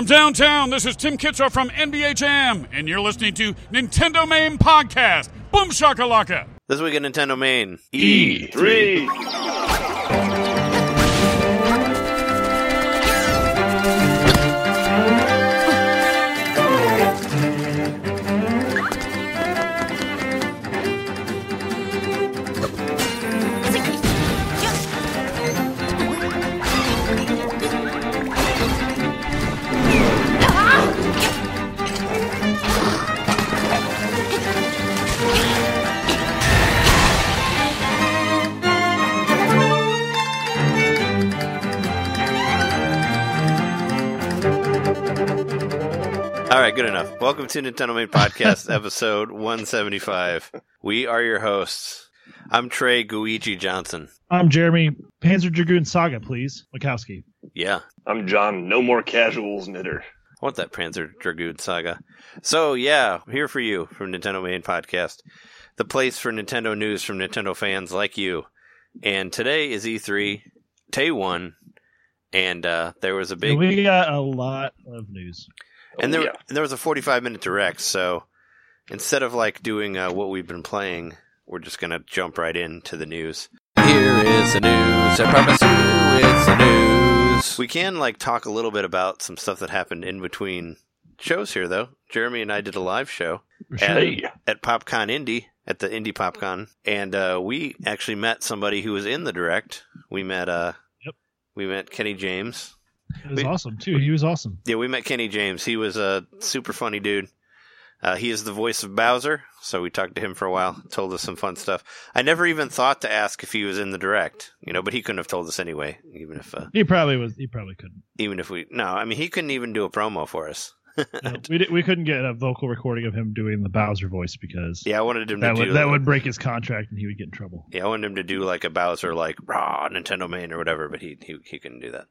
From downtown, this is Tim Kitzrow from NBA Jam, and you're listening to Nintendo Main Podcast. Boom shakalaka! This week at Nintendo Main. E3. Right, good enough. Welcome to Nintendo Main Podcast, episode 175. We are your hosts. I'm Trey Guiji Johnson. I'm Jeremy. Panzer Dragoon Saga, please. Mikowski. Yeah, I'm John. No more casuals knitter. I want that Panzer Dragoon saga. So, yeah, here for you from Nintendo Main Podcast, the place for Nintendo news from Nintendo fans like you. And today is E3, Day 1, and uh, there was a big. We got a lot of news. And Oh, there, yeah. and there was a 45 minute direct so instead of like doing uh, what we've been playing we're just gonna jump right into the news. Here is the news. I promise you it's the news. We can like talk a little bit about some stuff that happened in between shows here though. Jeremy and i did a live show For sure. at, at popcon indie at the indie popcon and uh, we actually met somebody who was in the direct. We met uh Yep. we met kenny james It was we- awesome, too. He was awesome. yeah, we met Kenny James. He was a super funny dude. Uh, he is the voice of Bowser, so we talked to him for a while. Told us some fun stuff. I never even thought to ask if he was in the direct, you know, but he couldn't have told us anyway. Even if, uh, He probably was. He probably couldn't. even if we, no, I mean, he couldn't even do a promo for us. No, we did, we couldn't get a vocal recording of him doing the Bowser voice because Yeah, I wanted him that to would do that would break his contract and he would get in trouble. Yeah, I wanted him to do like a Bowser, like raw Nintendo main or whatever, but he he he couldn't do that.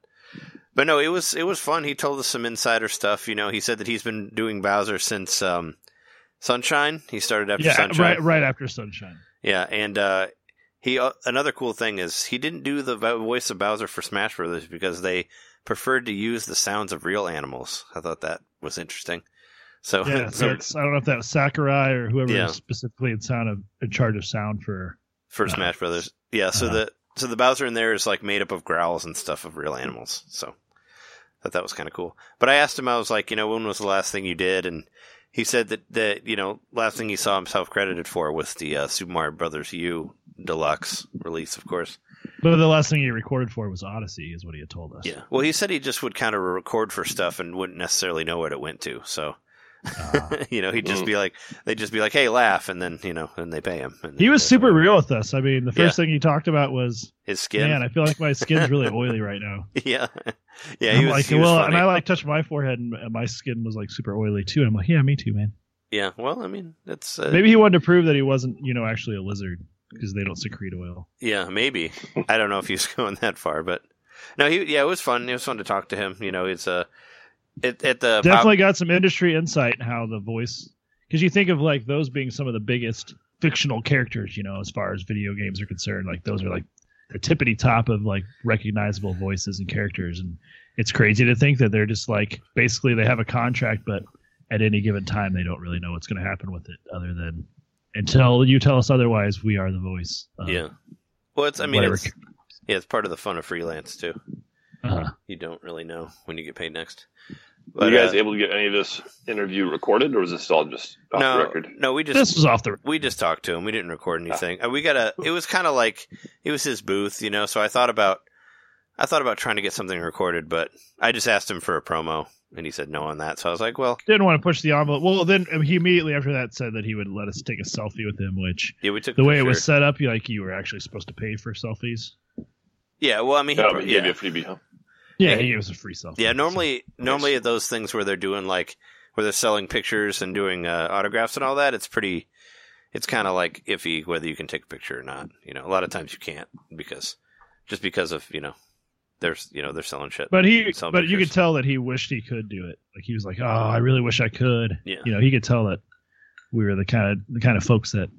But no, it was it was fun. He told us some insider stuff. You know, he said that he's been doing Bowser since um, Sunshine. He started after yeah, Sunshine. right, right after Sunshine. Yeah, and uh, he uh, another cool thing is he didn't do the voice of Bowser for Smash Brothers because they preferred to use the sounds of real animals. I thought that was interesting. So, Yeah, so I don't know if that was Sakurai or whoever Yeah. specifically in sound of in charge of sound for. for Uh, Smash Brothers, yeah. So uh-huh. the so the Bowser in there is like made up of growls and stuff of real animals. So thought that was kind of cool. But I asked him, I was like, you know, when was the last thing you did? And he said that that you know, last thing he saw himself credited for was the uh, Super Mario Brothers U deluxe release, of course. But the last thing he recorded for was Odyssey, is what he had told us. Yeah. Well, he said he just would kind of record for stuff and wouldn't necessarily know what it went to. So, Uh, you know, he'd just be like, they'd just be like, "Hey, laugh," and then you know, and they pay him. And he was super real with us. I mean, the first Yeah. thing he talked about was, His skin. man, I feel like my skin's really oily right now. yeah, yeah. I'm He was, like, he was well, funny. and I like touched my forehead, and and my skin was like super oily too. And I'm like, yeah, me too, man. yeah. Well, I mean, that's uh, Maybe he wanted to prove that he wasn't, you know, actually a lizard because they don't secrete oil. Yeah, maybe. I don't know if he's going that far, but no, he yeah, it was fun. It was fun to talk to him. You know, it's uh, at, at the Definitely got some industry insight in how the voice, because you think of like those being some of the biggest fictional characters, you know, as far as video games are concerned. Like those are like the tippity top of like recognizable voices and characters, and it's crazy to think that they're just like basically they have a contract, but at any given time they don't really know what's going to happen with it, other than until you tell us otherwise, we are the voice. of yeah. Well, it's I mean, it's, yeah, it's part of the fun of freelance too. Uh-huh. You don't really know when you get paid next. Were you guys uh, able to get any of this interview recorded, or was this all just off no, the record? no, we just This was off the we just talked to him. We didn't record Ah. anything. Uh, We got a. It was kind of like it was his booth, you know. So I thought about, I thought about trying to get something recorded, but I just asked him for a promo, and he said no on that. So I was like, well, didn't want to push the envelope. Well, then um, he immediately after that said that he would let us take a selfie with him, which yeah, we took the a way it was set up, you like you were actually supposed to pay for selfies. Yeah, well, I mean, he, Yeah, pro- but he yeah. you a freebie, huh? Yeah, gave us a free selfie. Yeah, normally, normally Nice. those things where they're doing like where they're selling pictures and doing uh, autographs and all that, it's pretty. It's kind of like iffy whether you can take a picture or not. You know, a lot of times you can't because just because of you know, there's you know they're selling shit. But he, but you could tell that he wished he could do it. Like he was like, "Oh, I really wish I could." Yeah. You know, he could tell that we were the kind of the kind of folks that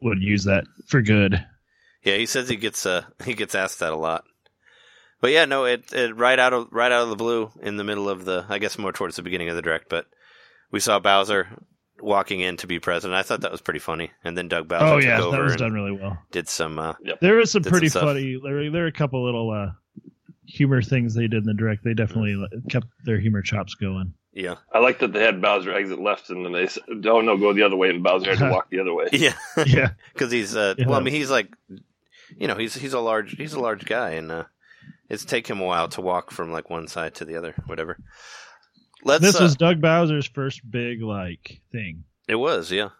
would use that for good. yeah, he says he gets uh he gets asked that a lot. But yeah, no, it, it right out of right out of the blue in the middle of the I guess more towards the beginning of the direct, but we saw Bowser walking in to be president. I thought that was pretty funny. And then Doug Bowser Oh took yeah, over that was done really well. did some uh There was some Did some pretty funny. There, there were a couple little uh, humor things they did in the direct. They definitely kept their humor chops going. yeah. I like that they had Bowser exit left, and then they said, "Oh no, go the other way," and Bowser had to walk the other way. Yeah. Yeah, Cuz he's uh Yeah. well I mean he's like you know, he's he's a large he's a large guy and uh it's take him a while to walk from like one side to the other, whatever. Let's this uh, was Doug Bowser's first big like thing. It was, yeah.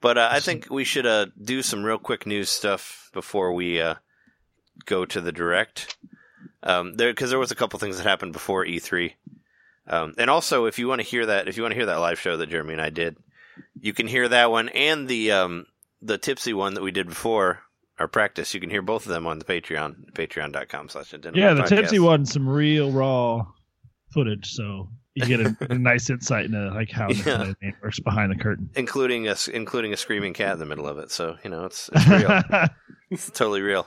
But uh, I think we should uh, do some real quick news stuff before we uh, go to the direct. Um, there, because there was a couple things that happened before E3, um, and also if you want to hear that, if you want to hear that live show that Jeremy and I did, you can hear that one and the um, the tipsy one that we did before our practice. You can hear both of them on the Patreon, Patreon.com/slash. Yeah, the tipsy one, some real raw footage, so you get a, a nice insight into like how Yeah. the game works behind the curtain. including a s- including a screaming cat in the middle of it. So you know it's it's real, it's totally real.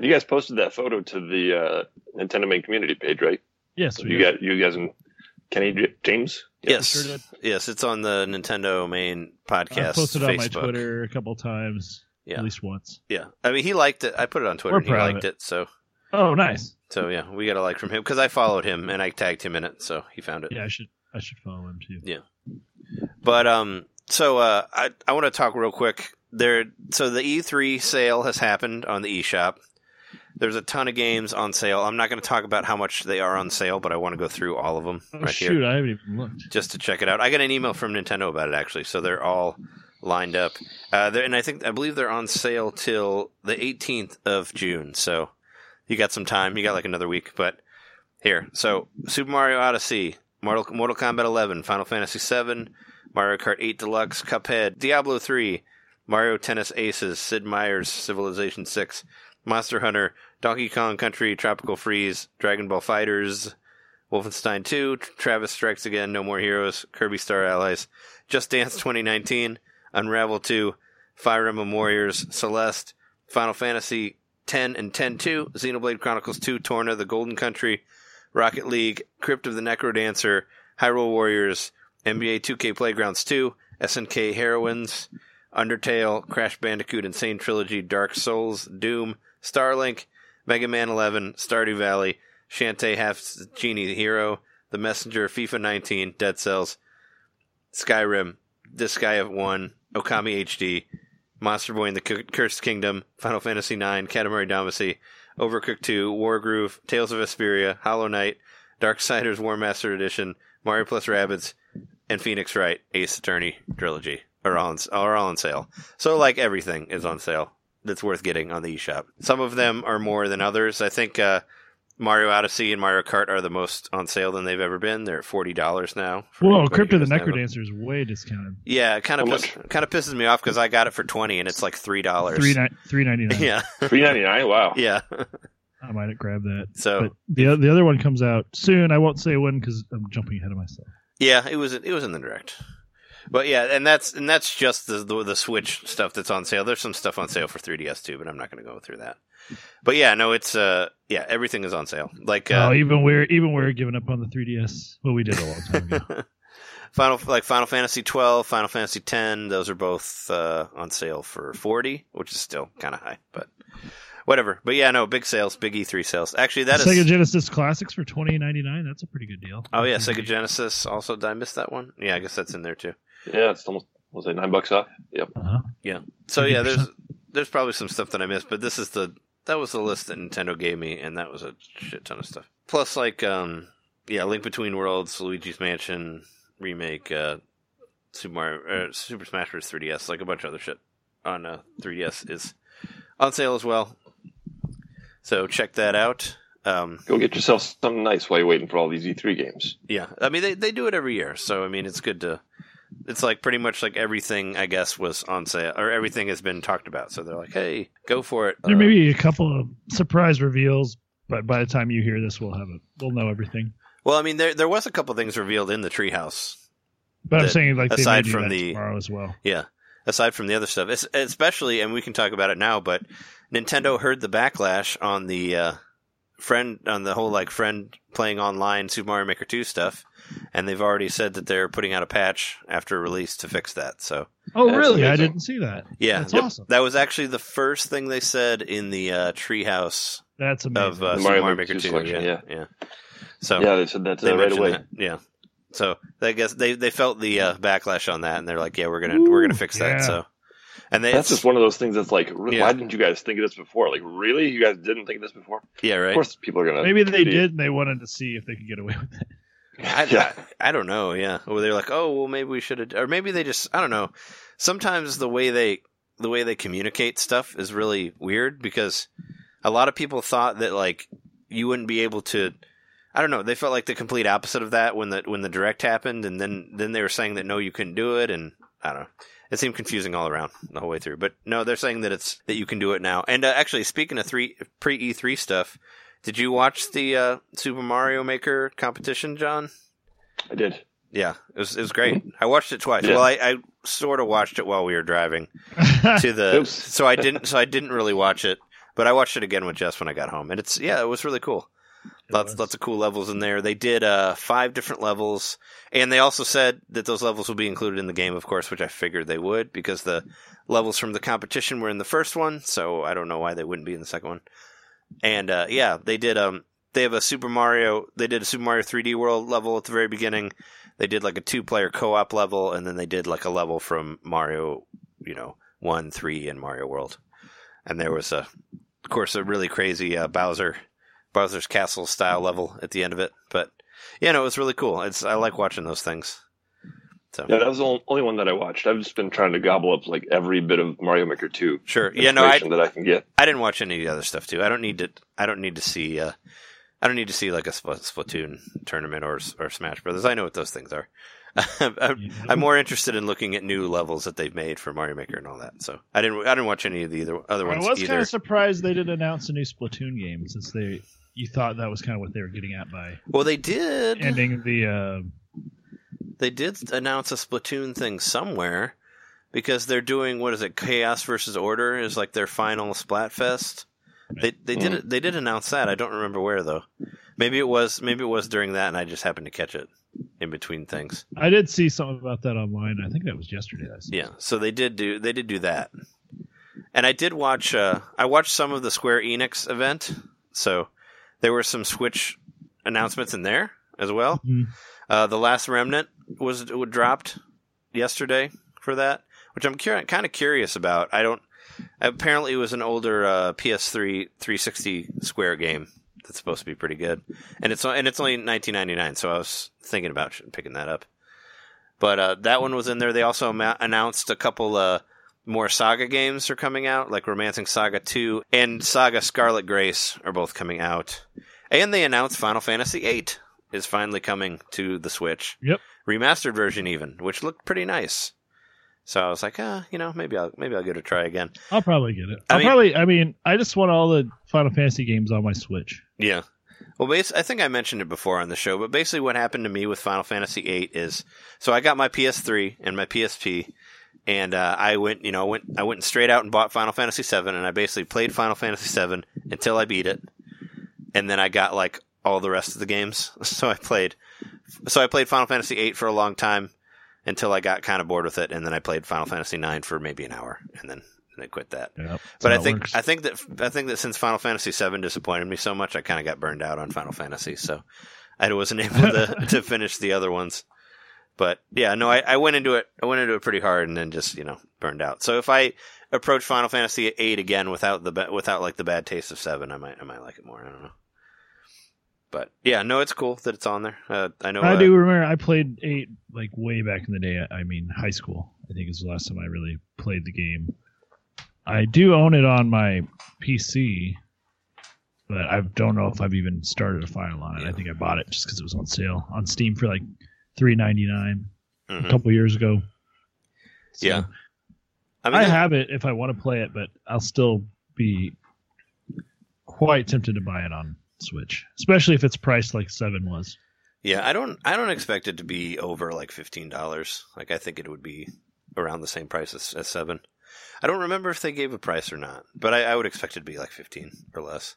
You guys posted that photo to the uh, Nintendo main community page, right? yes, we You got you guys and Kenny J- James. Yes, sure yes, it's on the Nintendo main podcast. I posted it on my Twitter a couple times, Yeah, at least once. yeah. I mean, he liked it. I put it on Twitter. We're and He liked it. So, Oh, nice. so yeah, we got a like from him because I followed him and I tagged him in it, so he found it. Yeah, I should I should follow him too. Yeah. But um, so uh, I I want to talk real quick. There, so the E3 sale has happened on the eShop. There's a ton of games on sale. I'm not going to talk about how much they are on sale, but I want to go through all of them Oh right shoot, here I haven't even looked. just to check it out. I got an email from Nintendo about it actually, so they're all lined up. Uh, and I think I believe they're on sale till the 18th of June. So you got some time. You got like another week, but here. So Super Mario Odyssey, Mortal, Mortal Kombat 11, Final Fantasy 7, Mario Kart 8 Deluxe, Cuphead, Diablo 3, Mario Tennis Aces, Sid Meier's Civilization 6, Monster Hunter, Donkey Kong Country, Tropical Freeze, Dragon Ball FighterZ, Wolfenstein 2, Travis Strikes Again, No More Heroes, Kirby Star Allies, Just Dance 2019, Unravel 2, Fire Emblem Warriors, Celeste, Final Fantasy 10 and 10-2, Xenoblade Chronicles 2, Torna, The Golden Country, Rocket League, Crypt of the Necrodancer, Hyrule Warriors, NBA 2K Playgrounds 2, SNK Heroines, Undertale, Crash Bandicoot N. Sane Trilogy, Dark Souls, Doom, Starlink, Mega Man 11, Stardew Valley, Shantae Half Genie Hero, The Messenger, FIFA 19, Dead Cells, Skyrim, Disgaea One, Okami HD, Monster Boy in the Cu- Cursed Kingdom, Final Fantasy IX, Katamari Damacy, Overcooked 2, Wargroove, Tales of Vesperia, Hollow Knight, Darksiders Warmastered Edition, Mario Plus Rabbids, and Phoenix Wright Ace Attorney Trilogy are on, are all on sale. So like everything is on sale that's worth getting on the eShop. Some of them are more than others. I think uh, Mario Odyssey and Mario Kart are the most on sale than they've ever been. They're at forty dollars now. Whoa, anybody Crypt of the doesn't. Necrodancer is way discounted. Yeah, it kind of piss, kind of pisses me off because I got it for twenty and it's like three dollars. Three ni- three ninety nine. Yeah, Three ninety nine. Wow. yeah. I might grab that. So But the the other one comes out soon. I won't say when because I'm jumping ahead of myself. Yeah, it was it was in the direct. But yeah, and that's and that's just the, the the Switch stuff that's on sale. There's some stuff on sale for 3DS too, but I'm not going to go through that. But yeah, no, it's uh yeah, everything is on sale. Like uh, oh, even we're even we're giving up on the 3ds. Well, we did a long time ago. Final like Final Fantasy 12, Final Fantasy 10, those are both uh, on sale for 40, which is still kind of high, but whatever. But yeah, no, big sales, big E3 sales. Actually, that is Sega Genesis Classics for twenty ninety nine. That's a pretty good deal. Oh yeah, Sega Genesis also did I miss that one? Yeah, I guess that's in there too. Yeah, it's almost was it nine bucks off? Yep. Uh-huh. Yeah. So yeah, there's there's probably some stuff that I missed, but this is the that was the list that Nintendo gave me, and that was a shit ton of stuff. Plus, like, um, yeah, Link Between Worlds, Luigi's Mansion remake, uh, Super Mario, uh, Super Smash Bros. 3DS, like a bunch of other shit on uh, 3DS is on sale as well. So check that out. Um, Go get yourself something nice while you're waiting for all these E3 games. yeah, I mean they they do it every year, so I mean it's good to. It's like pretty much like everything I guess was on sale or everything has been talked about. So they're like, "Hey, go for it." There may be a couple of surprise reveals, but by the time you hear this, we'll have it. We'll know everything. Well, I mean, there there was a couple things revealed in the treehouse. But I'm saying like aside from that the- tomorrow as well. Yeah, aside from the other stuff, especially, and we can talk about it now. But Nintendo heard the backlash on the uh, friend on the whole like friend playing online Super Mario Maker 2 stuff, and they've already said that they're putting out a patch after release to fix that. So Oh, That's really? I didn't see that. yeah, That's Yep. awesome. that was actually the first thing they said in the uh, treehouse That's amazing. of uh, The Super Mario Mario Maker Maker 2. 2 selection, yeah, yeah. So yeah, they said that they uh, right away. that. Yeah. So I guess they they felt the uh, backlash on that, and they're like, "Yeah, we're gonna we're gonna fix that." So, and they, That's just one of those things that's like, Yeah. why didn't you guys think of this before? Like, really? You guys didn't think of this before? yeah, right. Of course, people are gonna. Maybe they be- did and they wanted to see if they could get away with it. I, Yeah. I, I don't know. Yeah, or they're like, oh, well, maybe we should have, or maybe they just, I don't know. Sometimes the way they the way they communicate stuff is really weird because a lot of people thought that like you wouldn't be able to. I don't know. They felt like the complete opposite of that when the when the direct happened, and then then they were saying that no, you couldn't do it, and I don't know. It seemed confusing all around the whole way through. But no, they're saying that it's that you can do it now. And uh, actually, speaking of three pre E three stuff, did you watch the uh, Super Mario Maker competition, John? I did. Yeah, it was it was great. I watched it twice. Yeah. Well, I, I sort of watched it while we were driving to the, so I didn't so I didn't really watch it, but I watched it again with Jess when I got home, and it's yeah, it was really cool. Lots was. lots of cool levels in there. They did uh five different levels, and they also said that those levels will be included in the game, of course, which I figured they would because the levels from the competition were in the first one, so I don't know why they wouldn't be in the second one. And uh, yeah, they did um they have a Super Mario they did a Super Mario 3D World level at the very beginning. They did like a two player co op level, and then they did like a level from Mario, you know, one, three, and Mario World. And there was a, of course, a really crazy uh, Bowser, Bowser's Castle style level at the end of it. But yeah, no, it was really cool. It's I like watching those things. So Yeah, that was the only one that I watched. I've just been trying to gobble up like every bit of Mario Maker 2 sure, yeah, no, I that I can get. I didn't watch any of the other stuff too. I don't need to. I don't need to see. Uh, I don't need to see like a Splatoon tournament or or Smash Brothers. I know what those things are. I'm, I'm more interested in looking at new levels that they've made for Mario Maker and all that. So I didn't. I didn't watch any of the other, other ones. I ones was kind of surprised they didn't announce a new Splatoon game since they you thought that was kind of what they were getting at by Well, they did. ending the uh, They did announce a Splatoon thing somewhere because they're doing what is it? Chaos versus Order is like their final Splatfest. They they did. They did announce that. I don't remember where though. Maybe it was maybe it was during that, and I just happened to catch it in between things. I did see something about that online. I think that was yesterday. I saw. Yeah, so they did do they did do that, and I did watch. Uh, I watched some of the Square Enix event, so there were some Switch announcements in there as well. Mhm. Uh, the Last Remnant was dropped yesterday for that, which I'm cur- kind of curious about. I don't. Apparently, it was an older uh, PS3 360 Square game that's supposed to be pretty good, and it's and it's only 19.99. So I was thinking about picking that up. But uh, that one was in there. They also ma- announced a couple uh, more Saga games are coming out, like Romancing Saga 2 and Saga Scarlet Grace are both coming out. And they announced Final Fantasy VIII is finally coming to the Switch. Yep. Remastered version even, which looked pretty nice. So I was like, ah, you know, maybe I'll maybe I'll give it a try again. I'll probably get it. I I'll mean- probably. I mean, I just want all the Final Fantasy games on my Switch. Yeah. Well, bas- I think I mentioned it before on the show, but basically what happened to me with Final Fantasy VIII is, so I got my PS3 and my PSP, and uh, I went, you know, went I went straight out and bought Final Fantasy VII, and I basically played Final Fantasy VII until I beat it, and then I got like all the rest of the games. So I played, so I played Final Fantasy VIII for a long time until I got kind of bored with it, and then I played Final Fantasy IX for maybe an hour, and then and I quit that. Yep. But I think I think that I think that since Final Fantasy VII disappointed me so much, I kind of got burned out on Final Fantasy, so I wasn't able to to finish the other ones. But yeah, no, I, I went into it. I went into it pretty hard, and then just you know burned out. So if I approach Final Fantasy VIII again without the without like the bad taste of seven, I might I might like it more. I don't know. But yeah, no, it's cool that it's on there. Uh, I know. I do remember I played eight like way back in the day. I mean, high school. I think is the last time I really played the game. I do own it on my PC, but I don't know if I've even started a file on it. I think I bought it just because it was on sale on Steam for like three ninety nine mhm. a couple years ago. So Yeah. I I, have it if I want to play it, but I'll still be quite tempted to buy it on Switch, especially if it's priced like seven was. Yeah, I don't I don't expect it to be over like fifteen dollars. Like I think it would be around the same price as, as seven. I don't remember if they gave a price or not, but I, I would expect it to be like fifteen or less.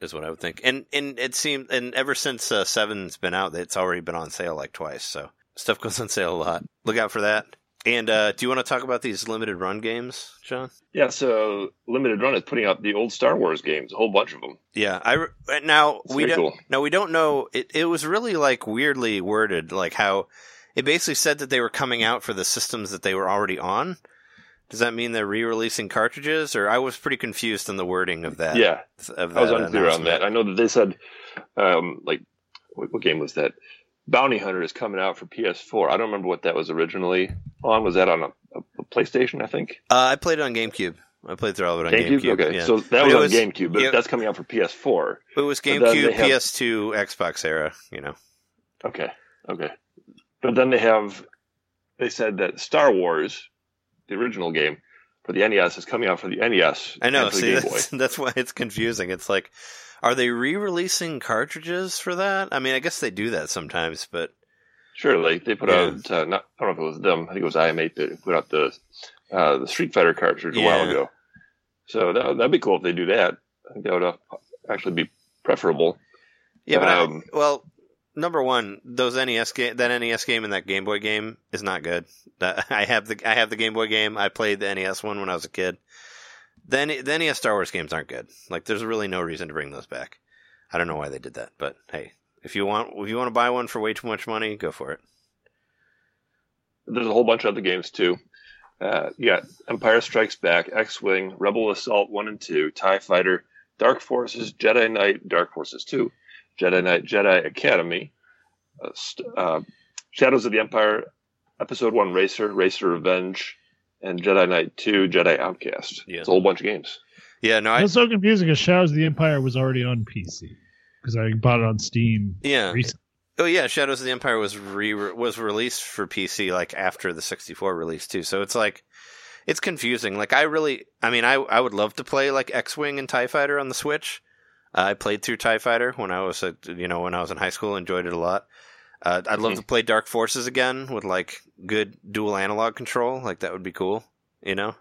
is what I would think. And and it seemed and ever since uh, seven's been out, it's already been on sale like twice. So stuff goes on sale a lot. Look out for that. And uh, do you want to talk about these limited run games, John? Yeah, so Limited Run is putting out the old Star Wars games, a whole bunch of them. Yeah, I now It's we don't cool. now we don't know. It it was really like weirdly worded, like how it basically said that they were coming out for the systems that they were already on. Does that mean they're re-releasing cartridges, or I was pretty confused in the wording of that? yeah, of I was unclear on that. I know that they said, um, like, what, what game was that? Bounty Hunter is coming out for PS4. I don't remember what that was originally on. Was that on a, a, PlayStation? I think. Uh, I played it on GameCube. I played through all of it on GameCube. GameCube. Okay, yeah. so that But was on GameCube, but that's coming out for PS4. it was GameCube, have- PS2, Xbox era. You know. Okay, okay. But then they have, they said that Star Wars, the original game for the NES, is coming out for the NES. I know. and for the See, that's, that's why it's confusing. It's like, are they re-releasing cartridges for that? I mean, I guess they do that sometimes, but Sure, like they put Yeah. out. Uh, not, I don't know if it was them. I think it was IM8 that put out the uh, the Street Fighter cartridge a while ago. So that that'd be cool if they do that. I think that would uh, actually be preferable. yeah. But I- Um, well, number one, those NES game, that NES game and that Game Boy game is not good. That, I have the I have the Game Boy game. I played the NES one when I was a kid. Then the NES Star Wars games aren't good. Like, there's really no reason to bring those back. I don't know why they did that, but hey, if you want if you want to buy one for way too much money, go for it. There's a whole bunch of other games too. Uh, Empire Strikes Back, X Wing, Rebel Assault 1 and 2, TIE Fighter, Dark Forces, Jedi Knight, Dark Forces 2, Jedi Knight, Jedi Academy, uh, uh, Shadows of the Empire, Episode 1 Racer, Racer Revenge, and Jedi Knight 2, Jedi Outcast. Yeah. It's a whole bunch of games. Yeah, no, I It's so confusing because Shadows of the Empire was already on PC because I bought it on Steam yeah. recently. Oh yeah, Shadows of the Empire was re was released for PC like after the 64 release too. So it's like it's confusing. Like I really I mean I I would love to play like X-Wing and TIE Fighter on the Switch. Uh, I played through TIE Fighter when I was a, you know when I was in high school, enjoyed it a lot. Uh, I'd love Mhm. to play Dark Forces again with like good dual analog control. Like that would be cool, you know?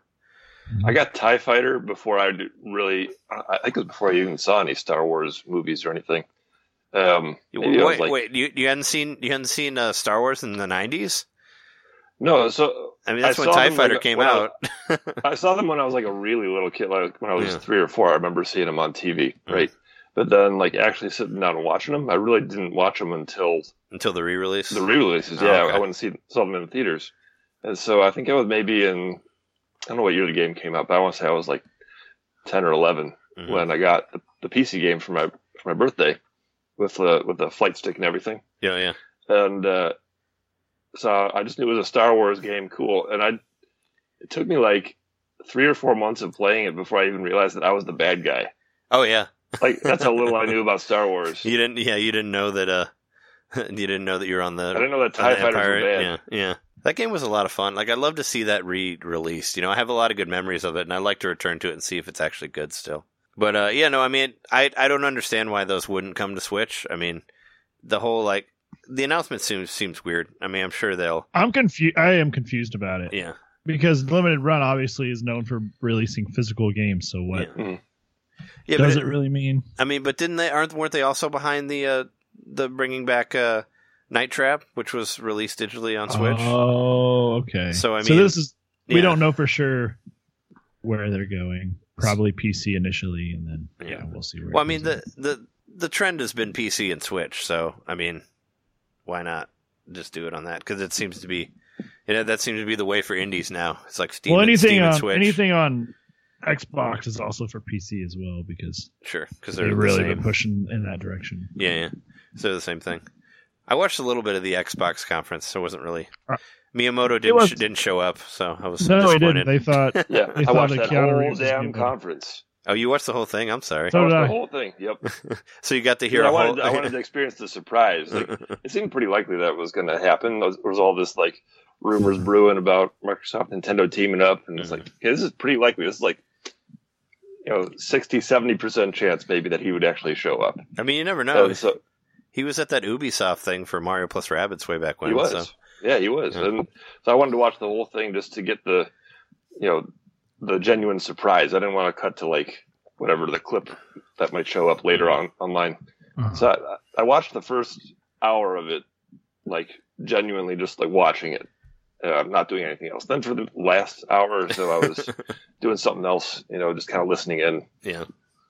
I got TIE Fighter before I really, I I think it was before I even saw any Star Wars movies or anything. Um, You- maybe I was wait, like- wait, you you hadn't seen you hadn't seen uh, Star Wars in the 90s? No, so I mean that's I when TIE Fighter like, came when I- out. I saw them when I was like a really little kid, like when I was Yeah. three or four. I remember seeing them on TV, Mm. But then, like actually sitting down and watching them, I really didn't watch them until until the re-release. the re-releases. Oh, yeah, okay. I went and see saw them in the theaters, and so I think I was maybe in I don't know what year the game came out, but I want to say I was like ten or 11 Mhm. when I got the, the PC game for my for my birthday with the with the flight stick and everything. Yeah, yeah. and uh, so I just knew it was a Star Wars game, cool. And I, it took me like three or four months of playing it before I even realized that I was the bad guy. Oh yeah. Like that's how little I knew about Star Wars. You didn't. Yeah, you didn't know that. Uh, you didn't know that you were on the. I didn't know that Tie the Fighters Empire. were bad. Yeah, yeah. That game was a lot of fun. Like I'd love to see that re-released. You know, I have a lot of good memories of it, and I'd like to return to it and see if it's actually good still. But uh, yeah, no, I mean, I I don't understand why those wouldn't come to Switch. I mean, the whole like the announcement seems seems weird. I mean, I'm sure they'll. I'm confused. I am confused about it Yeah, because Limited Run obviously is known for releasing physical games. So what Yeah. Mhm. Yeah. does it really mean? I mean, but didn't they? Aren't weren't they also behind the uh the bringing back uh Night Trap, which was released digitally on Switch? Oh, okay. So, I so mean, this is we Yeah. don't know for sure where they're going. Probably PC initially, and then yeah, Yeah. we'll see where. Well, I mean the the the trend has been PC and Switch, so I mean, why not just do it on that? Because it seems to be, you know, that seems to be the way for indies now. It's like Steam, well, anything Steam and on Switch. anything on Xbox is also for PC as well because sure, because they've they're really same. been pushing in that direction. Yeah, yeah. So the same thing. I watched a little bit of the Xbox conference, so it wasn't really. Uh, Miyamoto didn't was- sh- didn't show up, so I was No, they disappointed. didn't. They thought Yeah, They I thought watched that that Keanu whole damn gonna conference. oh, you watched the whole thing? I'm sorry. So I watched I. the whole thing. Yep. So you got to hear I a wanted, whole. I wanted to experience the surprise. Like, it seemed pretty likely that was going to happen. There was, there was all this like rumors brewing about Microsoft, Nintendo teaming up, and it's like, okay, this is pretty likely. This is like, you know, 60, 70 percent chance maybe that he would actually show up. I mean, you never know. And so He was at that Ubisoft thing for Mario plus Rabbids way back when. he was, So. yeah, he was, Yeah. and so I wanted to watch the whole thing just to get the, you know, the genuine surprise. I didn't want to cut to like whatever the clip that might show up later on online. Uh-huh. So I, I watched the first hour of it, like genuinely just like watching it. Uh, I'm not doing anything else. Then for the last hour or so, I was doing something else, you know, just kind of listening in, Yeah.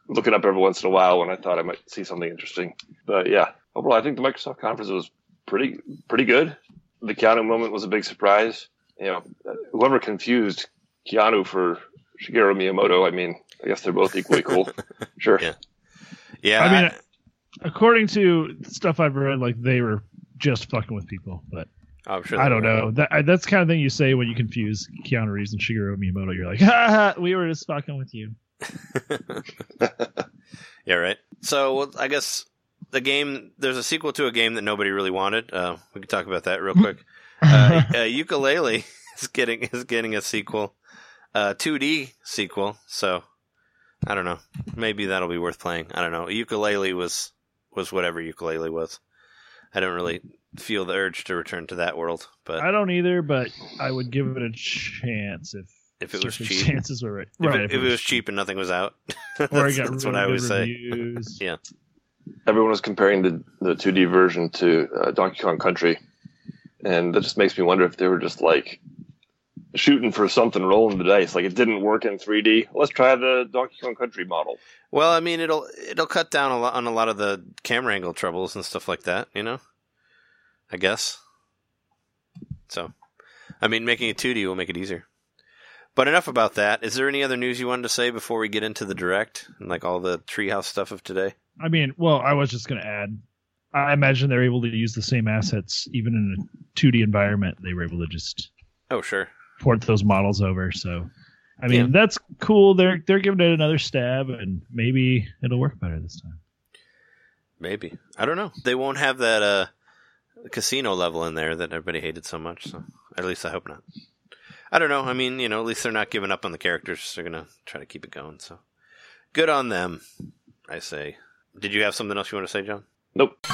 looking up every once in a while when I thought I might see something interesting. But yeah, overall, I think the Microsoft conference was pretty pretty good. The Keanu moment was a big surprise. You know, whoever confused Keanu for Shigeru Miyamoto, I mean, I guess they're both equally cool. Sure. Yeah. Yeah. I mean, according to stuff I've read, like they were just fucking with people, but I'm sure I don't were. know. That I- that's the kind of thing you say when you confuse Keanu Reeves and Shigeru Miyamoto. You're like, ha, ha we were just fucking with you. Yeah, right. So well, I guess the game there's a sequel to a game that nobody really wanted. Uh, we could talk about that real quick. Uh, uh, Yooka-Laylee is getting is getting a sequel, uh, 2D sequel. So I don't know. Maybe that'll be worth playing. I don't know. Yooka-Laylee was was whatever Yooka-Laylee was. I don't really feel the urge to return to that world, but I don't either, but I would give it a chance if if it was cheap, if, circumstances were right. it, right if it was cheap and nothing was out, or it that's, got that's really what I good always say. reviews. Yeah. Everyone was comparing the, the 2D version to uh, Donkey Kong Country. And that just makes me wonder if they were just like shooting for something, rolling the dice. Like it didn't work in 3D. Let's try the Donkey Kong Country model. Well, I mean, it'll it'll cut down a lot on a lot of the camera angle troubles and stuff like that. You know, I guess. So, I mean, making it 2D will make it easier. But enough about that. Is there any other news you wanted to say before we get into the direct and like all the treehouse stuff of today? I mean, well, I was just going to add. I imagine they're able to use the same assets even in a 2D environment. They were able to just Oh, sure. port those models over. So, I mean, Yeah. that's cool. They're they're giving it another stab, and maybe it'll work better this time. Maybe I don't know. They won't have that uh casino level in there that everybody hated so much. So at least I hope not. I don't know. I mean, you know, at least they're not giving up on the characters. They're gonna try to keep it going. So good on them. I say. Did you have something else you want to say, John? Nope.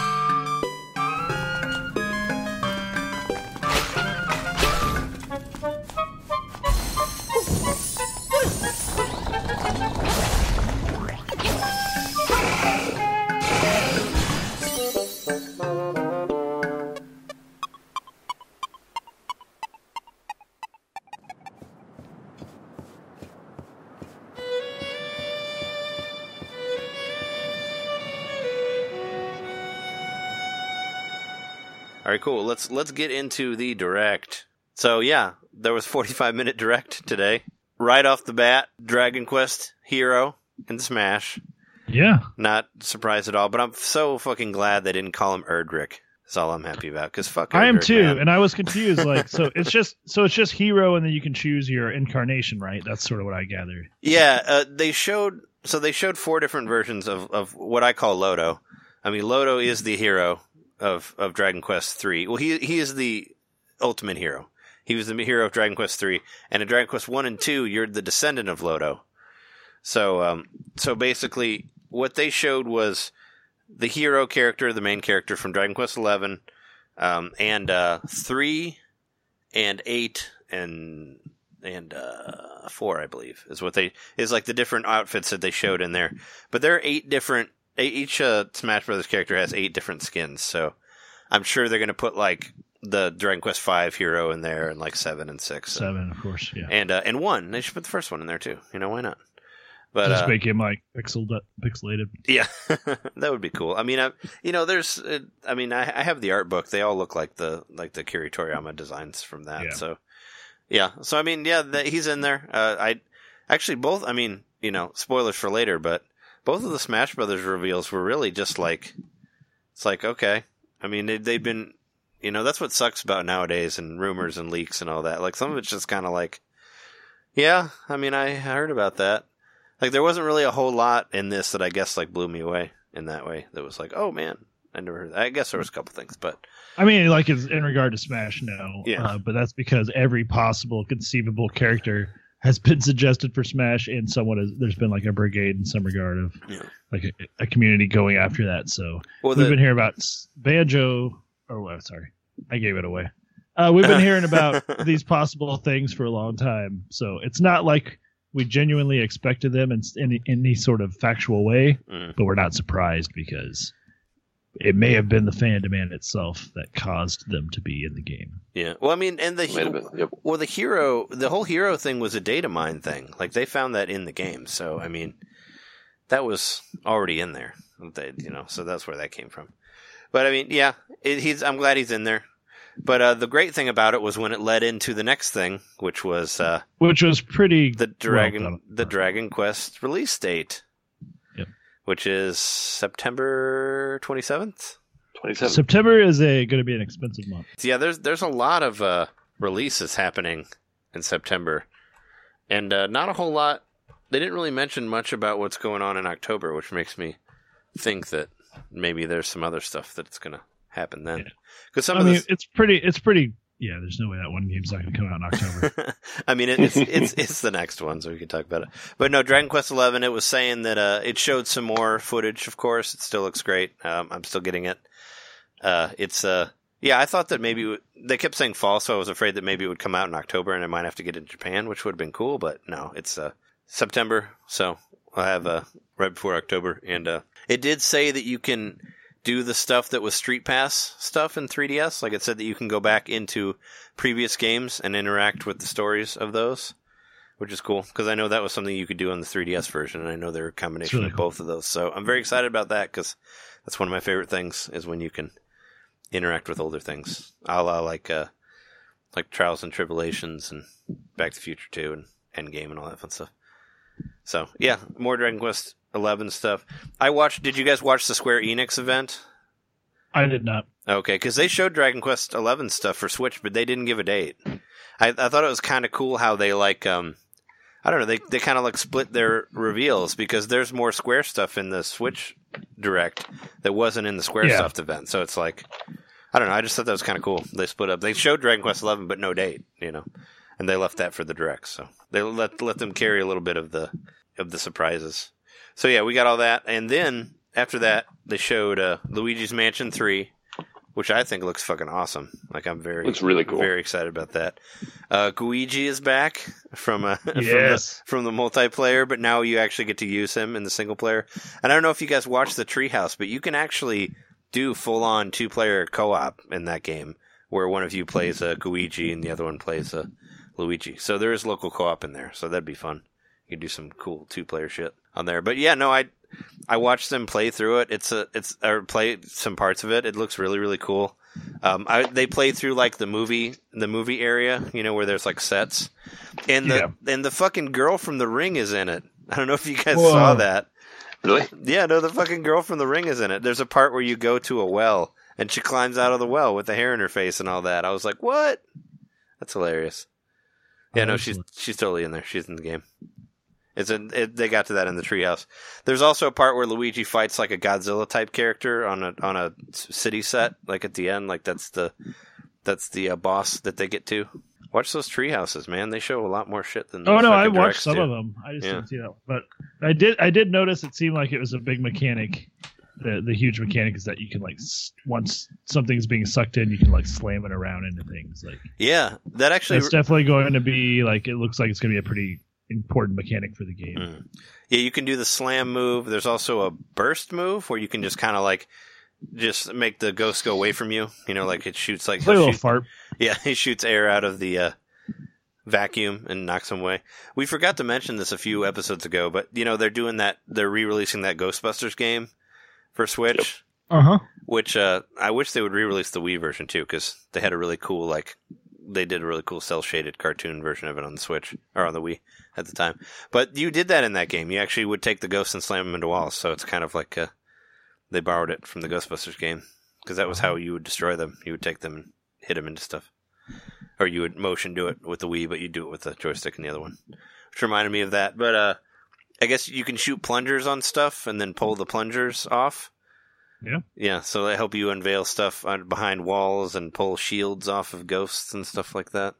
Let's let's get into the direct. So yeah, there was 45 minute direct today. Right off the bat, Dragon Quest Hero and Smash. Yeah, Not surprised at all, but I'm so fucking glad they didn't call him Erdrick. That's all I'm happy about. Because fuck, I am too, man. and I was confused. Like, so it's just so it's just hero, and then you can choose your incarnation, right? That's sort of what I gathered. Yeah, uh, they showed so they showed four different versions of, of what I call Loto. I mean, Loto is the hero of, of Dragon Quest three. Well, he he is the ultimate hero. He was the hero of Dragon Quest three, and in Dragon Quest one and two, you're the descendant of Loto. So, um, so basically, what they showed was the hero character, the main character from Dragon Quest eleven, um, and uh, three, and eight, and and uh, four, I believe, is what they is like the different outfits that they showed in there. But there are eight different. Each uh, Smash Brothers character has eight different skins, so I'm sure they're going to put like the Dragon Quest Five hero in there, and like seven and six, Seven, of course. Yeah, and uh, and one. They should put the first one in there too. You know why not? But just uh, make him like pixel pixelated. yeah, that would be cool. I mean, I, you know, there's, uh, I mean, I, I have the art book. They all look like the like the Akira Toriyama designs from that. Yeah. So, yeah. So I mean, yeah, that, he's in there. Uh, I actually both. I mean, you know, spoilers for later, but both of the Smash Brothers reveals were really just like, it's like okay. I mean, they, they've been, you know, that's what sucks about nowadays and rumors and leaks and all that. Like some of it's just kind of like, yeah. I mean, I heard about that. Like there wasn't really a whole lot in this that I guess like blew me away in that way. That was like, oh man, I never heard. That. I guess there was a couple things, but I mean, like in regard to Smash, no. Yeah. Uh, but that's because every possible conceivable character has been suggested for Smash, and someone has. There's been like a brigade in some regard of Yeah. like a, a community going after that. So well, we've the, been hearing about Banjo. Or what? Sorry, I gave it away. Uh, we've been hearing about these possible things for a long time. So it's not like we genuinely expected them in, in any sort of factual way, Mm. but we're not surprised because it may have been the fan demand itself that caused them to be in the game. Yeah. Well, I mean, and the Might. Yep. well, the hero, the whole hero thing was a data mine thing. Like they found that in the game. So I mean, that was already in there. They, you know, so that's where that came from. But I mean, yeah, it, he's. I'm glad he's in there. But uh, the great thing about it was when it led into the next thing, which was uh, Which was pretty the Dragon done. the Dragon Quest release date, Yep. Which is September 27th. 27. September is a going to be an expensive month. Yeah, there's there's a lot of uh, releases happening in September, and uh, not a whole lot. They didn't really mention much about what's going on in October, which makes me think that maybe there's some other stuff that's going to happen then. Yeah. Because some I of mean, this, it's pretty. It's pretty. Yeah, there's no way that one game's not going to come out in October. I mean, it, it's it's it's the next one, so we can talk about it. But no, Dragon Quest Eleven. It was saying that uh, it showed some more footage. Of course, it still looks great. Um, I'm still getting it. Uh, it's uh, yeah. I thought that maybe would- they kept saying fall, so I was afraid that maybe it would come out in October, and I might have to get it in Japan, which would have been cool. But no, it's uh, September, so I'll have uh, right before October, and uh, it did say that you can do the stuff that was Street Pass stuff in 3DS. Like it said that you can go back into previous games and interact with the stories of those, which is cool because I know that was something you could do on the 3DS version, and I know they're a combination really of cool. both of those. So I'm very excited about that because that's one of my favorite things is when you can interact with older things, a la like uh, like Trials and Tribulations and Back to the Future 2 and Endgame and all that fun stuff. So yeah, more Dragon Quest 11 stuff. I watched. Did you guys watch the Square Enix event? I did not. Okay, because they showed Dragon Quest Eleven stuff for Switch, but they didn't give a date. I, I thought it was kind of cool how they like, um, I don't know, they they kind of like split their reveals because there's more Square stuff in the Switch Direct that wasn't in the SquareSoft event. So it's like, I don't know. I just thought that was kind of cool. They split up. They showed Dragon Quest Eleven, but no date, you know, and they left that for the Direct. So they let let them carry a little bit of the of the surprises. So yeah, we got all that, and then after that, they showed uh, Luigi's Mansion Three, which I think looks fucking awesome. Like I'm very Looks really cool. very excited about that. Uh, Gooigi is back from uh, Yes. from the from the multiplayer, but now you actually get to use him in the single player. And I don't know if you guys watched the Treehouse, but you can actually do full on two player co op in that game, where one of you plays a Gooigi and the other one plays a Luigi. So there is local co op in there, so that'd be fun. You could do some cool two player shit on there. But yeah, no, I I watched them play through it. It's a it's or play some parts of it. It looks really really cool. Um, I, they play through like the movie the movie area, you know, where there's like sets, and the and the fucking girl from the ring is in it. I don't know if you guys Whoa. saw that. Really? Yeah, no, the fucking girl from the ring is in it. There's a part where you go to a well and she climbs out of the well with the hair in her face and all that. I was like, what? That's hilarious. Yeah, no, she's she's totally in there. She's in the game. It's a, it, they got to that in the treehouse. There's also a part where Luigi fights like a Godzilla type character on a on a city set, like at the end. Like that's the that's the uh, boss that they get to. Watch those treehouses, man. They show a lot more shit than. Oh no, I watched some do. of them. I just Yeah. didn't see that. But I did. I did notice it seemed like it was a big mechanic. The the huge mechanic is that you can like once something's being sucked in, you can like slam it around into things. Like Yeah, that actually it's definitely going to be like it looks like it's going to be a pretty important mechanic for the game. Mm. Yeah, you can do the slam move. There's also a burst move where you can just kind of like just make the ghost go away from you. You know, like it shoots like It's a little shoot- fart. yeah, he shoots air out of the uh, vacuum and knocks him away. We forgot to mention this a few episodes ago, but you know they're doing that. They're re-releasing that Ghostbusters game for Switch. Uh huh. Which uh, I wish they would re-release the Wii version too, because they had a really cool like they did a really cool cell shaded cartoon version of it on the Switch or on the Wii at the time. But you did that in that game. You actually would take the ghosts and slam them into walls, so it's kind of like uh, they borrowed it from the Ghostbusters game because that was how you would destroy them. You would take them and hit them into stuff, or you would motion do it with the Wii, but you do it with the joystick and the other one, which reminded me of that. But uh, I guess you can shoot plungers on stuff and then pull the plungers off. Yeah. Yeah, so they help you unveil stuff behind walls and pull shields off of ghosts and stuff like that.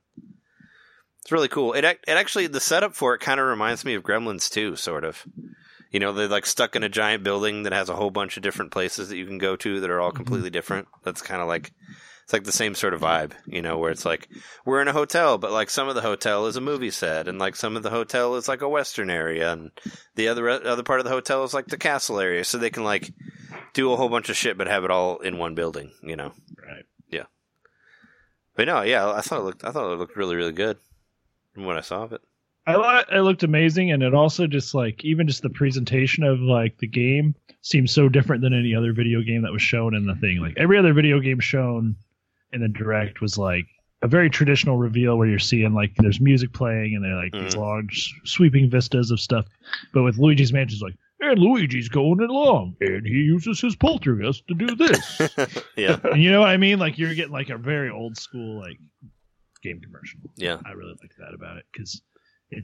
It's really cool. It it actually the setup for it kind of reminds me of Gremlins too, sort of. You know, they're like stuck in a giant building that has a whole bunch of different places that you can go to that are all mm-hmm. completely different. That's kind of like It's like the same sort of vibe, you know, where it's like we're in a hotel, but like some of the hotel is a movie set, and like some of the hotel is like a western area, and the other other part of the hotel is like the castle area, so they can like do a whole bunch of shit, but have it all in one building, you know. Right. Yeah. But no, yeah, I thought it looked I thought it looked really really good what I saw of it. I thought it looked amazing, and it also just like even just the presentation of like the game seems so different than any other video game that was shown in the thing. Like every other video game shown in the direct was like a very traditional reveal where you're seeing like there's music playing and they're like these Mhm. long s- sweeping vistas of stuff. But with Luigi's Mansion, it's like, and Luigi's going along, and he uses his poltergeist to do this. yeah, and you know what I mean? Like you're getting like a very old school like game commercial. yeah, I really liked that about it because it.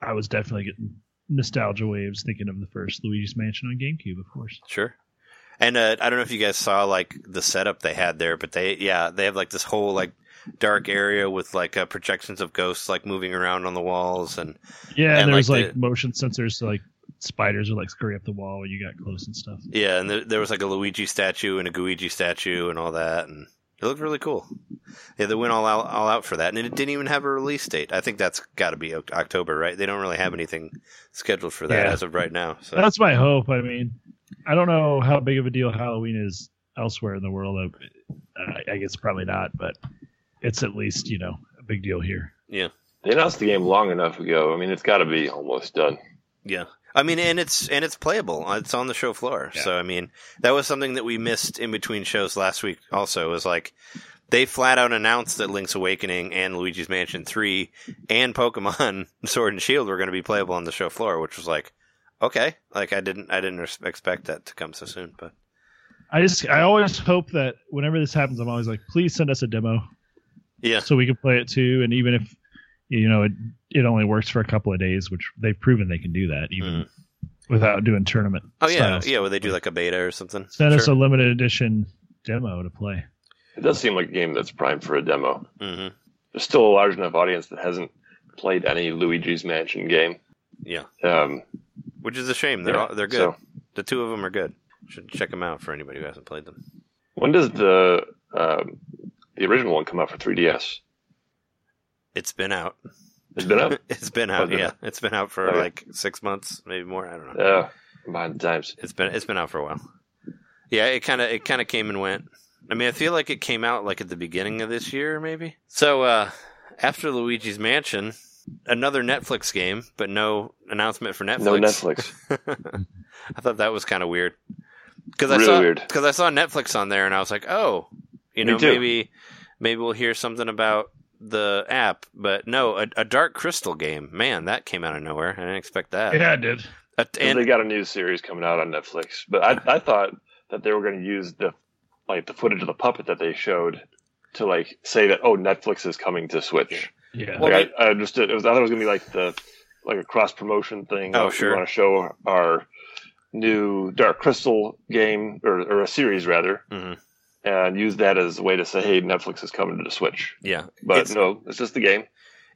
I was definitely getting nostalgia waves thinking of the first Luigi's Mansion on GameCube, of course. sure. And uh, I don't know if you guys saw like the setup they had there, but they yeah they have like this whole like dark area with like uh, projections of ghosts like moving around on the walls and Yeah, And, and there's like, like, motion sensors, so like spiders would like scurry up the wall when you got close and stuff. yeah, and there, there was like a Luigi statue and a Gooigi statue and all that, and it looked really cool. Yeah, they went all out all out for that, and it didn't even have a release date. I think that's got to be October, right? They don't really have anything scheduled for that Yeah. as of right now. So That's my hope. I mean, I don't know how big of a deal Halloween is elsewhere in the world. I, I guess probably not, but it's at least you know a big deal here. yeah, They announced the game long enough ago. I mean, it's got to be almost done. yeah. I mean, and it's and it's playable. Uh, it's on the show floor. Yeah. So I mean, that was something that we missed in between shows last week. Also, was like they flat out announced that Link's Awakening and Luigi's Mansion Three and Pokemon Sword and Shield were going to be playable on the show floor, which was like okay. Like I didn't I didn't res- expect that to come so soon, but I just I always hope that whenever this happens, I'm always like, please send us a demo yeah, so we can play it too. And even if you know it, it only works for a couple of days, which they've proven they can do that even without doing tournament. oh yeah, styles. yeah. Well, they do like a beta or something. Send us a limited edition demo to play. It does seem like a game that's primed for a demo. hmm There's still a large enough audience that hasn't played any Luigi's Mansion game. Yeah, Um, which is a shame. They're yeah, all, they're good. so- The two of them are good. Should check them out for anybody who hasn't played them. when does the um, the original one come out for 3DS? It's been out. It's been out. it's been Oh, out. Yeah, it? it's been out for Okay. like six months, maybe more. I don't know. Yeah, I'm the times. It's been it's been out for a while. Yeah, it kind of it kind of came and went. I mean, I feel like it came out like at the beginning of this year, maybe. So uh, after Luigi's Mansion, another Netflix game, but no announcement for Netflix. No Netflix. I thought that was kind of weird because I Really saw because I saw Netflix on there and I was like, oh, you know, maybe maybe we'll hear something about the app, but no, a, a Dark Crystal game. Man, that came out of nowhere. I didn't expect that. Yeah, it did. A- And they got a new series coming out on Netflix, but I, I thought that they were going to use the like the footage of the puppet that they showed to like say that oh Netflix is coming to Switch. Yeah. Well, I, I understood it was I thought it was going to be like the like a cross promotion thing. Oh, Like, sure. We want to show our new Dark Crystal game or, or a series rather, Mhm. And use that as a way to say hey Netflix is coming to the Switch. yeah, But it's, no, it's just the game.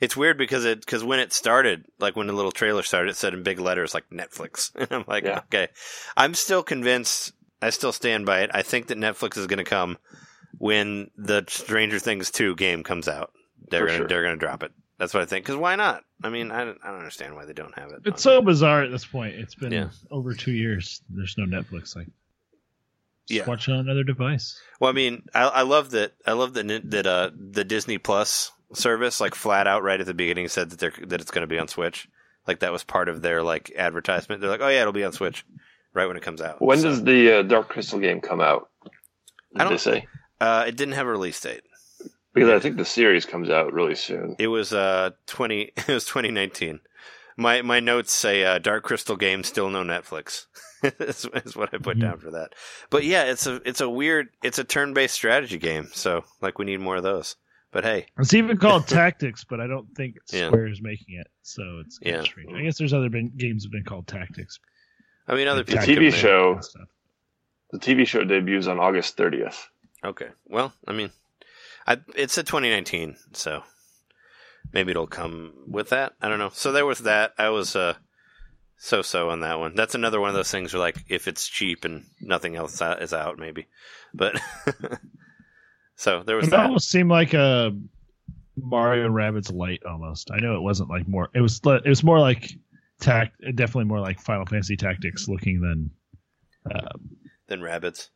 it's weird because it because when it started, like when the little trailer started, it said in big letters like Netflix, and I'm like, Yeah. okay, I'm still convinced. I still stand by it. I think that Netflix is going to come when the Stranger Things two game comes out. They're For gonna sure. they're gonna drop it. That's what I think. Because why not? I mean, I don't, I don't understand why they don't have it. It's on so bizarre at this point. It's been Yeah. over two years. There's no Netflix. Like, just Yeah. watch it on another device. Well, I mean, I, I love that. I love that that uh, the Disney Plus service, like flat out right at the beginning, said that they're that it's going to be on Switch. Like that was part of their like advertisement. They're like, oh yeah, it'll be on Switch, right when it comes out. When So, does the uh, Dark Crystal game come out? I don't- they say? uh, it didn't have a release date. Because I think the series comes out really soon. It was uh twenty. It was twenty nineteen. My my notes say uh, Dark Crystal game still no Netflix. is, is what I put Mhm. down for that. But yeah, it's a it's a weird it's a turn based strategy game. So like we need more of those. But hey, It's even called Tactics, but I don't think Yeah. Square is making it. So it's Yeah. strange. I guess there's other been, games have been called Tactics. I mean other The. TV show- The TV show debuts on August 30th. Okay. Well, I mean, I, it's a 2019, so maybe it'll come with that. I don't know. So there was that. I was uh, so-so on that one. That's another one of those things where, like, if it's cheap and nothing else is out, maybe. But So there was It that. almost seemed like a Mario and Rabbids light almost. I know it wasn't like more. It was. It was more like tact. Definitely more like Final Fantasy Tactics looking than. Uh, Then Rabbids.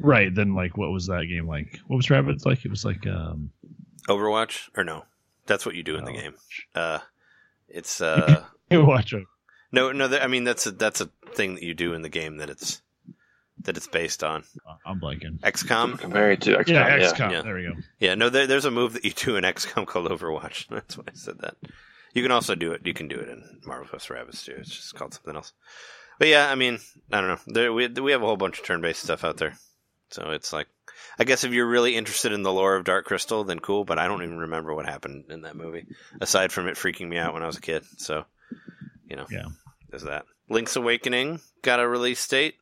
right Then like what was that game like? What was Rabbids like? It was like um. Overwatch or no? That's what you do in the game. Uh, it's uh, Watch it. No, no. th- I mean, that's a that's a thing that you do in the game that it's that it's based on. I'm blanking. XCOM. Comparing it to XCOM, Yeah, yeah. XCOM. Yeah. There we go. Yeah, no. There, there's a move that you do in XCOM called Overwatch. That's why I said that. You can also do it. You can do it in Marvel vs. Rabbids too. It's just called something else. But yeah, I mean, I don't know. There, we we have a whole bunch of turn-based stuff out there. So it's like, I guess if you're really interested in the lore of Dark Crystal, then cool. But I don't even remember what happened in that movie, aside from it freaking me out when I was a kid. So, you know, Yeah. There's that. Link's Awakening got a release date.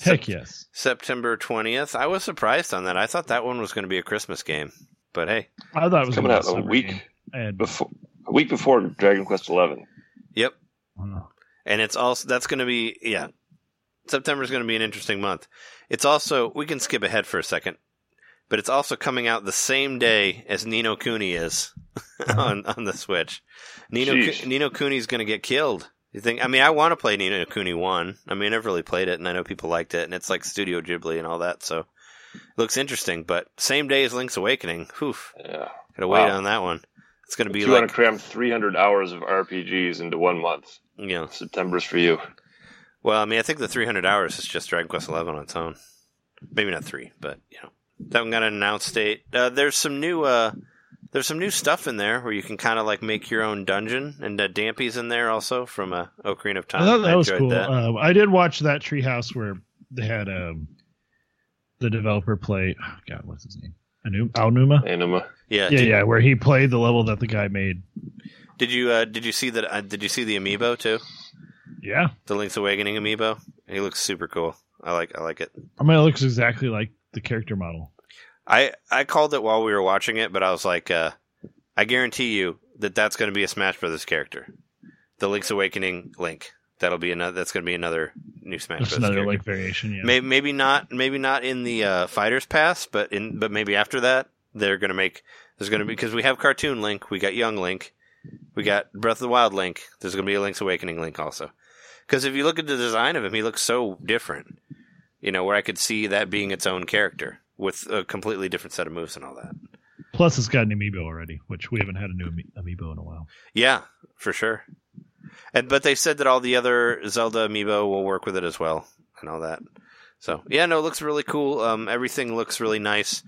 Heck yes. September 20th. I was surprised on that. I thought that one was going to be a Christmas game. But hey, I thought it was Coming out a week game. And before a week before Dragon Quest Eleven. yep. uh, And it's also that's going to be yeah. September is going to be an interesting month. It's also we can skip ahead for a second, but it's also coming out the same day as Ni no Kuni is on on the Switch. Nino Sheesh. Ni no Kuni's going to get killed. You think? I mean, I want to play Ni no Kuni one. I mean, I've really played it, and I know people liked it, and it's like Studio Ghibli and all that, so it looks interesting. But same day as Link's Awakening. Whew, Yeah. gotta wait Wow. on that one. It's going to be You want to cram 300 hours of RPGs into one month, know. September's for you. Well, I mean, I think the 300 hours is just Dragon Quest 11 on its own. Maybe not three, but you know, that one got an announced date. Uh, there's some new, uh, there's some new stuff in there where you can kind of like make your own dungeon, and uh, Dampé's in there also from uh, Ocarina of Time. I thought that was cool. that. Um, I did watch that treehouse where they had um, the developer play. oh, God, what's his name? Anu- Aonuma. Anima. yeah, Yeah, did, yeah, where he played the level that the guy made. Did you uh, did you see that? Uh, did you see the amiibo too? Yeah, The Link's Awakening amiibo. He looks super cool. I like I like it. I mean, it looks exactly like the character model. I I called it while we were watching it, but I was like, uh, I guarantee you that that's going to be a Smash Brothers character, the Link's Awakening Link. That'll be another. That's going to be another new Smash That's Brothers another character. like variation. Yeah. Maybe maybe not maybe not in the uh, Fighters Pass, but in but maybe after that they're going to make. There's going to be because we have cartoon Link, we got Young Link, we got Breath of the Wild Link. There's going to be a Link's Awakening Link also. Because if you look at the design of him, he looks so different. You know, where I could see that being its own character with a completely different set of moves and all that. Plus, it's got an amiibo already, which we haven't had a new ami- amiibo in a while. Yeah, for sure. And but they said that all the other Zelda amiibo will work with it as well and all that. So yeah, no, it looks really cool. Um, everything looks really nice.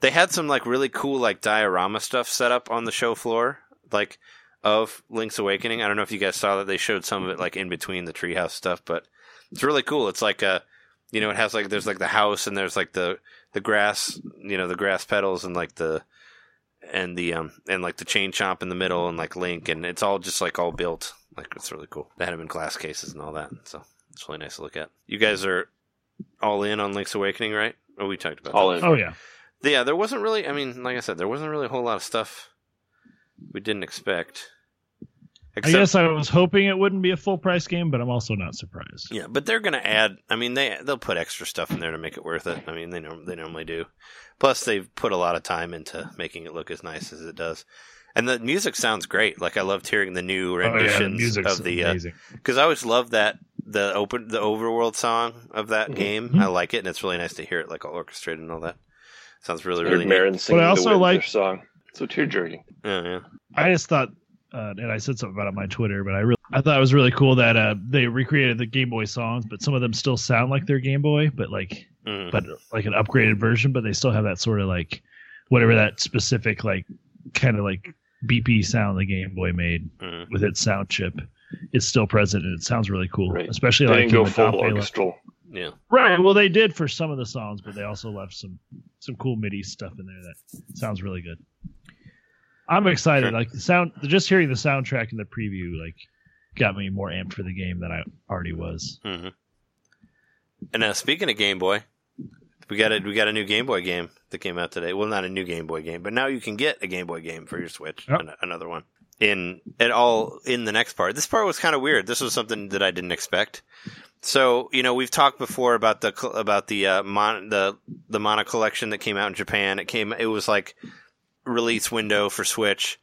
They had some like really cool like diorama stuff set up on the show floor, like of Link's Awakening. I don't know if you guys saw that they showed some of it like in between the treehouse stuff, but it's really cool. It's like a, you know, it has like there's like the house and there's like the the grass, you know, the grass petals and like the and the um and like the chain chomp in the middle and like Link and it's all just like all built. Like it's really cool. They had them in glass cases and all that, so it's really nice to look at. You guys are all in on Link's Awakening, right? Oh, we talked about All that. in. Oh yeah, Yeah, there wasn't really. I mean, like I said, there wasn't really a whole lot of stuff we didn't expect. I guess I was hoping it wouldn't be a full price game, but I'm also not surprised. Yeah, but they're gonna add. I mean, they they'll put extra stuff in there to make it worth it. I mean, they norm, they normally do. Plus, they've put a lot of time into making it look as nice as it does. And the music sounds great. Like I loved hearing the new Oh yeah, the renditions of the uh, because I always love that the open the overworld song of that Mhm. game. Mhm. I like it, and it's really nice to hear it like all orchestrated and all that. Sounds really Heard really neat. Marin singing But I also the like- song. So tear jerking. Yeah, yeah. I just thought, uh, and I said something about it on my Twitter, but I really, I thought it was really cool that uh, they recreated the Game Boy songs, but some of them still sound like their Game Boy, but like, Mhm. but like an upgraded version, but they still have that sort of like, whatever that specific like, kind of like BP sound the Game Boy made Mhm. with its sound chip is still present, and it sounds really cool, Right. especially They like didn't go in the full top orchestral. yeah. Right. Well, they did for some of the songs, but they also left some some cool MIDI stuff in there that sounds really good. I'm excited. Sure. Like the sound, just hearing the soundtrack in the preview, like got me more amped for the game than I already was. hmm And now, speaking of Game Boy, we got a we got a new Game Boy game that came out today. Well, not a new Game Boy game, but now you can get a Game Boy game for your Switch. Yep. An- another one. in at all in the next part. This part was kind of weird. This was something that I didn't expect. So you know we've talked before about the about the uh, mon- the the Mana collection that came out in Japan. It came it was like release window for Switch,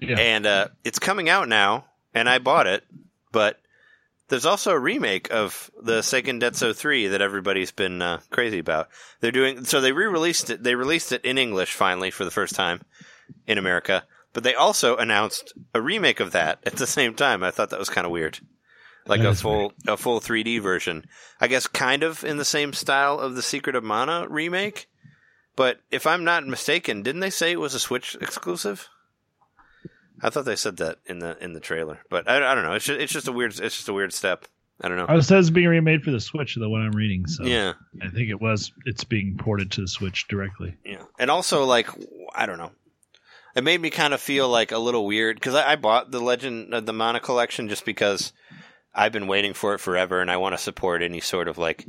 Yeah. and uh, it's coming out now. And I bought it, but there's also a remake of the Seiken Densetsu 3 that everybody's been uh, crazy about. They're doing so they re-released it. They released it in English finally for the first time in America, but they also announced a remake of that at the same time. I thought that was kind of weird. Like That a full a full 3D version. I guess kind of in the same style of the Secret of Mana remake. But if I'm not mistaken, didn't they say it was a Switch exclusive? I thought they said that in the in the trailer, but I, I don't know. It's just, it's just a weird it's just a weird step. I don't know. Oh, it says being remade for the Switch, the one I'm reading. So Yeah, I think it was. It's being ported to the Switch directly. yeah, and also like I don't know. It made me kind of feel like a little weird because I, I bought the Legend of the Mana collection just because I've been waiting for it forever, and I want to support any sort of like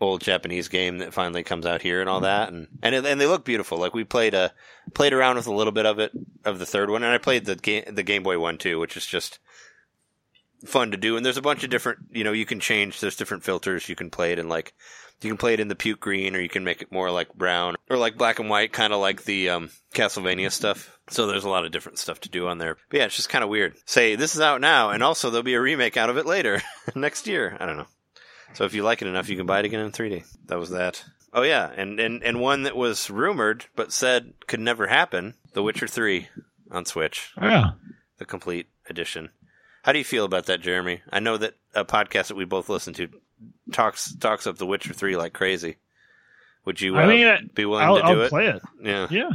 old Japanese game that finally comes out here and all that, and and it, and they look beautiful. Like we played a played around with a little bit of it of the third one, and I played the game the Game Boy one too, which is just fun to do. And there's a bunch of different, you know, you can change. There's different filters you can play it in, like you can play it in the puke green, or you can make it more like brown, or like black and white, kind of like the um, Castlevania stuff. So there's a lot of different stuff to do on there. But yeah, it's just kind of weird. Say this is out now, and also there'll be a remake out of it later next year. I don't know. So if you like it enough, you can buy it again in 3D. That was that. Oh yeah, and and and one that was rumored but said could never happen: The Witcher 3 on Switch, Oh, yeah. the complete edition. How do you feel about that, Jeremy? I know that a podcast that we both listen to talks talks up The Witcher 3 like crazy. Would you uh, I mean, be willing I'll, to do I'll it? play it. Yeah. Yeah.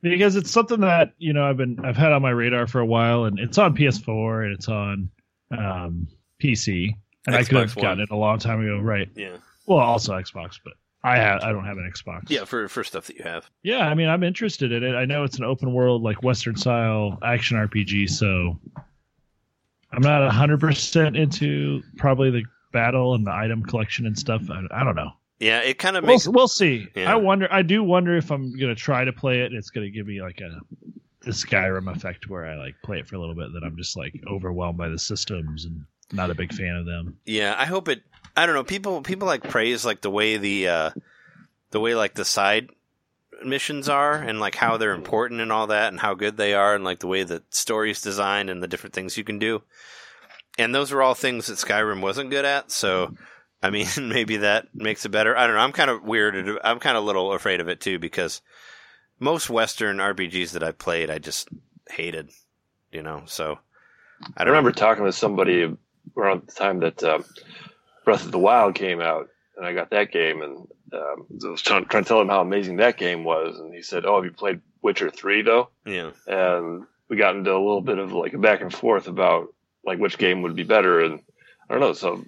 Because it's something that, you know, I've been I've had on my radar for a while and it's on PS4 and it's on um PC. And I could Xbox have gotten it a long time ago, right. Yeah. Well, also Xbox, but I have I don't have an Xbox. Yeah, for for stuff that you have. Yeah, I mean, I'm interested in it. I know it's an open world, like Western style action RPG, so I'm not 100% into probably the battle and the item collection and stuff. I, I don't know. Yeah, it kind of We'll, makes we'll see. Yeah. I wonder, I do wonder if I'm going to try to play it and it's going to give me like a the Skyrim effect where I like play it for a little bit, and then I'm just like overwhelmed by the systems and not a big fan of them. Yeah, I hope it. I don't know. People people like praise like the way the uh, the way like the side missions are and like how they're important and all that and how good they are and like the way the story's designed and the different things you can do. And those are all things that Skyrim wasn't good at. So, I mean, maybe that makes it better. I don't know. I'm kind of weirded. I'm kind of a little afraid of it too because most Western RPGs that I played, I just hated. You know, so I remember talking to somebody around the time that um, Breath of the Wild came out, and I got that game, and um, I was trying, trying to tell him how amazing that game was, and he said, "Oh, have you played Witcher Three though?" Yeah, And we got into a little bit of like a back and forth about like which game would be better, and I don't know. So,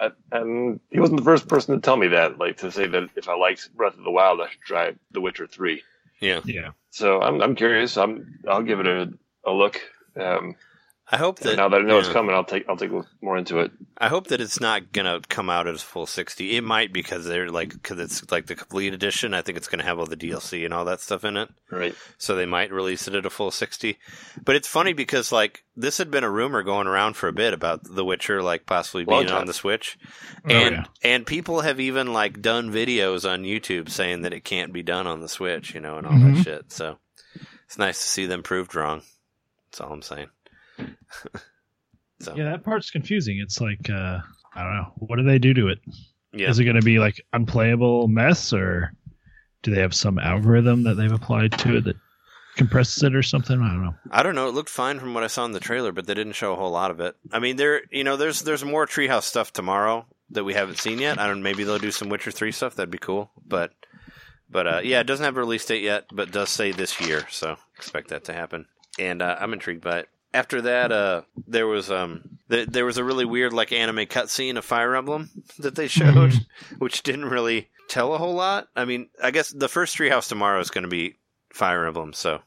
I, and he wasn't the first person to tell me that, like to say that if I liked Breath of the Wild, I should try The Witcher Three. yeah. Yeah. So I'm I'm curious. I'm I'll give it a a look. Um, I hope that now that I know it's coming, I'll take I'll take a look more into it. I hope that it's not gonna come out as full sixty. It might because they're like because it's like the complete edition. I think it's gonna have all the DLC and all that stuff in it, Right. so they might release it at a full sixty. But it's funny because like this had been a rumor going around for a bit about The Witcher like possibly Long being time. on the Switch, Oh, and yeah. and people have even like done videos on YouTube saying that it can't be done on the Switch, you know, and all Mhm. that shit. So it's nice to see them proved wrong. That's all I'm saying. so Yeah, that part's confusing. It's like, uh, I don't know. What do they do to it? yeah. Is it going to be like unplayable mess, or do they have some algorithm that they've applied to it that compresses it or something? I don't know. I don't know. It looked fine from what I saw in the trailer, but they didn't show a whole lot of it. I mean, there, you know, there's there's more Treehouse stuff tomorrow that we haven't seen yet. I don't. Maybe they'll do some Witcher three stuff. That'd be cool. But, but uh, yeah, it doesn't have a release date yet, but does say this year. So expect that to happen. And uh, I'm intrigued by it. After that, uh, there was um, th- there was a really weird like anime cutscene of Fire Emblem that they showed, which didn't really tell a whole lot. I mean, I guess the first Treehouse tomorrow is going to be Fire Emblem, so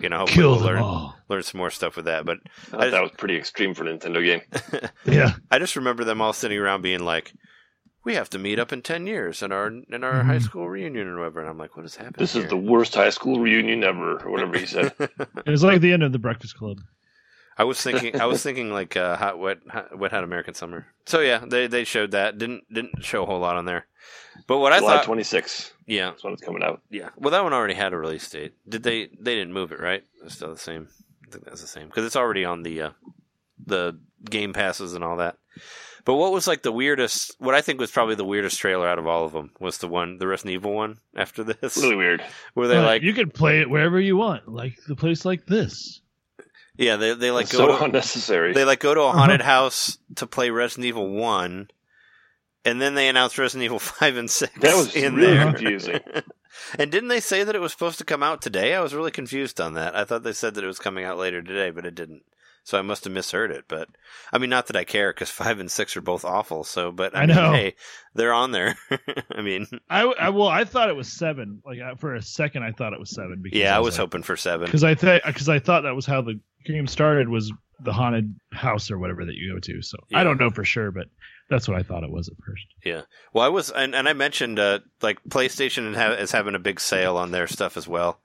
you know, hopefully Kill we'll learn all. learn some more stuff with that. But I thought that was pretty extreme for a Nintendo game. Yeah. I just remember them all sitting around being like, "We have to meet up in ten years in our in our high school reunion or whatever." And I'm like, "What is happening?" This is here?" the worst high school reunion ever, or whatever he said. It was like the end of the Breakfast Club. I was thinking, I was thinking like uh, hot, wet, hot, wet, hot American summer. So yeah, they they showed that. Didn't didn't show a whole lot on there. But what July I thought, twenty six. yeah, That's when it's coming out. yeah. Well, that one already had a release date. Did they? They didn't move it, right? It's still the same. I think that's the same because it's already on the uh, the game passes and all that. But what was like the weirdest? What I think was probably the weirdest trailer out of all of them was the one, the Resident Evil one. After this, Really weird. where they Uh, like, you could play it wherever you want, like the place like this. Yeah, they they like It's go so to, unnecessary. They like go to a haunted house to play Resident Evil One, and then they announced Resident Evil Five and Six. that was in really there. confusing. and didn't they say that it was supposed to come out today? I was really confused on that. I thought they said that it was coming out later today, but it didn't. So I must have misheard it. But I mean, not that I care because Five and Six are both awful. So, but I, I mean, know. hey, they're on there. I mean, I, I well, I thought it was seven. Like for a second, I thought it was seven. Because yeah, I was like, hoping for seven. because I thought because I thought that was how the game started was the haunted house or whatever that you go to. So Yeah. I don't know for sure, but that's what I thought it was at first. Yeah. Well, I was, and, and I mentioned uh, like PlayStation is having a big sale on their stuff as well,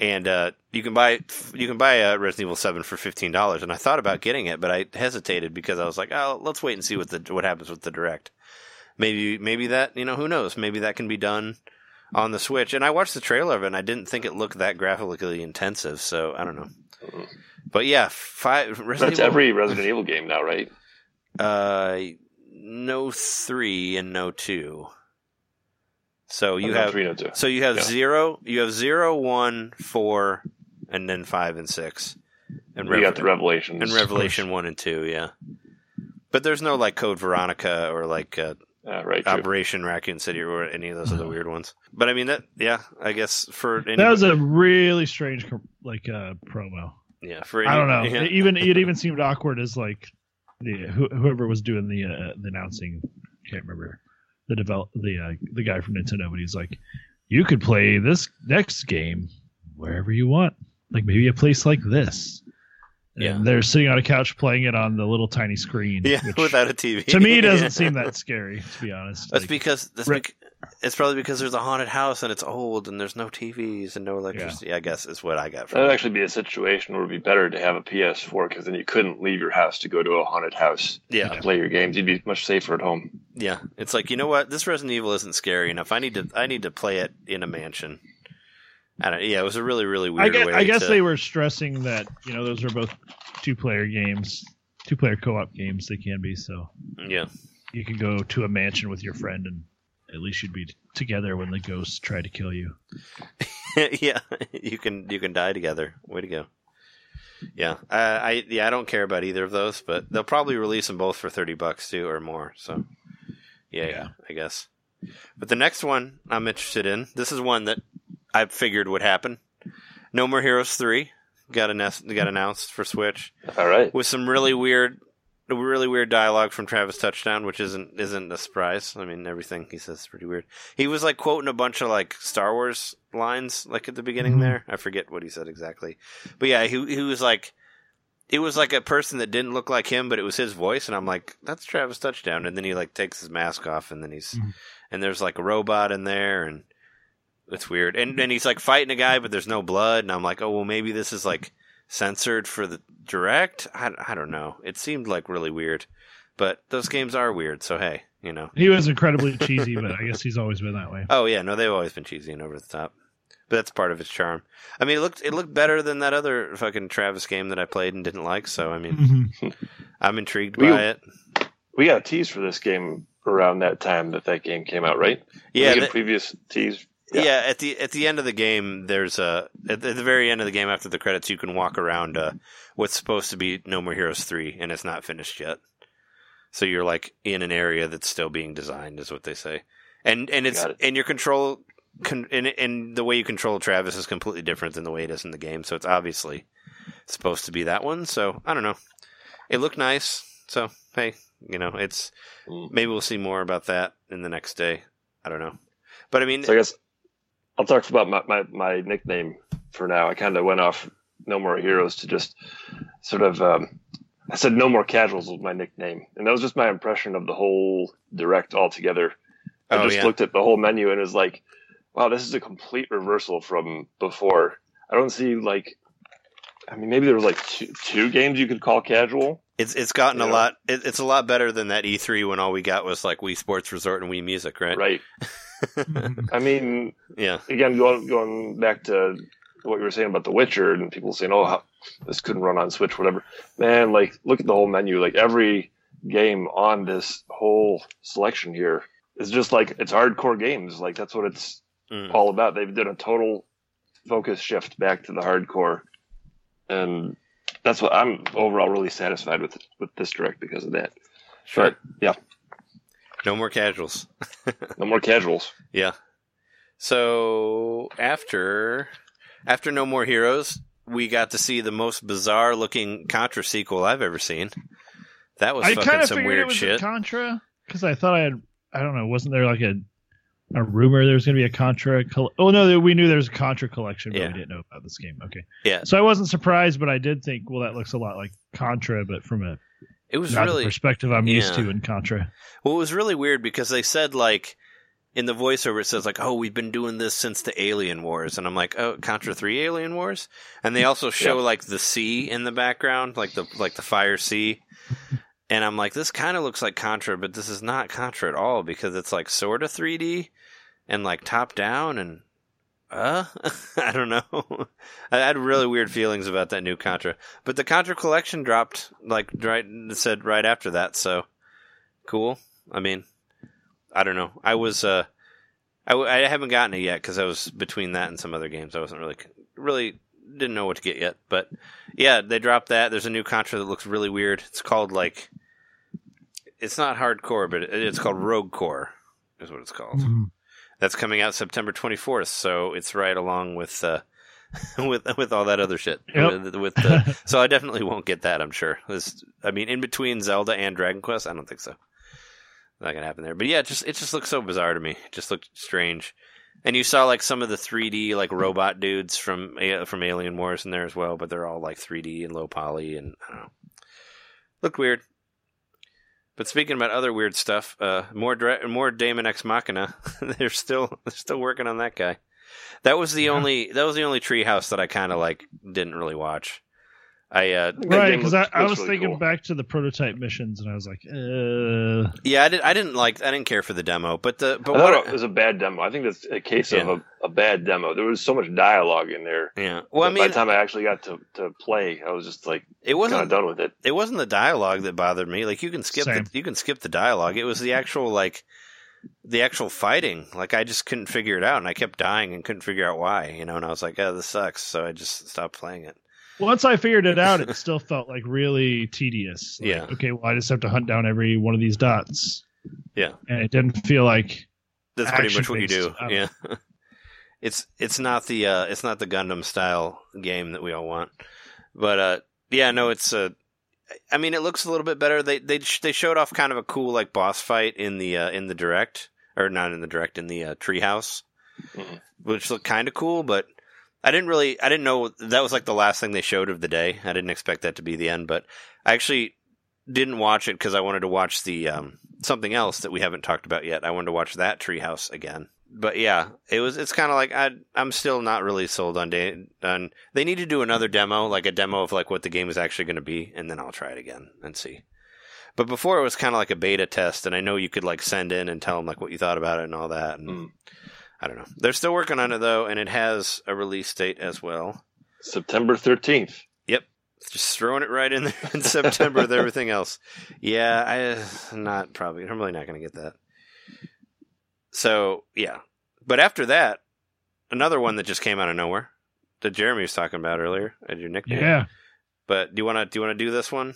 and uh, you can buy you can buy a Resident Evil Seven for fifteen dollars. And I thought about getting it, but I hesitated because I was like, oh, let's wait and see what the what happens with the direct. Maybe maybe that you know who knows maybe that can be done on the Switch. And I watched the trailer of it, and I didn't think it looked that graphically intensive. So I don't know. But yeah, five Resident That's Evil, every Resident Evil game now, right? uh, no three and no two. So you Oh, no, have three, no two. so you have Yeah. zero, you have zero, one, four, and then five and six, and, got the Revelations. and Revelation one and two, yeah. But there's no like Code Veronica or like uh, Uh, right. True. Operation Raccoon City or any of those other weird ones. But I mean that, yeah, I guess for any, That was a really strange like uh, promo. yeah for any, I don't know. yeah. It even it even seemed awkward as like the whoever was doing the uh, the announcing. Can't remember the develop the uh, the guy from Nintendo, but he's like, you could play this next game wherever you want, like maybe a place like this. And Yeah. they're sitting on a couch playing it on the little tiny screen. yeah, which without a TV. to me it doesn't Yeah. seem that scary, to be honest. That's Like, because that's Re- bec- it's probably because there's a haunted house and it's old and there's no TVs and no electricity. I guess is what I got from That'd it. actually be a situation where it'd be better to have a PS4 because then you couldn't leave your house to go to a haunted house Yeah, to play your games. You'd be much safer at home. yeah. It's like you know what, this Resident Evil isn't scary enough. I need to I need to play it in a mansion. I don't. Yeah, it was a really really I weird guess, way. I guess to, they were stressing that you know those are both two player games, two player co op games. They can be so. Yeah, you can go to a mansion with your friend and at least you'd be together when the ghosts try to kill you. yeah. You can you can die together. Way to go. Yeah, I, I yeah I don't care about either of those, but they'll probably release them both for thirty bucks too or more. So yeah, Yeah. I guess. But the next one I'm interested in. This is one that I figured would happen. No More Heroes three got announced got announced for Switch All right. with some really weird, really weird dialogue from Travis Touchdown, which isn't isn't a surprise. I mean, everything he says is pretty weird. He was like quoting a bunch of like Star Wars lines, like at the beginning Mhm. there. I forget what he said exactly, but yeah, he he was like. It was like a person that didn't look like him, but it was his voice, and I'm like, "That's Travis Touchdown." And then he like takes his mask off, and then he's, Mhm. and there's like a robot in there, and it's weird. And then he's like fighting a guy, but there's no blood, and I'm like, "Oh well, maybe this is like censored for the direct. I, I don't know. It seemed like really weird, but those games are weird. So hey, you know. He was incredibly cheesy, but I guess he's always been that way. Oh yeah, no, they've always been cheesy and over the top, but that's part of its charm. I mean, it looked it looked better than that other fucking Travis game that I played and didn't like. So I mean, Mhm. I'm intrigued We- by it. We got a tease for this game around that time that that game came out, right? Yeah, We the- previous tease. Yeah. Yeah. At the at the end of the game, there's a at the, at the very end of the game after the credits, you can walk around uh, what's supposed to be No More Heroes three, and it's not finished yet. So you're like in an area that's still being designed, is what they say, and and it's it. and your control. Con, and, and the way you control Travis is completely different than the way it is in the game. So it's obviously supposed to be that one. So I don't know. It looked nice. So hey, you know, it's Mm. maybe we'll see more about that in the next day. I don't know. But I mean, So I guess I'll talk about my, my, my nickname for now. I kind of went off No More Heroes to just sort of, um, I said No More Casuals was my nickname. And that was just my impression of the whole direct altogether. I Oh, just yeah. looked at the whole menu and was like, wow, this is a complete reversal from before. I don't see like I mean, maybe there was like two, two games you could call casual. It's it's gotten a Yeah. lot. It, it's a lot better than that E3 when all we got was like Wii Sports Resort and Wii Music, right? Right. I mean, Yeah. again, going going back to what you were saying about The Witcher and people saying, "Oh, how, this couldn't run on Switch, whatever." Man, like look at the whole menu. Like every game on this whole selection here is just like it's hardcore games. Like that's what it's Mm. all about. They've done a total focus shift back to the hardcore, and that's what I'm overall really satisfied with with this direct because of that. Sure. But yeah, No more casuals. no more casuals. Yeah. So after after No More Heroes, we got to see the most bizarre looking Contra sequel I've ever seen. That was I fucking kind of some figured it weird was shit. a Contra because I thought I had. I don't know. Wasn't there like a a rumor there was going to be a Contra? Col- oh no, we knew there was a Contra collection, but Yeah. we didn't know about this game. Okay. Yeah. So I wasn't surprised, but I did think, well, that looks a lot like Contra, but from a it was not really the perspective I'm used to in Contra. well, it was really weird because they said like in the voiceover it says like, "Oh, we've been doing this since the Alien Wars," and I'm like, "Oh, Contra Three Alien Wars," and they also show like the sea in the background, like the like the fire sea. And I'm like, this kind of looks like Contra, but this is not Contra at all because it's like sort of 3D and like top down and uh, I don't know. I had really weird feelings about that new Contra, but the Contra collection dropped like right said right after that, so cool. I mean, I don't know. I was uh, I, I haven't gotten it yet because I was between that and some other games. I wasn't really really didn't know what to get yet, but yeah, they dropped that. There's a new Contra that looks really weird. It's called like it's not hardcore, but it, it's called Rogue Corps, is what it's called. That's coming out September 24th, so it's right along with uh, with with all that other shit. Yep. With, with the, so I definitely won't get that. I'm sure. This, I mean, in between Zelda and Dragon Quest, I don't think so. Not gonna happen there. But yeah, it just it just looks so bizarre to me. It just looked strange. And you saw like some of the 3D like robot dudes from from Alien Wars in there as well, but they're all like 3D and low poly and I don't know. Looked weird. But speaking about other weird stuff, uh, more dra- more Daemon X Machina. they're still they're still working on that guy. That was the Yeah. only that was the only Treehouse that I kind of like didn't really watch. I uh Right, because I, I was really thinking cool. back to the prototype missions, and I was like, uh, yeah I did I didn't like I didn't care for the demo, but the but I what it was a bad demo. I think that's a case of a, a bad demo. There was so much dialogue in there. yeah well I But by the time I actually got to, to play, I was just like it wasn't done with it. it wasn't the dialogue that bothered me. Like you can skip Same. the, you can skip the dialogue. It was the actual like the actual fighting. Like I just couldn't figure it out, and I kept dying and couldn't figure out why. You know, and I was like, "Oh, this sucks." So I just stopped playing it. Once I figured it out, it still felt like really tedious. Like, Yeah. Okay, well, I just have to hunt down every one of these dots. Yeah. And it didn't feel like That's pretty much what you do. Action-based. Yeah. it's it's not the uh, it's not the Gundam style game that we all want, but uh, yeah, no, it's uh, I mean, it looks a little bit better. They they they showed off kind of a cool like boss fight in the uh, in the direct or not in the direct in the uh, treehouse, Mhm. which looked kind of cool, but. I didn't really, I didn't know that was like the last thing they showed of the day. I didn't expect that to be the end, but I actually didn't watch it because I wanted to watch the um, something else that we haven't talked about yet. I wanted to watch that Treehouse again. But yeah, it was. It's kind of like I, I'm still not really sold on day. On they need to do another demo, like a demo of like what the game is actually going to be, and then I'll try it again and see. But before it was kind of like a beta test, and I know you could like send in and tell them like what you thought about it and all that. And Mm. I don't know. They're still working on it though, and it has a release date as well. September thirteenth. Yep, Just throwing it right in there in September with everything else. Yeah, I I'm not probably. I'm really not going to get that. So yeah, but after that, another one that just came out of nowhere that Jeremy was talking about earlier at your nickname. yeah, But do you want to do you want to do this one?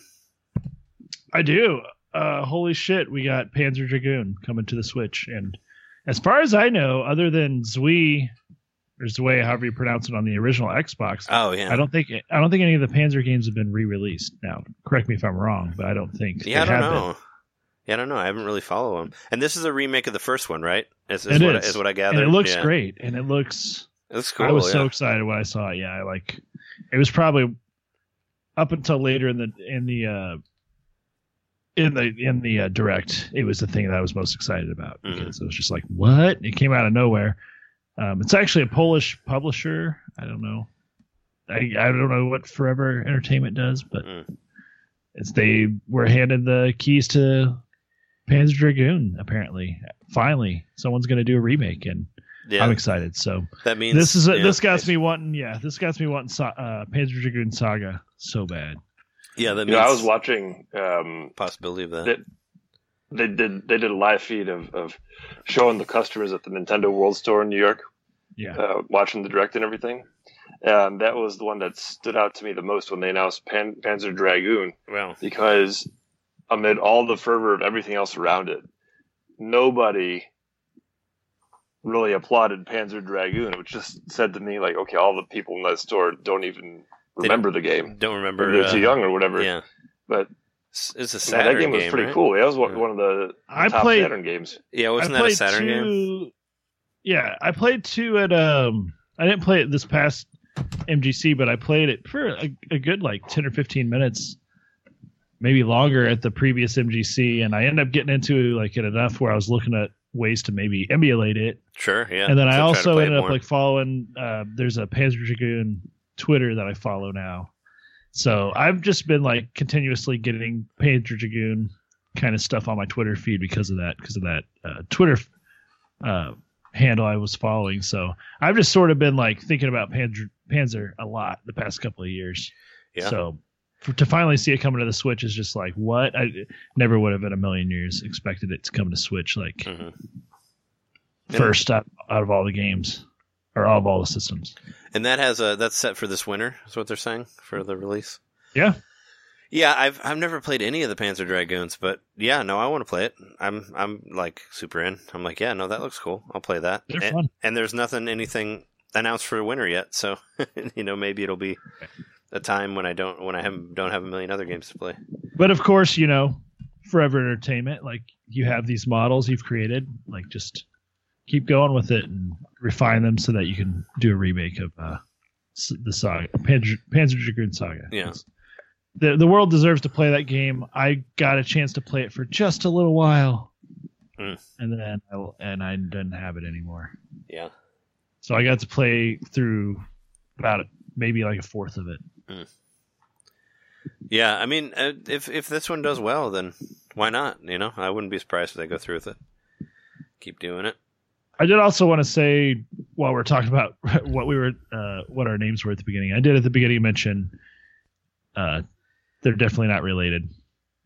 I do. Uh, holy shit, we got Panzer Dragoon coming to the Switch, and as far as I know, other than Zui or Zwei, however you pronounce it on the original Xbox, Oh yeah, I don't think I don't think any of the Panzer games have been re-released. Now, correct me if I'm wrong, but I don't think. yeah, I don't have been. know. Yeah, I don't know. I haven't really followed them. And this is a remake of the first one, right? Is, is It what, is. is what I gathered. And it looks Yeah. great, and it looks. It's cool. I was yeah. so excited when I saw it. Yeah, I like. It was probably up until later in the in the uh, in the in the uh, direct. It was the thing that I was most excited about Mhm. because it was just like what it came out of nowhere. Um, it's actually a Polish publisher. I don't know. I I don't know what Forever Entertainment does, but Mm. it's they were handed the keys to Panzer Dragoon. Apparently, finally, someone's going to do a remake, and Yeah, I'm excited. So that means this is yeah, this got me wanting. Yeah, this got me wanting uh, Panzer Dragoon Saga so bad. Yeah, that You means know, I was watching. Um, possibility of that. that they did they did a live feed of, of showing the customers at the Nintendo World Store in New York, Yeah, uh, watching the direct and everything. And that was the one that stood out to me the most when they announced Pan- Panzer Dragoon, well, because amid all the fervor of everything else around it, nobody really applauded Panzer Dragoon, which just said to me like, okay, all the people in that store don't even remember the game. don't remember. Or they're uh, too young or whatever. Yeah, But it's, it's a man, Saturn that game was pretty right? cool. That was one, Yeah. one of the I top played- Saturn games. Yeah, wasn't I that a played Saturn game? two, Yeah, I played two at um. I didn't play it this past MGC, but I played it for a, a good like ten or fifteen minutes, maybe longer at the previous MGC, and I ended up getting into like it enough where I was looking at ways to maybe emulate it, Sure, yeah. and then I So try to also ended up more. like following. Uh, there's a Panzer Dragoon Twitter that I follow now, so I've just been like continuously getting Panzer Dragoon kind of stuff on my Twitter feed because of that, because of that uh, Twitter uh, handle I was following. So I've just sort of been like thinking about Panzer, Panzer a lot the past couple of years. Yeah. So for, to finally see it coming to the Switch is just like what I never would have in a million years expected it to come to Switch like Mhm. first out, out of all the games or of all the systems. And that has a that's set for this winter. Is what they're saying for the release. Yeah. Yeah, I've I've never played any of the Panzer Dragoons, but yeah, no, I want to play it. I'm I'm like super in. I'm like, yeah, no, that looks cool. I'll play that. They're and, fun. and there's nothing anything announced for winter yet, so you know maybe it'll be a time when I don't when I have don't have a million other games to play. But of course, you know, Forever Entertainment, like you have these models you've created, like just keep going with it and refine them so that you can do a remake of uh, the saga, Panzer, Panzer Dragoon Saga. Yeah. The the world deserves to play that game. I got a chance to play it for just a little while, Mm. and then I, and I didn't have it anymore. Yeah. So I got to play through about maybe like a fourth of it. Yeah, I mean, uh, if if this one does well, then why not? You know, I wouldn't be surprised if they go through with it. Keep doing it. I did also want to say while we're talking about what we were, uh, what our names were at the beginning. I did at the beginning mention uh, they're definitely not related.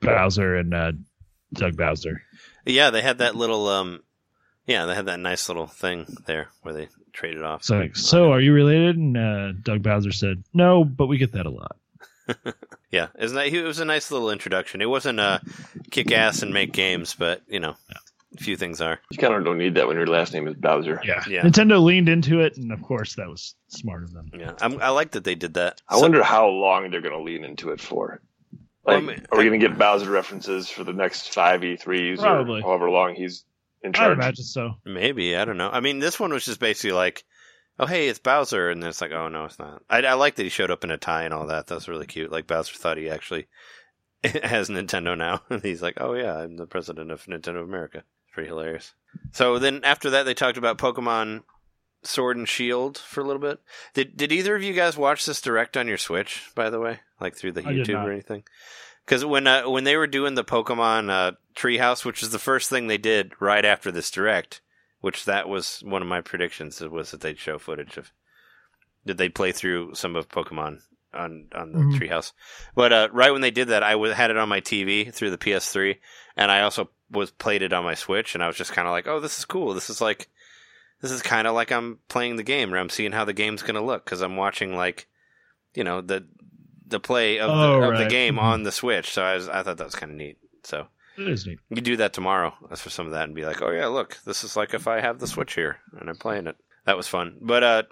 Bowser and uh, Doug Bowser. Yeah, they had that little um, yeah, they had that nice little thing there where they traded off. So, like, so are you related? And uh, Doug Bowser said, "No, but we get that a lot." Yeah, isn't that? It was a nice little introduction. It wasn't a kick ass and make games, but you know, a few things are. You kind of don't need that when your last name is Bowser. Yeah. Yeah. Nintendo leaned into it, and of course that was smart of them. Yeah, I'm, I like that they did that. I So- wonder how long they're going to lean into it for. Well, Like, I mean- are we going to get Bowser references for the next five E3s Probably. or however long he's in charge? I charge? imagine so. Maybe I don't know. I mean, this one was just basically like, "Oh, hey, it's Bowser," and then it's like, "Oh no, it's not." I, I like that he showed up in a tie and all that. That's really cute. Like Bowser thought he actually has Nintendo now, and he's like, "Oh yeah, I'm the president of Nintendo of America." Pretty hilarious. So then after that, they talked about Pokemon Sword and Shield for a little bit. Did Did either of you guys watch this direct on your Switch? By the way, like through the I YouTube or anything? Because when uh, when they were doing the Pokemon uh, Treehouse, which is the first thing they did right after this direct, which that was one of my predictions was that they'd show footage of did they play through some of Pokemon on on the Mhm. Treehouse. But uh, right when they did that, I had it on my TV through the PS3, and I also was played it on my Switch, and I was just kind of like, oh, this is cool. This is like this is kind of like I'm playing the game, or I'm seeing how the game's gonna look because I'm watching like you know the the play of, Oh, the, of the right. game Mhm. on the Switch. So I was, I thought that was kind of neat. So It is neat. you could do that tomorrow. That's for some of that, and be like, oh yeah, look, this is like if I have the Switch here and I'm playing it. That was fun. But uh,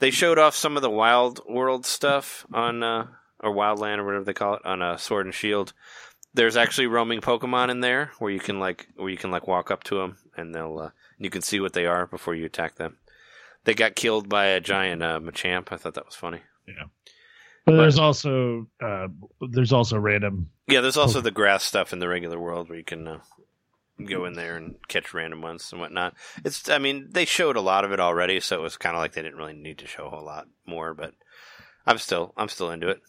they showed off some of the Wild World stuff on uh, or Wildland or whatever they call it on uh, Sword and Shield. There's actually roaming Pokemon in there where you can like where you can like walk up to them and they'll uh, you can see what they are before you attack them. They got killed by a giant uh, Machamp. I thought that was funny. But But- there's also uh, there's also random. Yeah, there's also the grass stuff in the regular world where you can uh, go in there and catch random ones and whatnot. It's, I mean, they showed a lot of it already, so it was kind of like they didn't really need to show a whole lot more. But I'm still I'm still into it.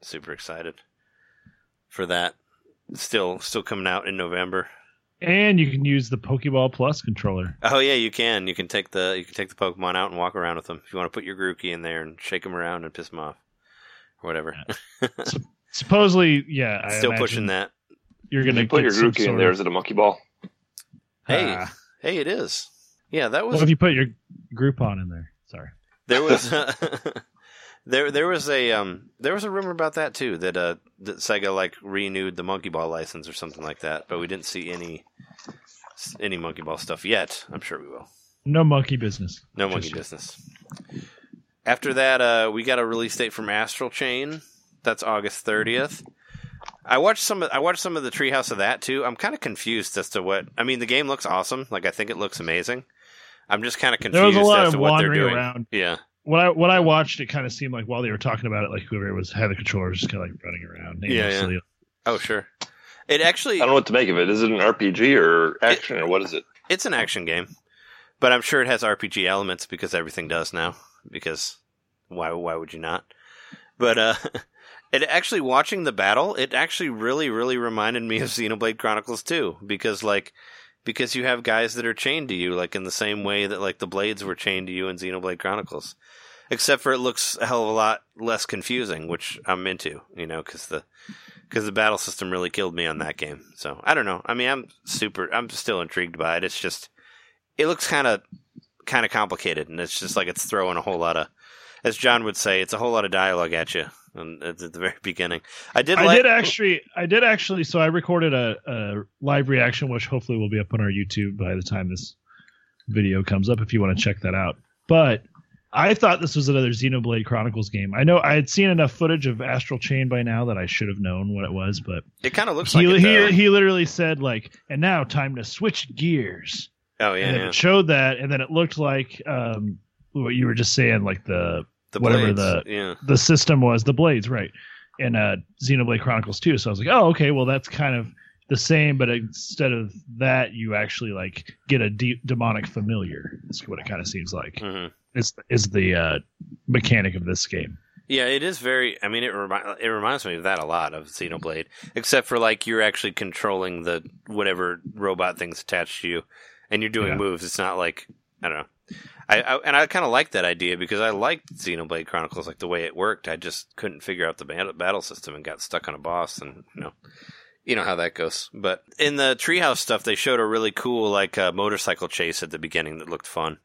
Super excited for that. Still still coming out in November. And you can use the Pokeball Plus controller. Oh yeah, you can. You can take the you can take the Pokemon out and walk around with them. If you want to put your Grookey in there and shake them around and piss them off, or whatever. Supposedly, yeah. I Still imagine pushing that. You're gonna You put get your some Grookey in sort there. of- Is it a monkey ball? Hey, Ah. hey, it is. Yeah, that was What if you put your Groupon in there? Sorry. there was there there was a um there was a rumor about that too that uh that Sega like renewed the Monkey Ball license or something like that, but we didn't see any any Monkey Ball stuff yet. I'm sure we will. No monkey business. No monkey Just- business. After that, uh, we got a release date from Astral Chain. That's August 30th. I watched some. Of, I watched some of the Treehouse of that too. I'm kind of confused as to what. I mean, the game looks awesome. Like I think it looks amazing. I'm just kind of confused There was a lot as of to what they're wandering doing. around. Yeah, What I what I watched, it kind of seemed like while they were talking about it, like whoever was had the controller was just kind of like running around. Yeah, yeah. Oh, sure. It actually, I don't know what to make of it. Is it an RPG or action or what is it? it's an action game, but I'm sure it has RPG elements because everything does now. Because why? Why would you not? But uh, it actually watching the battle, it actually really, really reminded me of Xenoblade Chronicles 2 because like because you have guys that are chained to you like in the same way that like the blades were chained to you in Xenoblade Chronicles. Except for it looks a hell of a lot less confusing, which I'm into, you know, because the because the battle system really killed me on that game. So I don't know. I mean, I'm super. I'm still intrigued by it. It's just it looks kind of kind of complicated, and it's just like it's throwing a whole lot of, as John would say, it's a whole lot of dialogue at you and at the very beginning. I did. I like, did actually. I did actually. So I recorded a, a live reaction, which hopefully will be up on our YouTube by the time this video comes up. If you want to check that out, but I thought this was another Xenoblade Chronicles game. I know I had seen enough footage of Astral Chain by now that I should have known what it was, but It kind of looks he like it, he, he literally said like, "And now time to switch gears." Oh yeah, and yeah. it showed that, and then it looked like um, what you were just saying, like the The whatever blades. the- yeah. the system was the blades, right? In uh, Xenoblade Chronicles 2. So I was like, oh, okay, well that's kind of the same, but instead of that, you actually like get a de- demonic familiar. That's what it kind of seems like. hmm Is is the uh, mechanic of this game? Yeah, it is very. I mean, it remi- it reminds me of that a lot of Xenoblade, except for like you're actually controlling the whatever robot things attached to you, and you're doing Yeah. moves. It's not like I don't know. I, I and I kind of like that idea because I liked Xenoblade Chronicles like the way it worked. I just couldn't figure out the battle system and got stuck on a boss, and you know, you know how that goes. But in the treehouse stuff, they showed a really cool like uh, motorcycle chase at the beginning that looked fun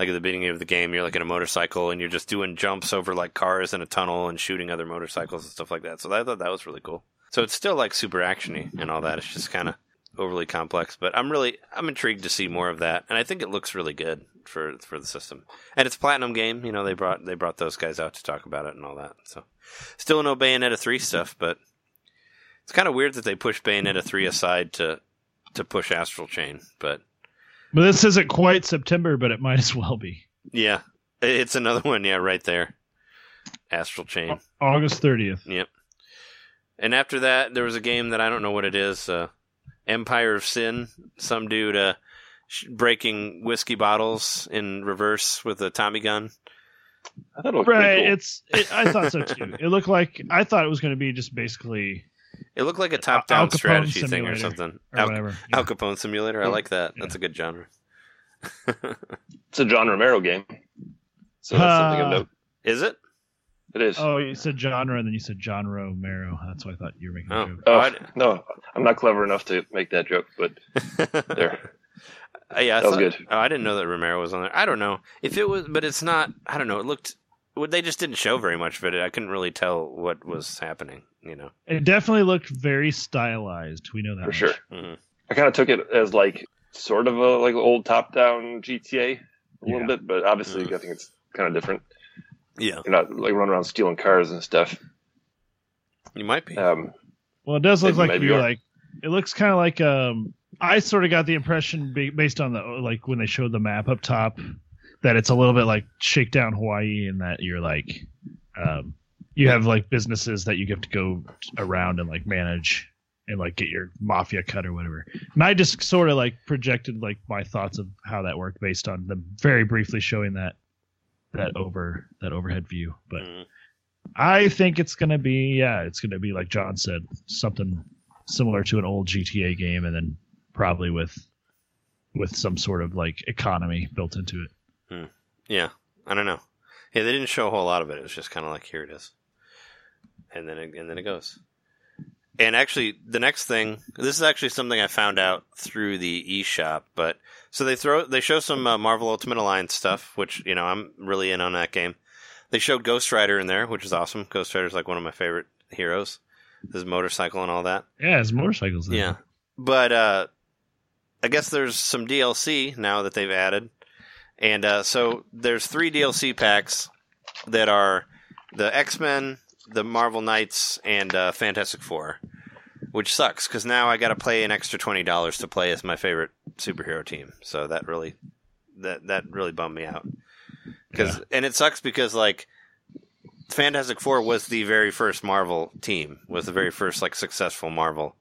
like at the beginning of the game, you're like in a motorcycle and you're just doing jumps over like cars in a tunnel and shooting other motorcycles and stuff like that. So I thought that was really cool. So it's still like super actiony and all that. It's just kind of overly complex, but I'm really I'm intrigued to see more of that, and I think it looks really good for for the system. And it's a platinum game. You know, they brought they brought those guys out to talk about it and all that. So still no Bayonetta three stuff, but it's kind of weird that they pushed Bayonetta three aside to to push Astral Chain, but But this isn't quite September, but it might as well be. Yeah, it's another one. Yeah, right there. Astral Chain. August 30th. Yep. And after that, there was a game that I don't know what it is. Uh, Empire of Sin. Some dude uh, breaking whiskey bottles in reverse with a Tommy gun. I thought it looked Right. pretty cool. It's. It, I thought so too. It looked like I thought it was going to be just basically It looked like a top-down Capone strategy thing or something. or Al, whatever. Al Capone Simulator. I like that. That's a good genre. It's a John Romero game. So that's something of Uh, note. Is it? It is. Oh, you said genre, and then you said John Romero. That's why I thought you were making Oh. a joke. Oh, I- no, I'm not clever enough to make that joke, but there. Uh, yeah, I That was good. Oh, I didn't know that Romero was on there. I don't know if it was, but it's not. I don't know. It looked. Well, they just didn't show very much of it. I couldn't really tell what was happening. You know. It definitely looked very stylized. We know that For much. sure. Mhm. I kind of took it as like sort of a like old top-down GTA a Yeah. little bit, but obviously Mhm. I think it's kind of different. Yeah, You're not like running around stealing cars and stuff. you might be. Um, Well, it does look like you're you are. like. It looks kind of like um. I sort of got the impression based on the like when they showed the map up top that it's a little bit like Shakedown Hawaii, and that you're like, um, you have like businesses that you have to go around and like manage and like get your mafia cut or whatever. And I just sort of like projected like my thoughts of how that worked based on them very briefly showing that that over that overhead view. But Mhm. I think it's gonna be yeah, it's gonna be like John said, something similar to an old GTA game, and then probably with with some sort of like economy built into it. Yeah, I don't know. Yeah, they didn't show a whole lot of it. It was just kind of like here it is, and then it, and then it goes. And actually, the next thing this is actually something I found out through the eShop. But so they throw they show some uh, Marvel Ultimate Alliance stuff, which you know I'm really in on that game. They showed Ghost Rider in there, which is awesome. Ghost Rider is like one of my favorite heroes. His motorcycle and all that. Yeah, it's motorcycles. in Yeah. But uh I guess there's some DLC now that they've added. And uh so there's three DLC packs that are the X-Men, the Marvel Knights and uh Fantastic 4. Which sucks cuz now I got to play an extra $20 to play as my favorite superhero team. So that really that that really bummed me out. Cuz and it sucks because like Fantastic Four was the very first Marvel team, was the very first like successful Marvel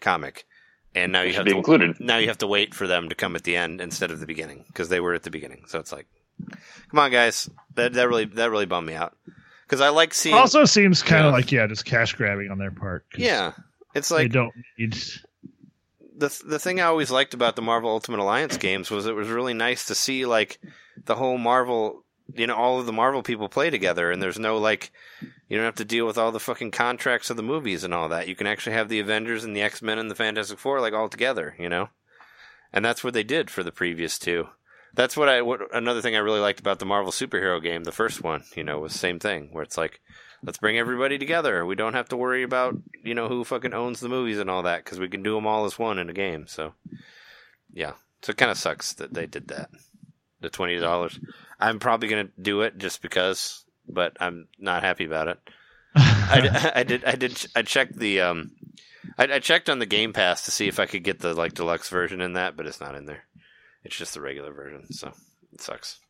comic, and now you have be to included. now you have to wait for them to come at the end instead of the beginning because they were at the beginning. So it's like, come on, guys, that that really that really bummed me out because I like seeing. Also seems kind of like yeah, just cash grabbing on their part. yeah, it's they like don't need. the the thing I always liked about the Marvel Ultimate Alliance games was it was really nice to see like the whole Marvel, you know, all of the Marvel people play together, and there's no like, you don't have to deal with all the fucking contracts of the movies and all that. You can actually have the Avengers and the X Men and the Fantastic Four like all together, you know, and that's what they did for the previous two. That's what I what another thing I really liked about the Marvel superhero game, the first one, you know, was same thing where it's like. Let's bring everybody together. We don't have to worry about, you know, who fucking owns the movies and all that because we can do them all as one in a game. So, yeah. So it kind of sucks that they did that. The twenty dollars. I'm probably gonna do it just because, but I'm not happy about it. I, I did. I did. I checked the. Um, I, I checked on the Game Pass to see if I could get the like deluxe version in that, but it's not in there. It's just the regular version, so it sucks.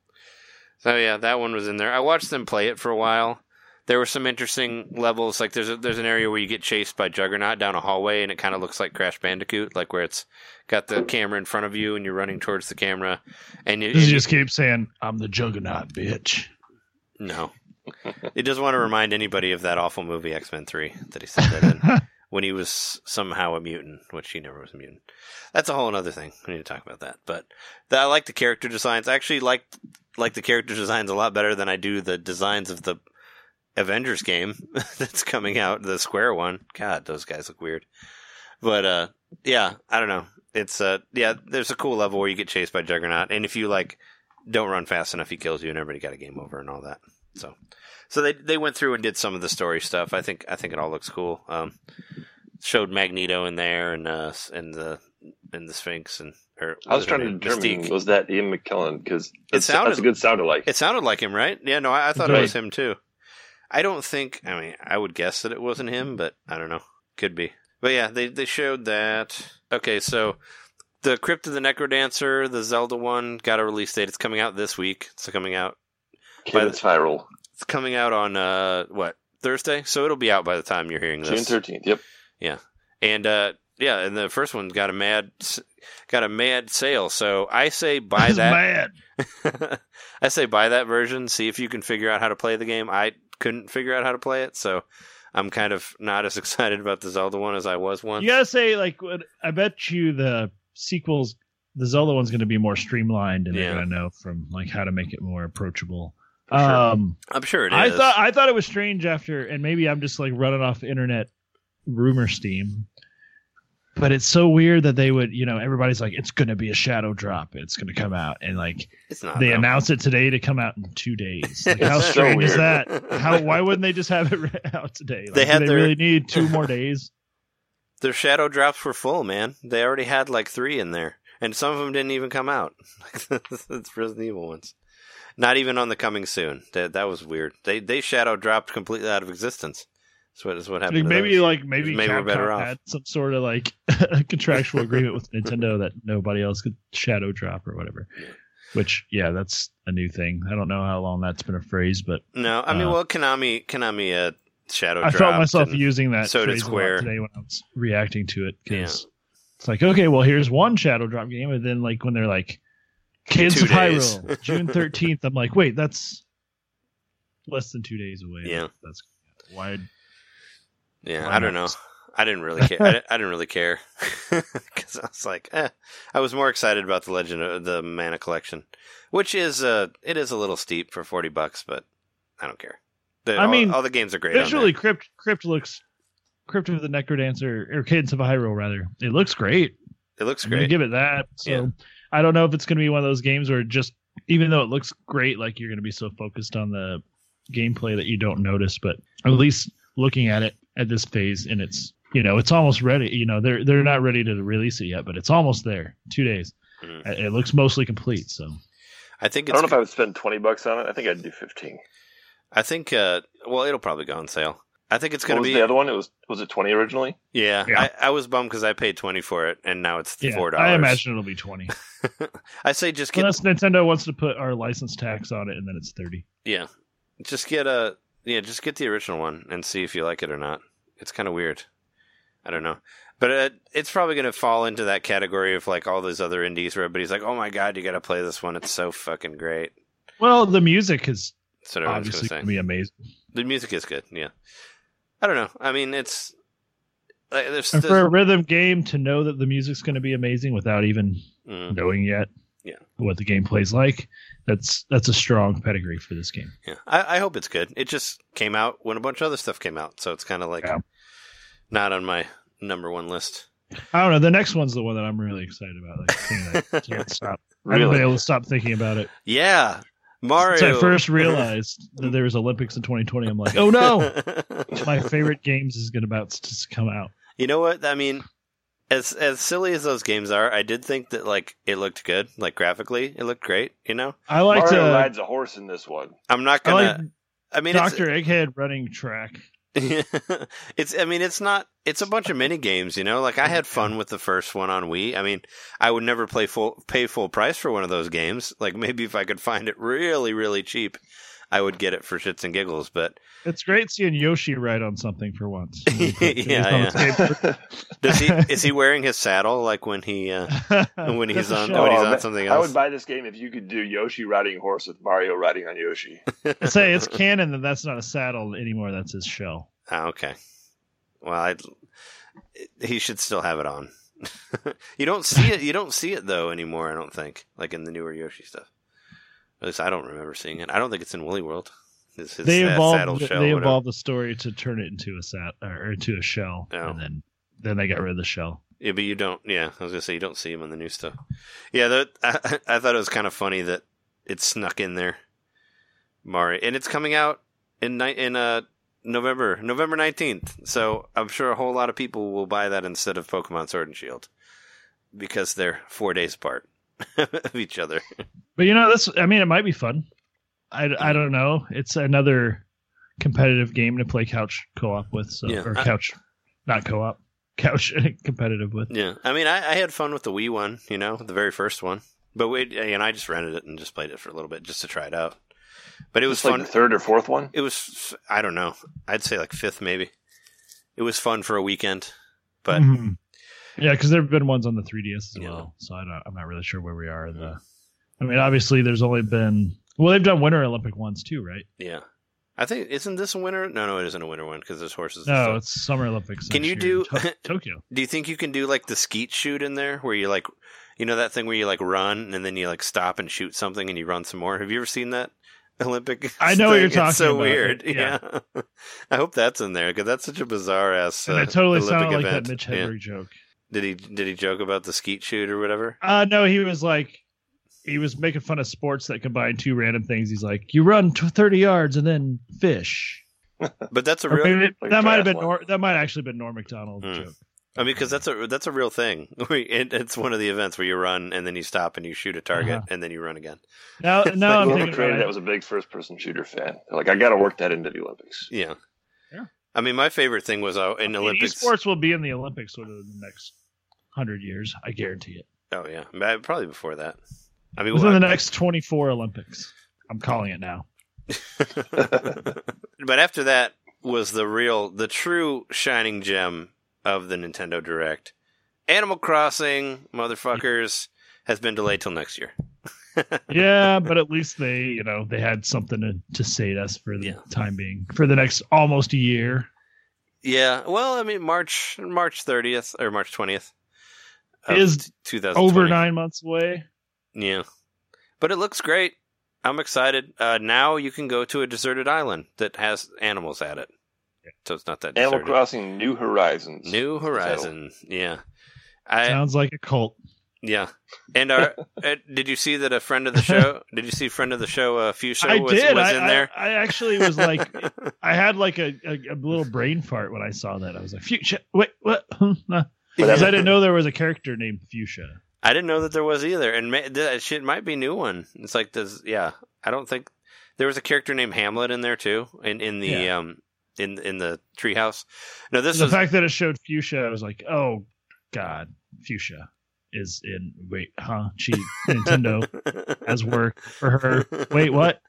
So yeah, that one was in there. I watched them play it for a while. There were some interesting levels. Like there's a, there's an area where you get chased by Juggernaut down a hallway, and it kind of looks like Crash Bandicoot, like where it's got the camera in front of you and you're running towards the camera, and you, just keep saying, "I'm the Juggernaut, bitch"? no. He doesn't want to remind anybody of that awful movie X Men Three that he said that in when he was somehow a mutant, which he never was a mutant. That's a whole other thing. We need to talk about that. But the, I like the character designs. I actually like like the character designs a lot better than I do the designs of the Avengers game that's coming out, the Square one. God, those guys look weird. But uh, yeah, I don't know. It's uh, yeah, there's a cool level where you get chased by Juggernaut, and if you like don't run fast enough, he kills you, and everybody got a game over and all that. So, so they they went through and did some of the story stuff. I think I think it all looks cool. Um, showed Magneto in there and uh and the and the Sphinx and or I was trying to name? determine Mystique. was that Ian McKellen because It sounded- that's a good sound alike. It sounded like him, right? Yeah, no, I, I thought it was him too. I don't think. I mean, I would guess that it wasn't him, but I don't know. Could be. But yeah, they they showed that. Okay, so the Crypt of the Necrodancer, the Zelda one, got a release date. It's coming out this week. It's coming out. by the viral. It's coming out on uh what Thursday, so it'll be out by the time you're hearing this. June thirteenth. Yep. Yeah, and uh yeah, and the first one got a mad got a mad sale. So I say buy He's that. mad. I say buy that version. See if you can figure out how to play the game. I couldn't figure out how to play it, so I'm kind of not as excited about the Zelda one as I was once. You gotta say, like, I bet you the sequels, the Zelda one's going to be more streamlined, and Yeah. they're going to know from like how to make it more approachable. Sure. Um, I'm sure it is. I thought I thought it was strange after, and maybe I'm just like running off internet rumor steam. But it's so weird that they would, you know, everybody's like, it's going to be a shadow drop. It's going to come out, and like it's not. they though. announced it today to come out in two days. Like, how so strange is that? How? Why wouldn't they just have it out today? Like, They had they their- really need two more days. Their shadow drops were full, man. They already had like three in there, and some of them didn't even come out. Like it's Resident Evil ones. Not even on the coming soon. That that was weird. They they shadow dropped completely out of existence. That's what is what happened. maybe those. like maybe, Maybe we're Capcom better off. had some sort of like contractual agreement with Nintendo that nobody else could shadow drop or whatever. Which yeah, that's a new thing. I don't know how long that's been a phrase, but no. I mean, uh, well, Konami Konami uh, shadow. I felt myself using that so did phrase a lot Square. today when I was reacting to it because it's like okay, well here's one shadow drop game, and then like when they're like Kids Two of days. Hyrule, June thirteenth, I'm like, wait, that's less than two days away. Yeah. that's Why? Yeah, I don't know. I didn't really care. I, di- I didn't really care because I was like, eh. I was more excited about the Legend of the Mana Collection, which is uh, it is a little steep for forty bucks, but I don't care. The, I all- mean, all, the games are great. Visually, Crypt Crypt looks Crypt of the Necrodancer or Cadence of Hyrule rather. It looks great. It looks great. give it that. So Yeah. I don't know if it's gonna be one of those games where just even though it looks great, like you're gonna be so focused on the gameplay that you don't notice. But at least looking at it at this phase, and it's you know it's almost ready. You know they're they're not ready to release it yet, but it's almost there. Two days. Mhm. It it looks mostly complete. So I think I don't know if I would spend twenty bucks on it. I think I'd do fifteen. I think. Uh, well, it'll probably go on sale. I think it's going to was be. the other one? It was was it twenty originally? Yeah, Yeah. I, I was bummed because I paid twenty for it, and now it's yeah, four dollars. I imagine it'll be twenty. I say just get Unless Nintendo wants to put our license tax on it, and then it's thirty. yeah, just get a yeah, just get the original one and see if you like it or not. It's kind of weird. I don't know, but it, it's probably going to fall into that category of like all those other indies where everybody's like, "Oh my god, you got to play this one! It's so fucking great." Well, the music is That's what obviously going to be amazing. The music is good. Yeah, I don't know. I mean, it's like, there's, And there's for a rhythm game to know that the music's going to be amazing without even mm, knowing yet Yeah. what the gameplay's like, that's that's a strong pedigree for this game. yeah. I, I hope it's good. It just came out when a bunch of other stuff came out, so it's kind of like Yeah. not on my number one list. I don't know. The next one's the one that I'm really excited about. Like, I can't stop. I haven't been Really? able to stop thinking about it. Yeah, Mario. Since I first realized that there was Olympics in 2020, I'm like, oh no, my favorite games is going to about to come out. You know what? I mean, as as silly as those games are, I did think that like it looked good, like graphically, it looked great. You know, I like Mario to. rides a horse in this one. I'm not gonna. like I mean, Doctor Egghead running track. it's, it's. I mean, it's not. It's a bunch of mini games. You know, like I had fun with the first one on Wii. I mean, I would never play full pay full price for one of those games. Like maybe if I could find it really, really cheap, I would get it for shits and giggles. But It's great seeing Yoshi ride on something for once. Yeah, yeah. does he? is he wearing his saddle like when he? Uh, when he's on when he's Oh, on man, something I would buy this game if you could do Yoshi riding horse with Mario riding on Yoshi. Say it's canon that that's not a saddle anymore. That's his shell. Oh, okay. Well, I he should still have it on. you don't see it. You don't see it though anymore. I don't think, like in the newer Yoshi stuff. At least I don't remember seeing it. I don't think it's in Woolly World. His, his they evolved. saddle shell, they evolved the story to turn it into a sat or into a shell, Oh. and then then they got rid of the shell. Yeah, but you don't. Yeah, I was gonna say you don't see him in the new stuff. Yeah, that I, I thought it was kind of funny that it snuck in there, Mario, and it's coming out in ni- in uh November November nineteenth. So I'm sure a whole lot of people will buy that instead of Pokemon Sword and Shield because they're four days apart of each other. But you know, this. I mean, it might be fun. I, I don't know. It's another competitive game to play couch co-op with. So Yeah, or I- couch, not co-op, couch competitive with. Yeah, I mean, I, I had fun with the Wii one, you know, the very first one. But wait, and I just rented it and just played it for a little bit just to try it out. But it was It's like fun. the third or fourth one. it was I don't know. I'd say like fifth maybe. It was fun for a weekend, but Mhm. Yeah, because there have been ones on the 3ds as Yeah. well. So I don't, I'm not really sure where we are. In the, I mean, obviously, there's only been well, they've done Winter Olympic ones too, right? yeah. I think isn't this a winter? No, no, it isn't a winter one because there's horses. and No, it's Summer Olympics. Can you do- To- Tokyo? Do you think you can do like the skeet shoot in there, where you like, you know, that thing where you like run and then you like stop and shoot something and you run some more? Have you ever seen that Olympic? I know what you're talking It's so about. weird. Yeah. Yeah, I hope that's in there because that's such a bizarre ass. And uh, it totally Olympic sounded like event. that Mitch Yeah. Hedberg joke. Did he did he joke about the skeet shoot or whatever? Uh no, he was like he was making fun of sports that combine two random things. He's like, you run to 30 yards and then fish. But that's a real. maybe like that might have been. Nor, that might actually been Norm Macdonald Hmm. joke. I mean, because that's a that's a real thing. It, it's one of the events where you run and then you stop and you shoot a target Uh-huh. and then you run again. Now, now like I'm thinking created that was a big first-person shooter fan. Like, I got to work that into the Olympics. Yeah. Yeah. I mean, my favorite thing was uh, in I mean, Olympics. Sports will be in the Olympics within the next hundred years. I guarantee it. Oh yeah, probably before that. I mean, Within well, the next 24 Olympics. I'm calling it now. but after that was the real, the true shining gem of the Nintendo Direct. Animal Crossing, motherfuckers, has been delayed till next year. yeah, but at least they, you know, they had something to, say to sate us for the Yeah. time being for the next almost a year. Yeah, well, I mean, March March thirtieth or March twentieth Is two thousand Over nine months away. Yeah, but it looks great. I'm excited. Uh, now you can go to a deserted island that has animals at it, so it's not that Animal deserted. Crossing New Horizons. New Horizon. Yeah, I Sounds like a cult. yeah. And our, uh, did you see that a friend of the show? did you see friend of the show uh, Fuchsia I was, did. was I, in I- there? I, actually was like, I had like a, a, a little brain fart when I saw that. I was like, Fuchsia. Wait, what? Because I didn't know there was a character named Fuchsia. I didn't know that there was either, and ma- that shit might be new one. It's like does yeah. I don't think there was a character named Hamlet in there too, in in the Yeah. um in in the treehouse. No, this the was fact that it showed Fuchsia, I was like, oh god, Fuchsia is in. Wait, huh? She Nintendo has work for her. Wait, what?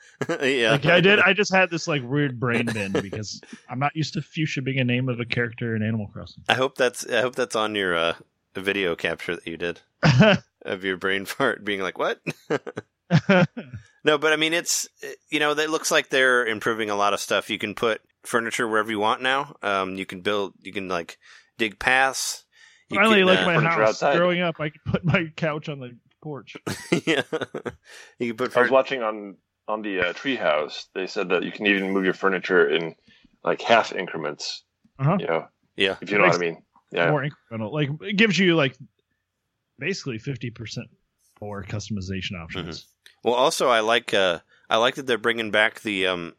yeah, Like I did. I just had this like weird brain bend because I'm not used to Fuchsia being a name of a character in Animal Crossing. I hope that's I hope that's on your uh, video capture that you did of your brain fart being like what. No, but I mean, it's you know, it looks like they're improving a lot of stuff. You can put furniture wherever you want now. Um, you can build, you can like dig paths. You Finally, can, like uh, my house. outside. Growing up, I could put my couch on the porch. yeah, you can put. I was watching on on the uh, Treehouse. They said that you can even move your furniture in like half increments. Uh-huh. You know, yeah, if you know what I mean. Yeah. More incremental. Like it gives you like basically fifty percent more customization options. Well, also I like uh, I like that they're bringing back the um,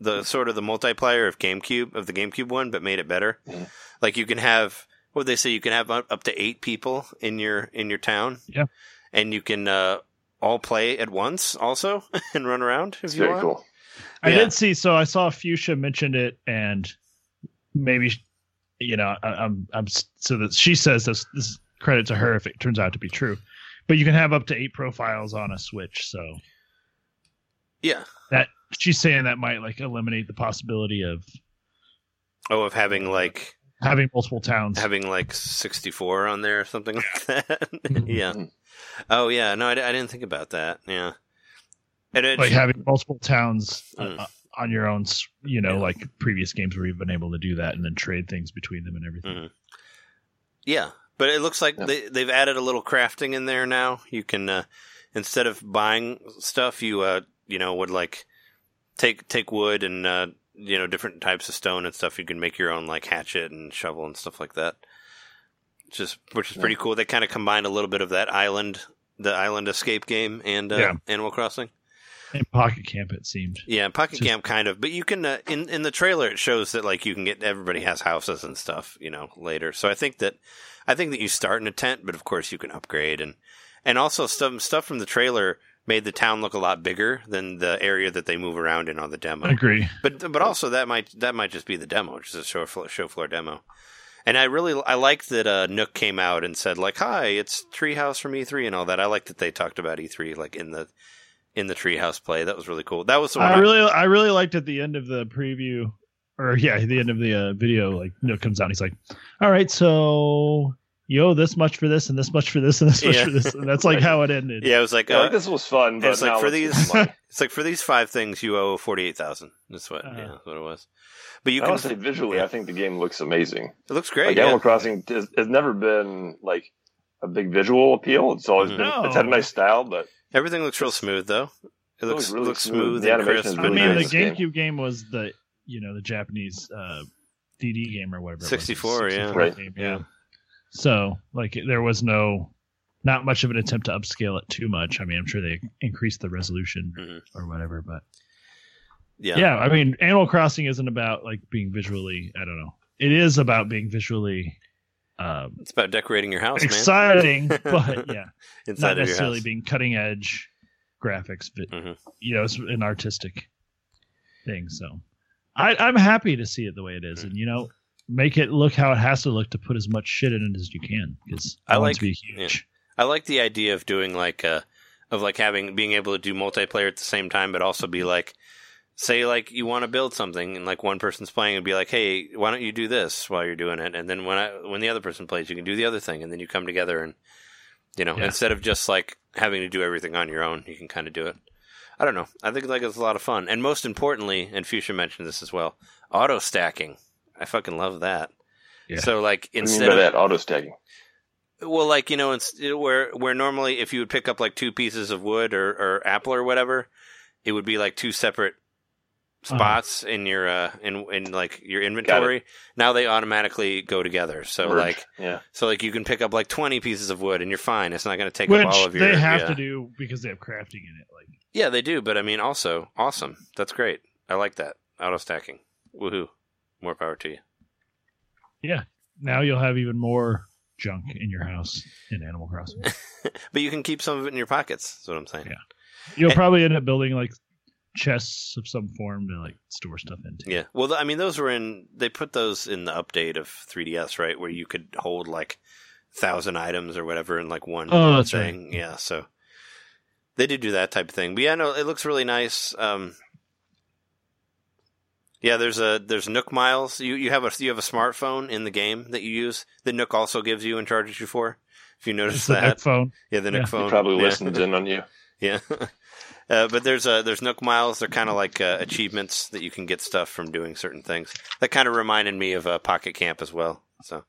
the sort of the multiplayer of GameCube of the GameCube one, but made it better. Mhm. Like you can have what they say you can have up up to eight people in your in your town. Yeah. and you can uh, all play at once also and run around if It's you very want. cool. I Yeah. did see. So I saw Fuchsia mentioned it, and maybe you know, I, I'm I'm so that she says this. This credit to her if it turns out to be true. But you can have up to eight profiles on a Switch. So Yeah. that she's saying that might like eliminate the possibility of Oh, of having like having multiple towns. having like sixty four on there or something like that. yeah. Mhm. Oh yeah. No, I, I didn't think about that. Yeah. And it, like having multiple towns uh, Mm. uh, on your own. You know, Yeah. like previous games where you've been able to do that and then trade things between them and everything. Mhm. Yeah, but it looks like Yeah. they they've added a little crafting in there now. You can uh, instead of buying stuff, you uh, you know would like take take wood and uh, you know different types of stone and stuff. You can make your own like hatchet and shovel and stuff like that. Just which is pretty cool. They kind of combined a little bit of that island, the island escape game, and uh, Yeah. Animal Crossing. In Pocket Camp, it seemed. Yeah, Pocket Just- Camp kind of, but you can uh, in in the trailer it shows that like you can get everybody has houses and stuff, you know, later. So I think that I think that you start in a tent, but of course you can upgrade and and also some stuff from the trailer made the town look a lot bigger than the area that they move around in on the demo. I agree. But but also that might that might just be the demo, just a show floor, show floor demo. And I really I like that uh, Nook came out and said like, "Hi, it's Treehouse from E3 and all that." I like that they talked about E3 like in the in the Treehouse play. That was really cool. That was the one I I- really, I really liked at the end of the preview, or yeah, at the end of the uh, video. Like, Nook comes out, and he's like, "All right, so you owe this much for this, and this much for this, and this much Yeah. for this," and that's like how it ended. Yeah, it was like, Yeah, uh, like, this was fun, but it's like now for these, some it's like for these five things you owe forty eight thousand. That's what, Uh-huh. yeah, that's what it was. But you I can, say visually, yeah. I think the game looks amazing. it looks great. Like yeah. Animal Crossing has, has never been like a big visual appeal. It's always Mhm. been it's had a nice style, but Everything looks real smooth though. It looks looks really looks smooth. smooth, The and animation crisp. is I mean, good the in game. GameCube game was the you know the Japanese uh, DD game or whatever. 64, yeah. Right. game, Yeah. So like there was no, not much of an attempt to upscale it too much. I mean, I'm sure they increased the resolution Mhm. or whatever, but Yeah. yeah. I mean, Animal Crossing isn't about like being visually. I don't know. It is about being visually um, it's about decorating your house, exciting, but yeah. Inside not of your necessarily being cutting edge graphics, but Mhm. you know, it's an artistic thing. So I, I'm happy to see it the way it is, and you know, make it look how it has to look to put as much shit in it as you can because I I like- to be huge. I like the idea of doing like uh of like having being able to do multiplayer at the same time, but also be like, say like you want to build something and like one person's playing and be like, hey, why don't you do this while you're doing it? And then when I when the other person plays, you can do the other thing, and then you come together and You know, Yeah. instead of just like having to do everything on your own, you can kind of do it. I don't know. I think like it's a lot of fun, and most importantly, and Fuchsia mentioned this as well, auto stacking. I fucking love that. Yeah. So like What do you mean instead by of that auto stacking? well, like you know, it's where where normally if you would pick up like two pieces of wood or, or apple or whatever, it would be like two separate Uh-huh. spots in your uh in in like your inventory. Now they automatically go together. So Merge. like yeah, so like you can pick up like twenty pieces of wood and you're fine. It's not going to take up all of your. they have yeah. to do because they have crafting in it. Like Yeah, they do. But I mean, also awesome. That's great. I like that auto stacking. Woohoo! More power to you. Yeah. Now you'll have even more junk in your house in Animal Crossing. But you can keep some of it in your pockets. That's what I'm saying. Yeah. You'll Eh. probably end up building like chests of some form to like store stuff into. Yeah. Well, I mean, those were in. They put those in the update of 3DS, right, where you could hold like thousand items or whatever in like one Oh, that's thing. Yeah. So they did do that type of thing. But yeah, no, it looks really nice. Um, yeah, there's a there's Nook Miles. You you have a you have a smartphone in the game that you use that Nook also gives you and charges you for. If you notice that, Nook phone. yeah, the Nook Yeah. phone he probably yeah. listens in on you. Yeah. Uh, but there's uh, there's Nook Miles. They're kind of like uh, achievements that you can get stuff from doing certain things. That kind of reminded me of uh, Pocket Camp as well. So,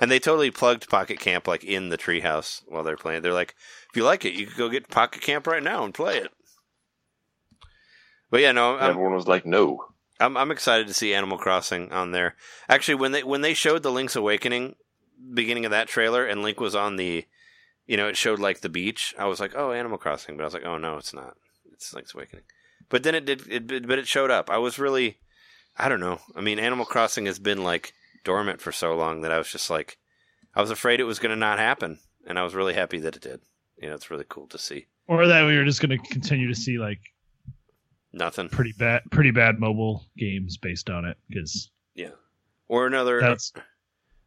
and they totally plugged Pocket Camp like in the treehouse while they're playing. They're like, if you like it, you could go get Pocket Camp right now and play it. But yeah, no, I'm, Everyone was like, "No." I'm I'm excited to see Animal Crossing on there. Actually, when they when they showed the Link's Awakening beginning of that trailer and Link was on the, you know, it showed like the beach. I was like, oh, Animal Crossing, but I was like, oh no, it's not. It's Link's Awakening. But then it did, it, but it showed up. I was really, I don't know. I mean, Animal Crossing has been like dormant for so long that I was just like, I was afraid it was going to not happen, and I was really happy that it did. You know, it's really cool to see. Or that we were just going to continue to see like Nothing. pretty bad, pretty bad mobile games based on it because Yeah. Or another. that's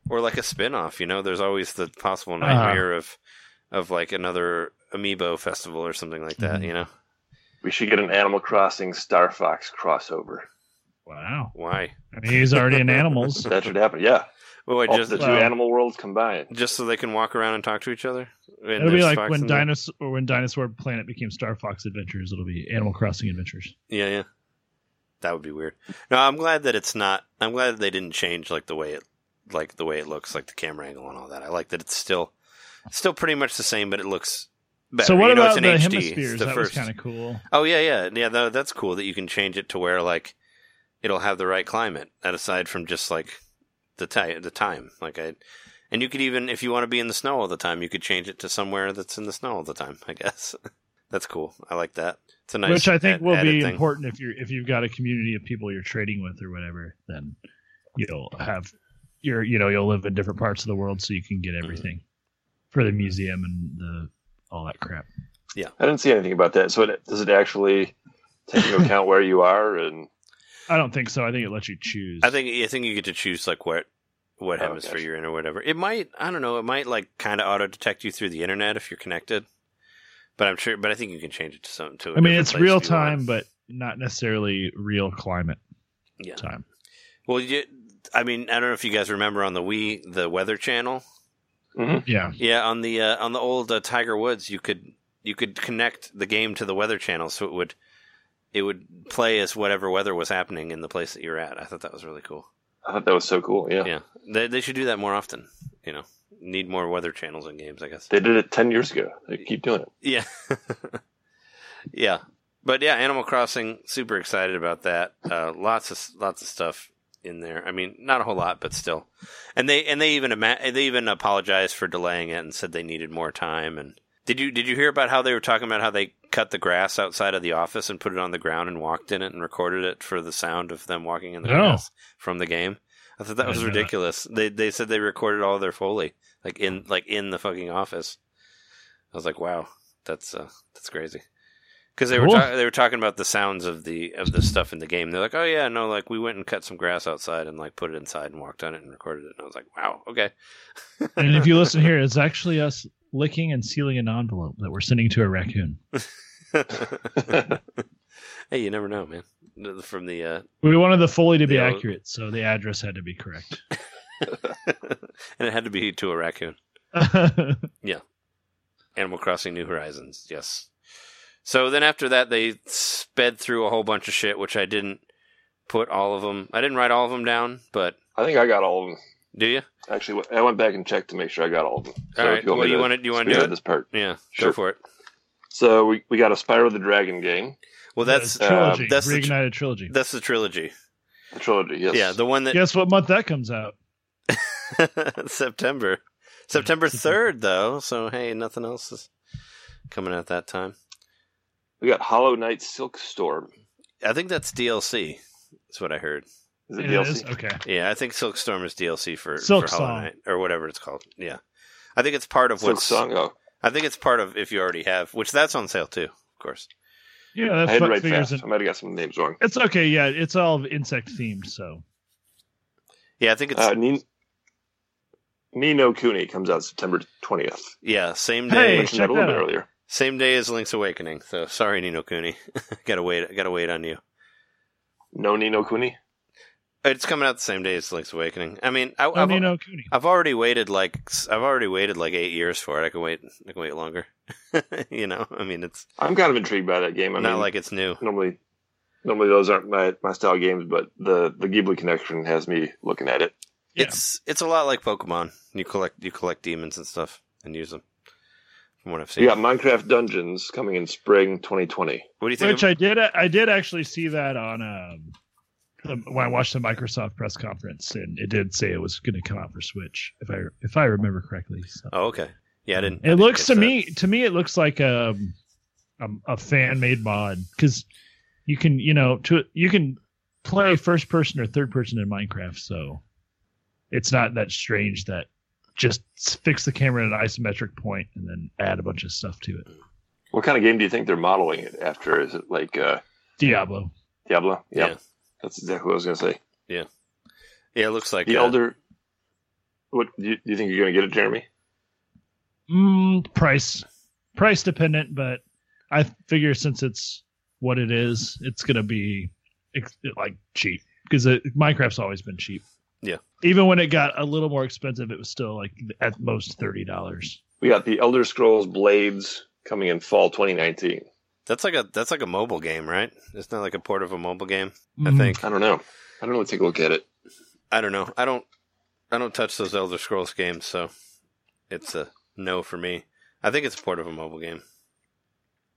or like a spin-off you know there's always the possible Uh-huh. nightmare of of like another amiibo festival or something like that Mhm. you know We should get an Animal Crossing Star Fox crossover. wow. why I mean, he's already in animals. That should happen. Yeah, well wait, just the two Well- animal worlds combined. just so they can walk around and talk to each other And It'll be like when dinosaur or when Dinosaur Planet became Star Fox Adventures. It'll be Animal Crossing Adventures. yeah yeah that would be weird no i'm glad that it's not i'm glad that they didn't change like the way it like the way it looks like the camera angle and all that i like that it's still still pretty much the same but it looks better so what you know, about it's the HD. It's hemispheres? the That first was kind of cool. Oh yeah, yeah, yeah. tha- that's cool that you can change it to where like it'll have the right climate. That aside from just like the ti- the time, like I, and you could even if you want to be in the snow all the time, you could change it to somewhere that's in the snow all the time. I guess that's cool. I like that. It's a nice, Which I think add- will be thing. important if you're if you've got a community of people you're trading with or whatever. Then you'll have your you know you'll live in different parts of the world so you can get Mm-hmm. everything for the museum and the all that crap. Yeah, I didn't see anything about that. So it, does it actually take into account where you are? And I don't think so. I think it lets you choose. I think I think you get to choose like what what Oh, hemisphere gotcha. you're in or whatever. It might I don't know. It might like kind of auto detect you through the internet if you're connected. But I'm sure. But I think you can change it to something to. a I mean, it's real if you want. time, but not necessarily real climate Yeah. time. Well, you, I mean, I don't know if you guys remember on the Wii, the Weather Channel. Yeah. Yeah, on the uh, on the old uh, Tiger Woods, you could you could connect the game to the Weather Channel, so it would it would play as whatever weather was happening in the place that you're at. I thought that was really cool. I thought that was so cool. Yeah, Yeah, they they should do that more often. You know, need more weather channels in games, I guess. they did it ten years ago. They keep doing it. Yeah, yeah, but yeah, Animal Crossing. Super excited about that. Uh, lots of lots of stuff in there. I mean, not a whole lot, but still. And they and they even they even apologized for delaying it and said they needed more time. And did you did you hear about how they were talking about how they cut the grass outside of the office and put it on the ground and walked in it and recorded it for the sound of them walking in the No. grass from the game? I thought that was didn't that. ridiculous. They they said they recorded all their foley like in like in the fucking office. I was like, wow, that's uh, that's crazy. Because they were ta- they were talking about the sounds of the of the stuff in the game. They're like, oh yeah, no, like we went and cut some grass outside and like put it inside and walked on it and recorded it. And I was like, wow, okay. And if you listen here, it's actually us licking and sealing an envelope that we're sending to a raccoon. hey, you never know, man. From the uh, We wanted the Foley to be Yeah. accurate, so the address had to be correct. and it had to be to a raccoon. Yeah, Animal Crossing New Horizons. Yes. So then after that, they sped through a whole bunch of shit, which I didn't put all of them. I didn't write all of them down, but I think I got all of them. Do you? Actually, I went back and checked to make sure I got all of them. All right. if you want Well, you to wanna- you wanna do it? this part? Yeah. Go Sure. for it. So we, we got a Spyro the Dragon game, Well, that's The trilogy, uh, that's the tr- reignited trilogy. that's the trilogy. the trilogy. Yes. Yeah, the one that Guess what month that comes out? September. September third, though. So hey, nothing else is coming out that time. we got Hollow Knight Silk Storm. I think that's DLC. That's what I heard. Is it, It DLC? is? Okay. Yeah, I think Silk Storm is DLC for, Silk for Hollow Song. Knight or whatever it's called. Yeah, I think it's part of Silk what's. Song. Oh, I think it's part of if you already have, which that's on sale too, of course. Yeah, I that had to write figures fast. in. I might have got some names wrong. It's okay. Yeah, it's all insect themed. So Yeah, I think it's Uh, Ni, Ni no Kuni comes out September twentieth. yeah same Hey, day, Mentioned check that a little that bit out. earlier. same day as Link's Awakening. So sorry, Nino Cooney, gotta wait, gotta wait on you. No Ni no Kuni. It's coming out the same day as Link's Awakening. I mean, I, I've, Nino Cooney. I've already waited like I've already waited like eight years for it. I can wait. I can wait longer. you know, I mean, it's I'm kind of intrigued by that game. I not mean, like it's new. normally, normally those aren't my, my style games, but the the Ghibli connection has me looking at it. Yeah. It's it's a lot like Pokemon. You collect you collect demons and stuff and use them. From what I've seen. We got Minecraft Dungeons coming in spring 2020. What do you think? Which of- I did. I did actually see that on um, the- when I watched the Microsoft press conference, and it did say it was going to come out for Switch, if I if I remember correctly. So. oh, okay. Yeah, I didn't. I It didn't looks to that. me to me it looks like um, a a fan made mod because you can you know to you can play first person or third person in Minecraft, so it's not that strange that just fix the camera at an isometric point and then add a bunch of stuff to it. What kind of game do you think they're modeling it after? Is it like uh, Diablo. Diablo? Yeah. That's exactly what I was going to say. Yeah, Yeah, it looks like The uh, Elder. What do you, do you think you're going to get it, Jeremy? Mm, price, price dependent, but I figure since it's what it is, it's gonna be like cheap because Minecraft's always been cheap. Yeah. Even when it got a little more expensive, it was still like at most thirty dollars. We got the Elder Scrolls Blades coming in fall 2019. That's like a that's like a mobile game, right? It's not like a port of a mobile game. I Mhm. think. I don't know. I don't know. Take a look at it. I don't know. I don't. I don't touch those Elder Scrolls games, so it's a no for me. I think it's a port of a mobile game.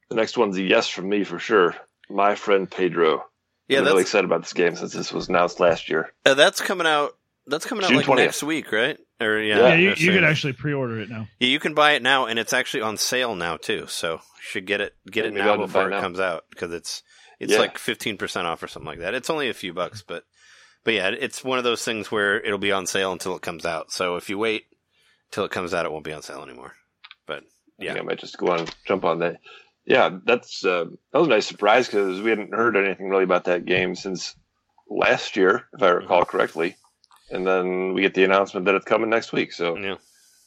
The next one's a yes from me for sure. My friend Pedro. Yeah, I'm that's really excited about this game since this was announced last year. uh, that's coming out. That's coming out June like 20th. next week, right? Or yeah, Yeah, Yeah, you, that's you soon. can actually pre-order it now. Yeah, you can buy it now, and it's actually on sale now too. So you should get it get Yeah, it now I'll just buy before it it now. comes out because it's it's Yeah. like fifteen percent off or something like that. It's only a few bucks, but but yeah, it's one of those things where it'll be on sale until it comes out. So if you wait till it comes out, it won't be on sale anymore. But I yeah, think I might just go on jump on that. Yeah, that's uh, that was a nice surprise because we hadn't heard anything really about that game since last year, if I recall correctly. And then we get the announcement that it's coming next week. So yeah,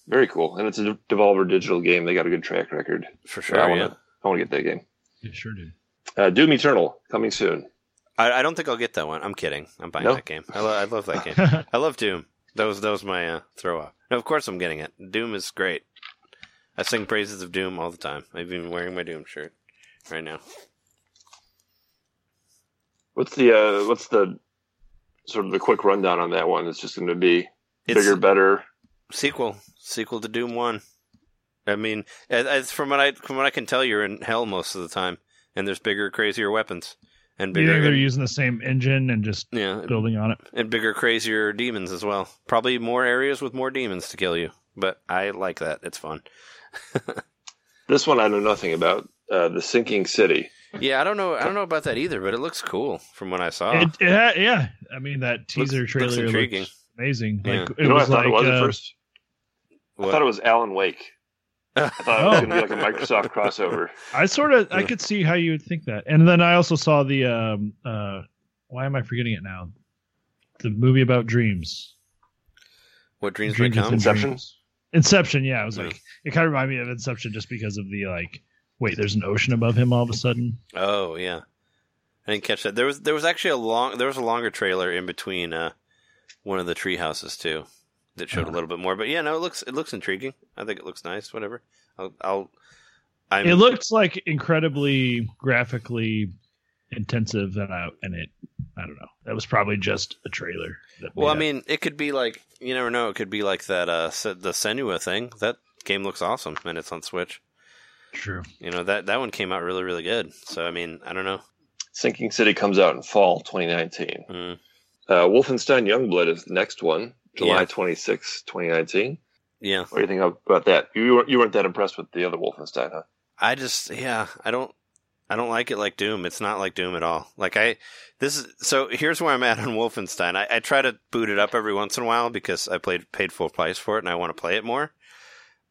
very cool. And it's a Devolver Digital game. They got a good track record. for sure. I want to I want to get that game. You sure do. Uh, Doom Eternal coming soon. I, I don't think I'll get that one. I'm kidding. I'm buying No? that game. I, lo- I love that game. I love Doom. That was that was my uh, throw off. No, of course I'm getting it. Doom is great. I sing praises of Doom all the time. I've been wearing my Doom shirt right now. What's the uh, what's the sort of the quick rundown on that one? It's just going to be It's bigger, better. sequel, sequel to Doom One. I mean, as, as from what I from what I can tell, you're in hell most of the time, and there's bigger, crazier weapons, and bigger, think they're and, using the same engine and just yeah, building on it? and bigger, crazier demons as well. Probably more areas with more demons to kill you, but I like that. It's fun. This one I know nothing about. Uh, the Sinking City. Yeah, I don't know. I don't know about that either, but it looks cool from what I saw. It, it ha- yeah, I mean that teaser looks trailer intriguing. looks amazing. Yeah. Like it You know what I was thought like it was uh, at first? I thought it was Alan Wake. I thought it was Oh. going to be like a Microsoft crossover. I sort of I could see how you would think that. And then I also saw the um uh why am I forgetting it now? The movie about dreams. what dreams Dreams may come? within Inception? Dreams. Inception, yeah. I was Yeah. like it kind of reminded me of Inception just because of the like wait, there's an ocean above him all of a sudden. Oh yeah, I didn't catch that. There was there was actually a long there was a longer trailer in between uh, one of the tree houses too that showed a Oh. little bit more. But yeah, no, it looks it looks intriguing. I think it looks nice. Whatever. I'll. I'll I'm, It looked like incredibly graphically intensive, and I, and it, I don't know. That was probably just a trailer. that well, I mean, it could be like you never know. It could be like that. Uh, the Senua thing. That game looks awesome, and it's on Switch. True. You know that that one came out really really good. So I mean, I don't know. Sinking City comes out in fall 2019. Mm. Uh, Wolfenstein Youngblood is the next one, July Yeah. 26, 2019. Yeah, What do you think about that? You weren't, you weren't that impressed with the other Wolfenstein, huh? I just yeah, I don't I don't like it like Doom. It's not like Doom at all. Like I this is so here's where I'm at on Wolfenstein. I, I try to boot it up every once in a while because I played paid full price for it and I want to play it more.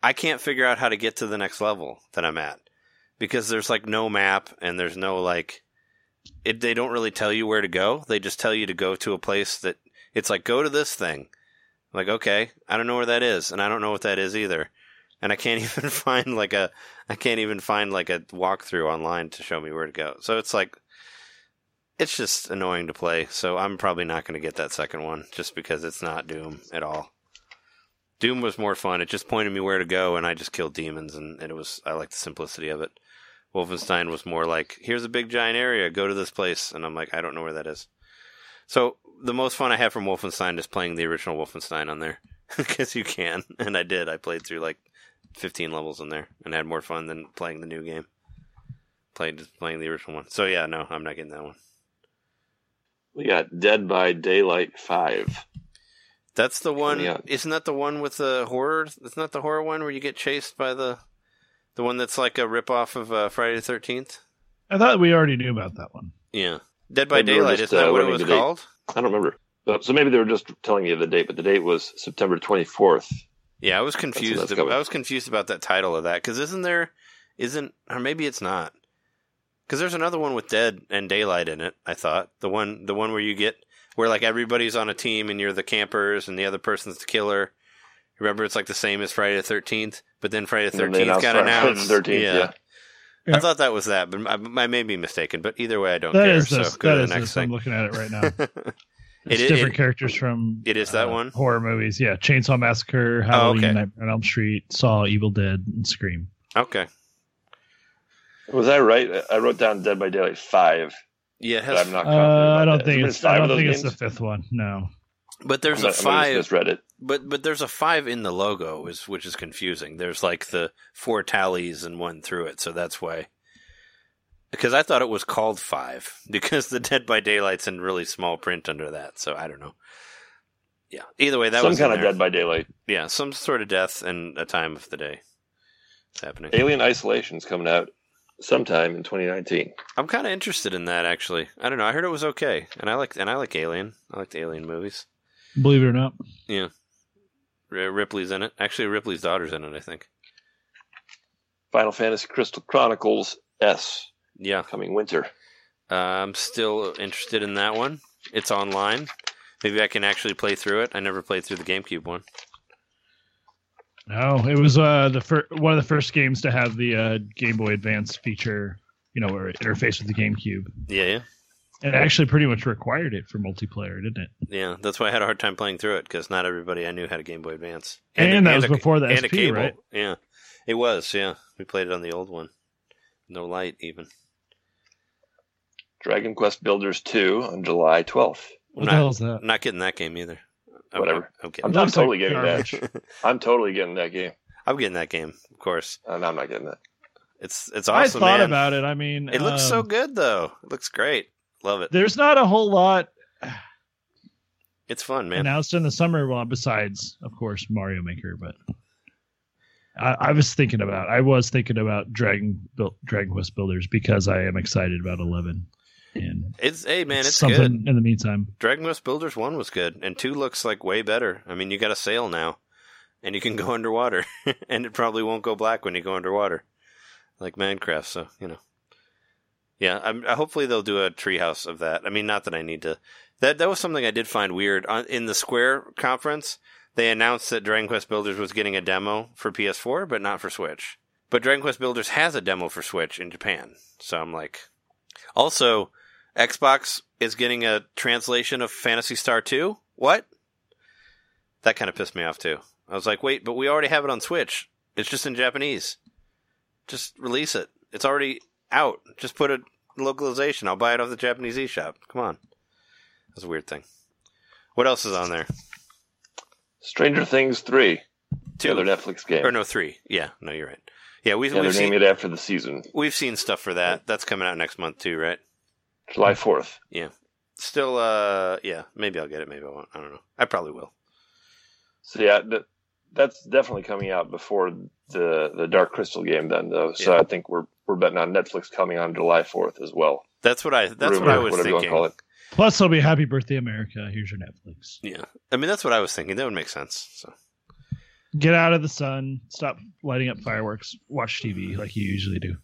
I can't figure out how to get to the next level that I'm at. Because there's like no map and there's no like it they don't really tell you where to go. They just tell you to go to a place that it's like go to this thing. I'm Like okay, I don't know where that is and I don't know what that is either. And I can't even find like a I can't even find like a walkthrough online to show me where to go. So it's like it's just annoying to play. So I'm probably not going to get that second one just because it's not Doom at all. Doom was more fun. It just pointed me where to go, and I just killed demons, and it was I like the simplicity of it. Wolfenstein was more like here's a big giant area, go to this place, and I'm like I don't know where that is. So the most fun I had from Wolfenstein is playing the original Wolfenstein on there because you can, and I did. I played through like 15 levels in there and had more fun than playing the new game. Played playing the original one. So yeah, no, I'm not getting that one. We got Dead by Daylight 5. That's the one. Yeah. Isn't that the one with the horror? Isn't that the horror one where you get chased by the the one that's like a rip off of uh, Friday the Thirteenth? I thought we already knew about that one. Yeah, Dead by Daylight. just, Isn't that uh, what it was the date. called? I don't remember. Uh, So maybe they were just telling you the date, but the date was September 24th. Yeah, I was confused. that's ab- I was confused about that title of that because isn't there, isn't or maybe it's not because there's another one with Dead and Daylight in it. I thought the one the one where you get where like everybody's on a team and you're the campers and the other person's the killer. Remember, it's like the same as Friday the Thirteenth, but then Friday the And then they Thirteenth got announced Friday announced. 13th, yeah. Yeah. I thought that was that, but I, I may be mistaken. But either way, I don't That care. is so this. go That to is the next this. I'm looking at it right now. It's it- different it- characters from it is that uh, one? horror movies. Yeah, Chainsaw Massacre, Halloween, okay. Nightmare on Elm Street, Saw, Evil Dead, and Scream. okay, Was I right? I wrote down Dead by Daylight 5, yeah, has, I'm not. Uh, I don't that. think it's. there I don't think those it's the fifth one. No. but there's I a might- I might have five. misread it. But but there's a five in the logo, is which is confusing. There's like the four tallies and one through it, so that's why. Because I thought it was called five because the Dead by Daylight's in really small print under that. So I don't know. Yeah. Either way, that Some was kind in of there. Dead by Daylight. Yeah, some sort of death and a time of the day. It's happening. Alien Isolation's coming out sometime in 2019. I'm kind of interested in that actually. I don't know. I heard it was okay, and I like and I like Alien. I like the Alien movies. Believe it or not. Yeah. Ripley's in it. Actually, Ripley's daughter's in it. I think. Final Fantasy Crystal Chronicles S Yeah. coming winter. Uh, I'm still interested in that one. It's online. Maybe I can actually play through it. I never played through the GameCube one. No, it was uh, the fir- one of the first games to have the uh, Game Boy Advance feature. You know, or interface with the GameCube. Yeah, yeah, It actually pretty much required it for multiplayer, didn't it? yeah. That's why I had a hard time playing through it because not everybody I knew had a Game Boy Advance. And that was a- before the and a SP, cable. right? Yeah, it was. Yeah, we played it on the old one. No light even. Dragon Quest Builders 2 on July 12th. What Not- the hell is that? Not getting that game either. I'm- Whatever. I'm, I'm. I'm totally getting garbage. that. I'm totally getting that game. I'm getting that game, of course. Uh, no, I'm not getting that. It's it's awesome, I thought man. about it. I mean, it looks so um, good though. It looks great. Love it. There's not a whole lot It's fun, man. announced in the summer. Well, besides, of course, Mario Maker. But I, I was thinking about. I was thinking about Dragon Buil- Dragon Quest Builders because I am excited about Eleven. And It's hey man, it's something good. in the meantime. Dragon Quest Builders one was good, and two looks like way better. I mean, you got a sail now, and you can go underwater, and it probably won't go black when you go underwater, like Minecraft. So you know, yeah. I'm, hopefully they'll do a treehouse of that. I mean, not that I need to. That that was something I did find weird in the Square conference. They announced that Dragon Quest Builders was getting a demo for PS4, but not for Switch. But Dragon Quest Builders has a demo for Switch in Japan, so I'm like. Also, Xbox is getting a translation of Phantasy Star 2? What? That kind of pissed me off too. I was like, wait, but we already have it on Switch. It's just in Japanese. Just release it. It's already out. Just put a localization. I'll buy it off the Japanese eShop. Come on. That's a weird thing. What else is on there? Stranger Things three, Two the other Netflix game. or no three? Yeah, no, you're right. Yeah, we've yeah, we've seen it after the season, we've seen stuff for that. That's coming out next month too, right? July fourth. Yeah. Still, uh, yeah, maybe I'll get it. Maybe I won't. I don't know. I probably will. So yeah, th- that's definitely coming out before the the Dark Crystal game. Then though, so Yeah. I think we're we're betting on Netflix coming on July fourth as well. That's what I. That's Rumor, what I was whatever you wanna thinking. call it. Plus, it'll be Happy Birthday America. Here's your Netflix. Yeah, I mean that's what I was thinking. That would make sense. So Get out of the sun. Stop lighting up fireworks. Watch TV like you usually do.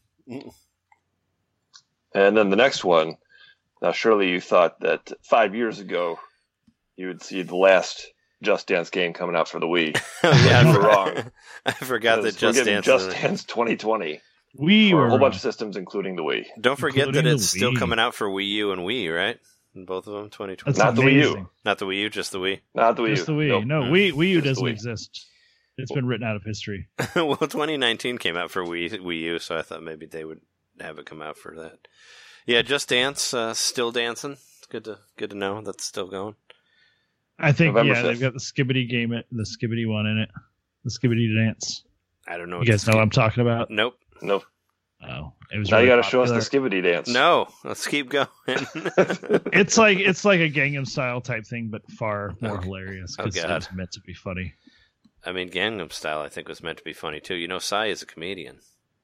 And then the next one. Now, surely you thought that five years ago you would see the last Just Dance game coming out for the Wii. yeah, You I were wrong. I forgot that Just Dance. Just is in it. Dance 2020 We were a whole bunch of systems, including the Wii. Don't forget that it's still coming out for Wii U and Wii, right? In both of them, 2020. That's Not the Wii U. Not the Wii U, just the Wii. Not the Wii Just the U. Wii. Nope. No, Mm. Wii, Wii U Just doesn't Wii. exist. It's been written out of history. well, 2019 came out for Wii Wii U, so I thought maybe they would have it come out for that. Yeah, Just Dance, uh, still dancing. It's good to good to know that's still going. I think November yeah, 5th. they've got the Skibidi game, it the Skibidi one in it, the Skibidi dance. I don't know. You guys know what I'm talking about? Nope. Nope. Oh, it was. Now really you got to show us the Skibidi dance. No, let's keep going. It's like it's like a Gangnam Style type thing, but far more Oh. hilarious Oh, because God. it's meant to be funny. I mean, Gangnam Style, I think was meant to be funny too. You know, Psy is a comedian.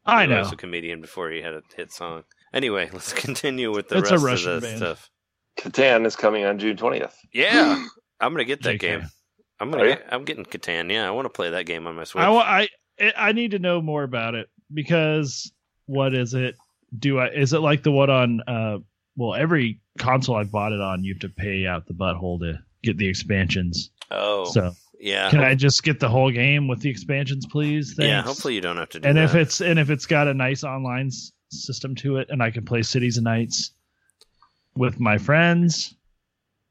I He know. was a comedian before he had a hit song. Anyway, let's continue with the It's a rest Russian of the band. stuff. Catan is coming on June 20th. Yeah, I'm gonna get that JK. game. I'm gonna. Are you? Get, I'm getting Catan. Yeah, I want to play that game on my Switch. I, wa- I I need to know more about it because what is it? Do I is it like the one on? uh Well, every console I've bought it on, you have to pay out the butthole to get the expansions. oh, So yeah. can I just get the whole game with the expansions, please? yeah, Thanks. hopefully you don't have to do and that. if it's and if it's got a nice online s- system to it, and I can play Cities and Knights with my friends,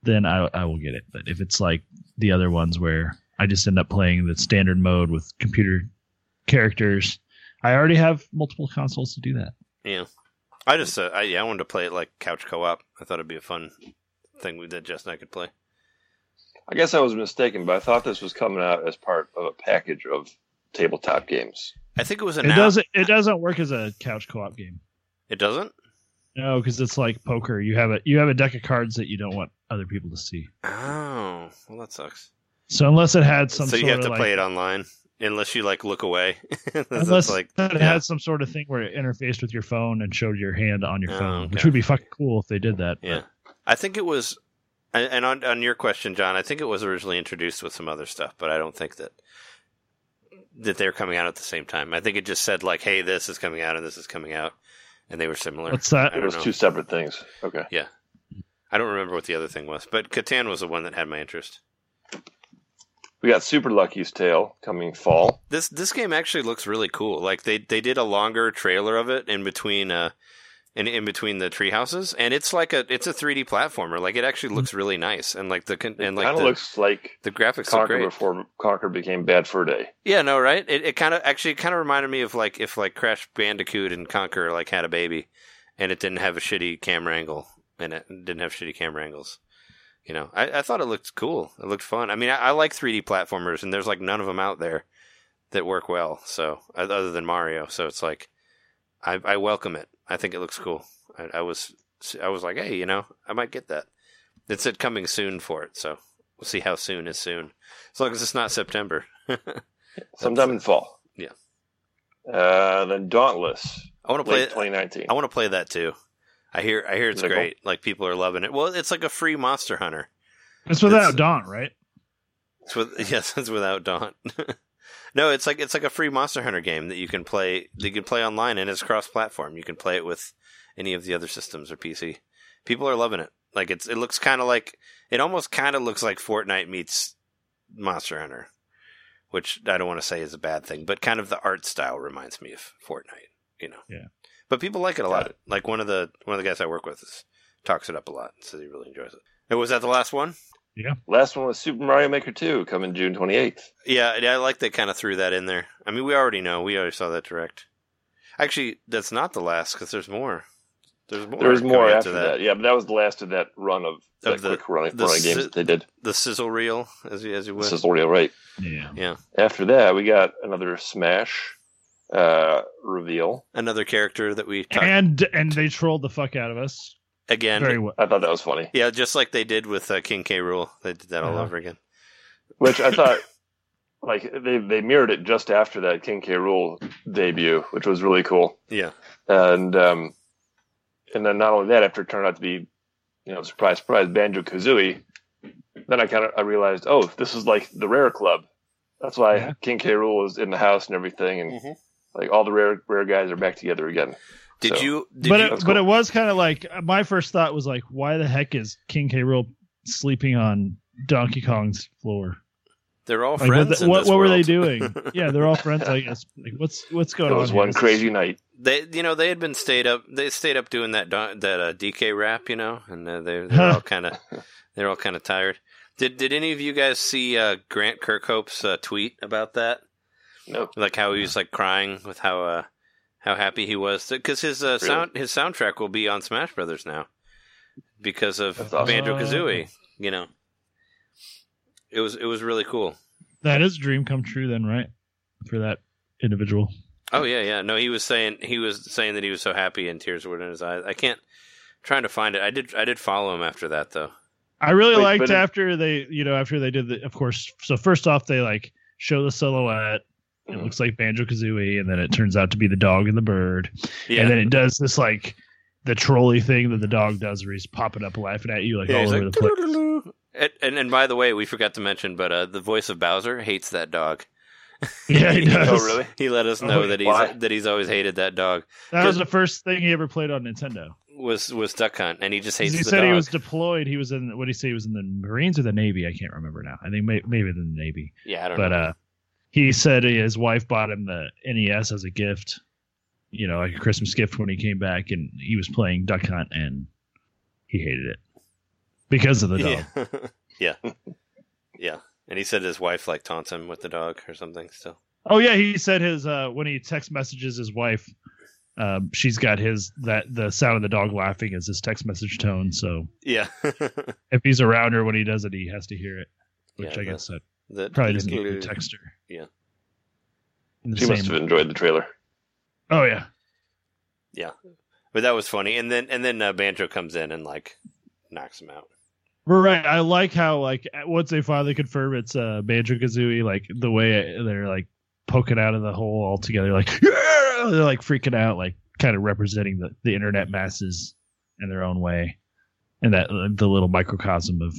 then I I will get it. But if it's like the other ones where I just end up playing the standard mode with computer characters, I already have multiple consoles to do that. yeah, I just uh, I, yeah, I wanted to play it like couch co-op. I thought it'd be a fun thing that Jess and I could play. I guess I was mistaken, but I thought this was coming out as part of a package of tabletop games. I think it was an It doesn't it doesn't work as a couch co-op game. It doesn't. No, because it's like poker. You have a you have a deck of cards that you don't want other people to see. Oh, well, that sucks. So unless it had some so you have to like, play it online, unless you like look away. Unless like it yeah. had some sort of thing where it interfaced with your phone and showed your hand on your Oh, phone, which would be fucking cool if they did that. Yeah, I think it was. And and on on your question, John, I think it was originally introduced with some other stuff, but I don't think that that they're coming out at the same time. I think it just said like, "Hey, this is coming out and this is coming out," and they were similar. What's that? It was know. two separate things. Okay. Yeah, I don't remember what the other thing was, but Catan was the one that had my interest. We got Super Lucky's Tale coming fall. This this game actually looks really cool. Like they they did a longer trailer of it in between uh in, in between the tree houses, and it's like a it's a 3D platformer. Like it actually looks really nice, and like the con- and like kind of the, looks like the graphics Conker great. before Conker became Bad for a Day. Yeah, no, right? It, it kind of actually kind of reminded me of like if like Crash Bandicoot and Conker like had a baby, and it didn't have a shitty camera angle it. It didn't have shitty camera angles. You know, I, I thought it looked cool. It looked fun. I mean, I, I like 3D platformers, and there's like none of them out there that work well. So other than Mario, so it's like I, I welcome it. I think it looks cool. I, I was I was like, hey, you know, I might get that. It said coming soon for it, so we'll see how soon is soon. As long as it's not September. Sometime in fall. yeah. Uh, then Dauntless, I want to play. late 2019. I want to play that too. I hear. I hear it's Is cool? great. Like people are loving it. Well, it's like a free Monster Hunter. It's without It's- Daunt, right? It's with yes, it's without Daunt. no, it's like it's like a free Monster Hunter game that you can play. that You can play online and it's cross-platform. You can play it with any of the other systems or PC. People are loving it. Like it's it looks kind of like it almost kind of looks like Fortnite meets Monster Hunter, which I don't want to say is a bad thing, but kind of the art style reminds me of Fortnite. You know. Yeah. But people like it a lot. Like one of the one of the guys I work with is, talks it up a lot, so he really enjoys it. And was that the last one? Last one was Super Mario Maker 2 coming June 28th. Yeah, yeah, I like they kind of threw that in there. I mean, we already know. We already saw that direct. Actually, that's not the last because there's more. There's more. There was more after that. Yeah, but that was the last of that run of, that the- quick run, the run of games that they did. The sizzle reel, as you as you would. This is real right. Yeah. yeah, After that, we got another Smash uh, reveal. another character that we talked And and they trolled the fuck out of us. Again. Very well. I thought that was funny. Yeah, just like they did with uh, King K. Rool. They did that all Uh-huh. over again. Which I thought, like they they mirrored it just after that King K. Rool debut, which was really cool. Yeah, And um, and then not only that, after it turned out to be, you know, surprise, surprise, Banjo Kazooie. Then I kind of I realized, oh, this is like the rare club. That's why Yeah. King K. Rool is in the house and everything, and Mhm. like all the rare rare guys are back together again. Did So- you? Did but you? it, That's but it was kind of like my first thought was like, why the heck is King K. Rool sleeping on Donkey Kong's floor? they're all Like, friends. what, in what, this what were they doing? yeah, they're all friends. I guess. Like, what's what's going on? It was here? one This is- crazy night. They, you know, they had been stayed up. They stayed up doing that that uh, DK rap, you know, and uh, they they're all kind of they're all kind of tired. Did Did any of you guys see uh, Grant Kirkhope's uh, tweet about that? No, Like how he was like crying with how uh, how happy he was because his uh, Really? sound his soundtrack will be on Smash Brothers now because of That's awesome. Banjo Kazooie. You know, it was it was really cool. That is a dream come true, then, right? For that individual. Oh yeah, yeah. No, he was saying he was saying that he was so happy and tears were in his eyes. I can't trying to find it. I did I did follow him after that though. I really Wait, liked but it- after they, you know, after they did the, of course. So first off, they like show the silhouette. It Mhm. looks like Banjo Kazooie, and then it turns out to be the dog and the bird. Yeah. And then it does this like the trolley thing that the dog does, where he's popping up laughing at you like Yeah, all over like, the place. And, and and by the way, we forgot to mention, but uh, the voice of Bowser hates that dog. Yeah, he does. Oh, really? He let us know Oh, that he's why? that he's always hated that dog. That was the first thing he ever played on Nintendo. Was was Duck Hunt, and he just hates He the said dog. he was deployed. He was in what did he say? He was in the Marines or the Navy? I can't remember now. I think may, maybe the Navy. yeah, I don't But know. uh, he said his wife bought him the NES as a gift. You know, like a Christmas gift when he came back, and he was playing Duck Hunt, and he hated it because of the dog. yeah, yeah, yeah. And he said his wife like taunts him with the dog or something. Still, Oh yeah, he said his uh when he text messages his wife, um, she's got his that the sound of the dog laughing as his text message tone. So yeah. if he's around her when he does it, he has to hear it. Which Yeah, I guess that the, probably the- doesn't even text her. Yeah. In the She must have enjoyed the trailer. Oh yeah. Yeah, but that was funny. And then and then uh, Banjo comes in and like knocks him out. We're right. I like how like once they finally confirm it's uh Banjo Kazooie, like the way they're like poking out of the hole all together, like yeah! they're like freaking out, like kind of representing the, the internet masses in their own way, and that uh, the little microcosm of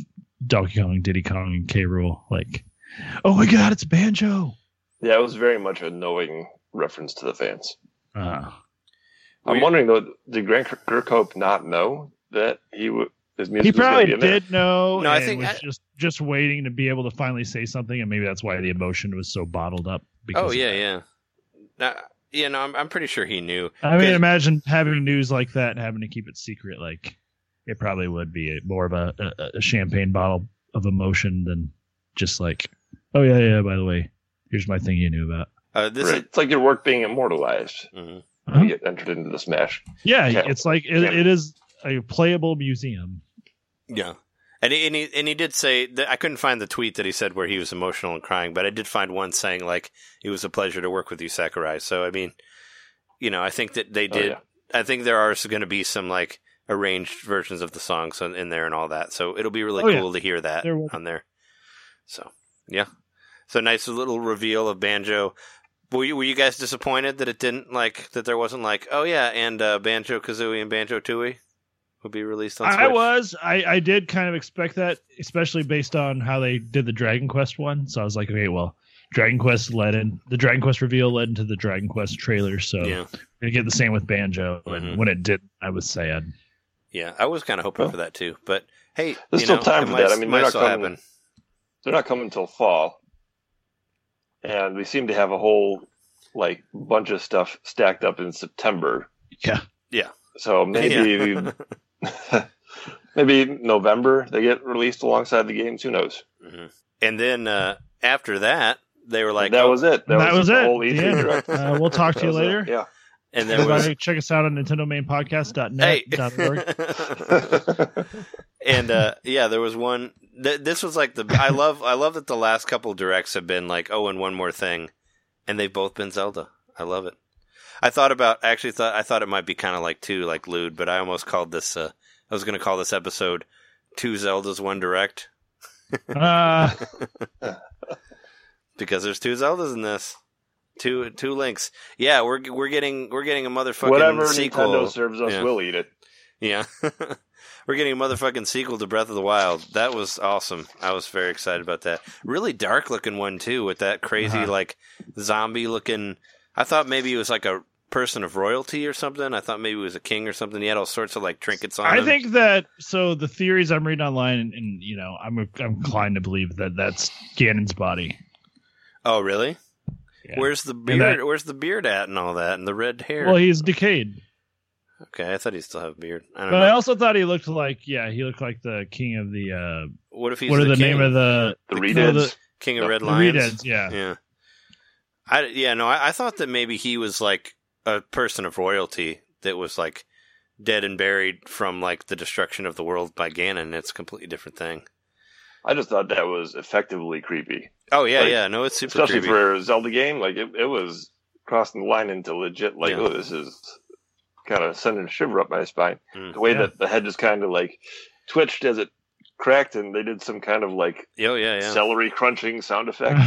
Donkey Kong, Diddy Kong, and K. Rool, like, oh my God, it's Banjo. Yeah, it was very much a knowing reference to the fans. Uh, I'm We- wondering though, did Grant Kirkhope not know that he would his music he was going to probably be there? did know. No, I and think was I- just just waiting to be able to finally say something, and maybe that's why the emotion was so bottled up. Because Oh yeah, yeah. Uh, yeah, no, I'm, I'm pretty sure he knew. I mean, imagine having news like that and having to keep it secret. Like, it probably would be more of a, a, a champagne bottle of emotion than just like, oh yeah, yeah. By the way, here's my thing you knew about. Uh, this Right. It's like your work being immortalized. is. mhm. Huh? You get entered into the Smash. Yeah, Yeah. it's like it, it is a playable museum. Yeah. And he, and he and he did say that I couldn't find the tweet that he said where he was emotional and crying, but I did find one saying like it was a pleasure to work with you, Sakurai. So I mean, you know, I think that they Oh, did. yeah. I think there are going to be some like arranged versions of the songs in in there and all that. So it'll be really Oh, yeah. cool to hear that There on there. So yeah, so nice little reveal of banjo. Were you, were you guys disappointed that it didn't like that there wasn't like oh yeah and uh, banjo kazooie and banjo tooie would be released on Switch? I was, I, I did kind of expect that, especially based on how they did the Dragon Quest one. So I was like, okay, well, Dragon Quest led in the Dragon Quest reveal led into the Dragon Quest trailer, so yeah. we get the same with Banjo. Mhm. And when it did, I was sad. Yeah, I was kind of hoping Well, for that too, but hey, there's you still know, time for might, that. I mean, might they're not still coming- happen. They're not coming until fall, and we seem to have a whole like bunch of stuff stacked up in September. Yeah. Yeah. So maybe maybe November they get released alongside the games. Who knows? Mhm. And then uh, after that, they were like, that oh, was it. That, that was, the it. Whole Yeah. Uh, we'll talk to you was it. later. Yeah. and there was Everybody, check us out on NintendoMainPodcast.net.org. hey. and uh, yeah, there was one. Th- this was like the. I love. I love that the last couple directs have been like, oh, and one more thing, and they've both been Zelda. I love it. I thought about. I actually thought. I thought it might be kind of like two, like lewd, but I almost called this. Uh, I was going to call this episode two Zeldas, one direct, Uh, because there's two Zeldas in this. Two two links. Yeah, we're we're getting we're getting a motherfucking Whatever sequel. Nintendo serves us, Yeah. we'll eat it. Yeah. We're getting a motherfucking sequel to Breath of the Wild. That was awesome. I was very excited about that. Really dark looking one too, with that crazy Uh-huh. like zombie looking. I thought maybe it was like a person of royalty or something. I thought maybe it was a king or something. He had all sorts of like trinkets on I him. think that so the theories I'm reading online, and, and you know, I'm I'm inclined to believe that that's Ganon's body. Oh, really? Yeah. Where's the beard? that- Where's the beard at and all that and the red hair? Well, he's decayed, okay, I thought he still have a beard. I don't but know. I also thought he looked like yeah, he looked like the king of the uh, what if he's what are the, king, name of the The The- Redeads. the- king of the Red the Lions? Redeads? Yeah. Yeah. I yeah no I, I thought that maybe he was like a person of royalty that was like dead and buried from like the destruction of the world by Ganon. It's a completely different thing. I just thought that was effectively creepy, Oh yeah Like, yeah no it's super especially creepy. for a Zelda game. Like it, it was crossing the line into legit. Like, Yeah. oh, this is kind of sending a shiver up my spine. Mm. The way Yeah. that the head just kind of like twitched as it cracked, and they did some kind of like oh yeah yeah celery crunching sound effect.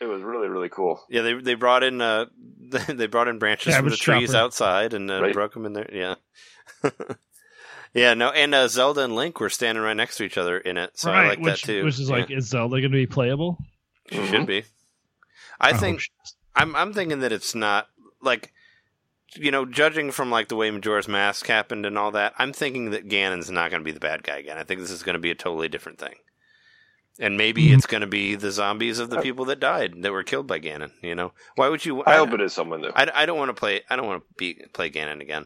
It was really really cool. yeah they they brought in uh they brought in branches from the trees chopper. outside and uh, Right. broke them in there yeah. yeah, no, and uh, Zelda and Link were standing right next to each other in it, so I right, like which, that too. Which is Yeah. like, is Zelda going to be playable? She Mhm. should be. I hope think I'm I'm thinking that it's not like you know, judging from like the way Majora's Mask happened and all that, I'm thinking that Ganon's not going to be the bad guy again. I think this is going to be a totally different thing. And maybe Mhm. it's going to be the zombies of the people that died that were killed by Ganon. You know, why would you? I hope it is someone new. I, I don't want to play. I don't want to be play Ganon again.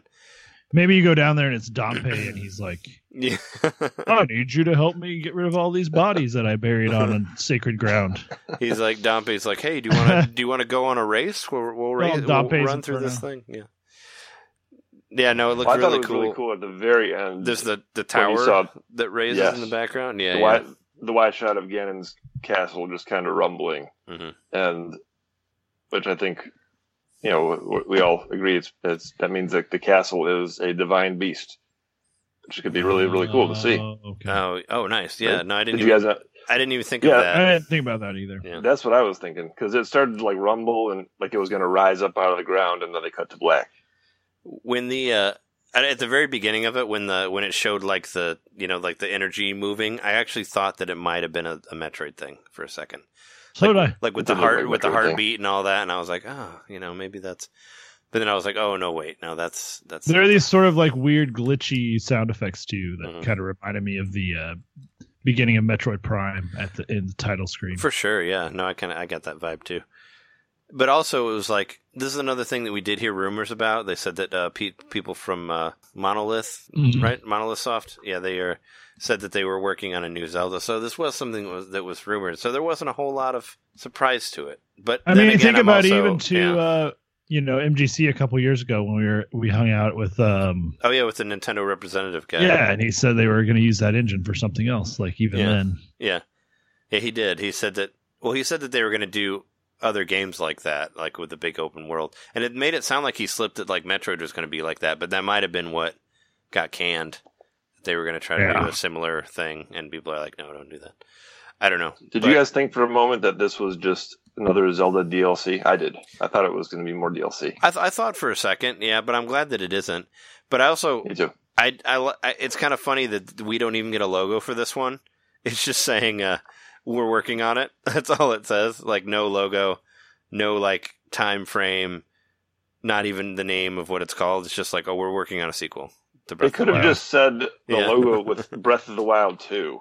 Maybe you go down there and it's Dampé, and he's like, Yeah. "I need you to help me get rid of all these bodies that I buried on a sacred ground." He's like Dampé's like, hey, do you want to do you want to go on a race? We'll we'll, race, we'll run through this Inferno. thing. Yeah. Yeah, no, it looked Well, I thought really it was cool. really cool at the very end. There's the the tower saw that raises Yes. in the background. Yeah, the yeah. wide the wide shot of Ganon's castle just kind of rumbling, Mhm. and which I think you know we all agree it's, it's that means that the castle is a divine beast, which could be really really cool to see. Oh, okay. Oh, oh, nice. Yeah, Right? no, I didn't. Did you Even, guys? Not, I didn't even think Yeah, of that. I didn't think about that either. Yeah. that's what I was thinking because it started to like rumble and like it was going to rise up out of the ground, and then they cut to black. When the uh, at, at the very beginning of it, when the when it showed like the you know like the energy moving, I actually thought that it might have been a, a Metroid thing for a second. So like, did I. like with It the heart like with the Metroid thing. heartbeat and all that, and I was like, oh, you know, maybe that's. But then I was like, oh no, wait, no, that's that's. There are these sort of like weird glitchy sound effects too that Mhm. kind of reminded me of the uh, beginning of Metroid Prime at the in the title screen. For sure, yeah. No, I kind of I got that vibe too. But also, it was like this is another thing that we did hear rumors about. They said that uh, pe- people from uh, Monolith, Mhm. right, Monolith Soft, yeah, they are said that they were working on a new Zelda. So this was something that was, that was rumored. So there wasn't a whole lot of surprise to it. But I mean, again, think I'm about also- even to yeah. uh, you know MGC a couple years ago when we were we hung out with um oh yeah, with the Nintendo representative guy. yeah, and he said they were going to use that engine for something else. Like even Yeah. then, Yeah, yeah, he did. He said that. Well, he said that they were going to do other games like that, like with the big open world, and it made it sound like he slipped it like Metroid was going to be like that. But that might have been what got canned. They were going to try to do a similar thing, and people are like, "No, don't do that." I don't know. Did But- you guys think for a moment that this was just another Zelda DLC? I did. I thought it was going to be more DLC. I, th- I thought for a second, yeah, but I'm glad that it isn't. But I also, Me too. I, I, I- it's kind of funny that we don't even get a logo for this one. It's just saying uh, we're working on it. That's all it says. Like no logo, no like time frame, not even the name of what it's called. It's just like oh, we're working on a sequel. To They Breath of could the have Wild. just said the Yeah. logo with Breath of the Wild 2.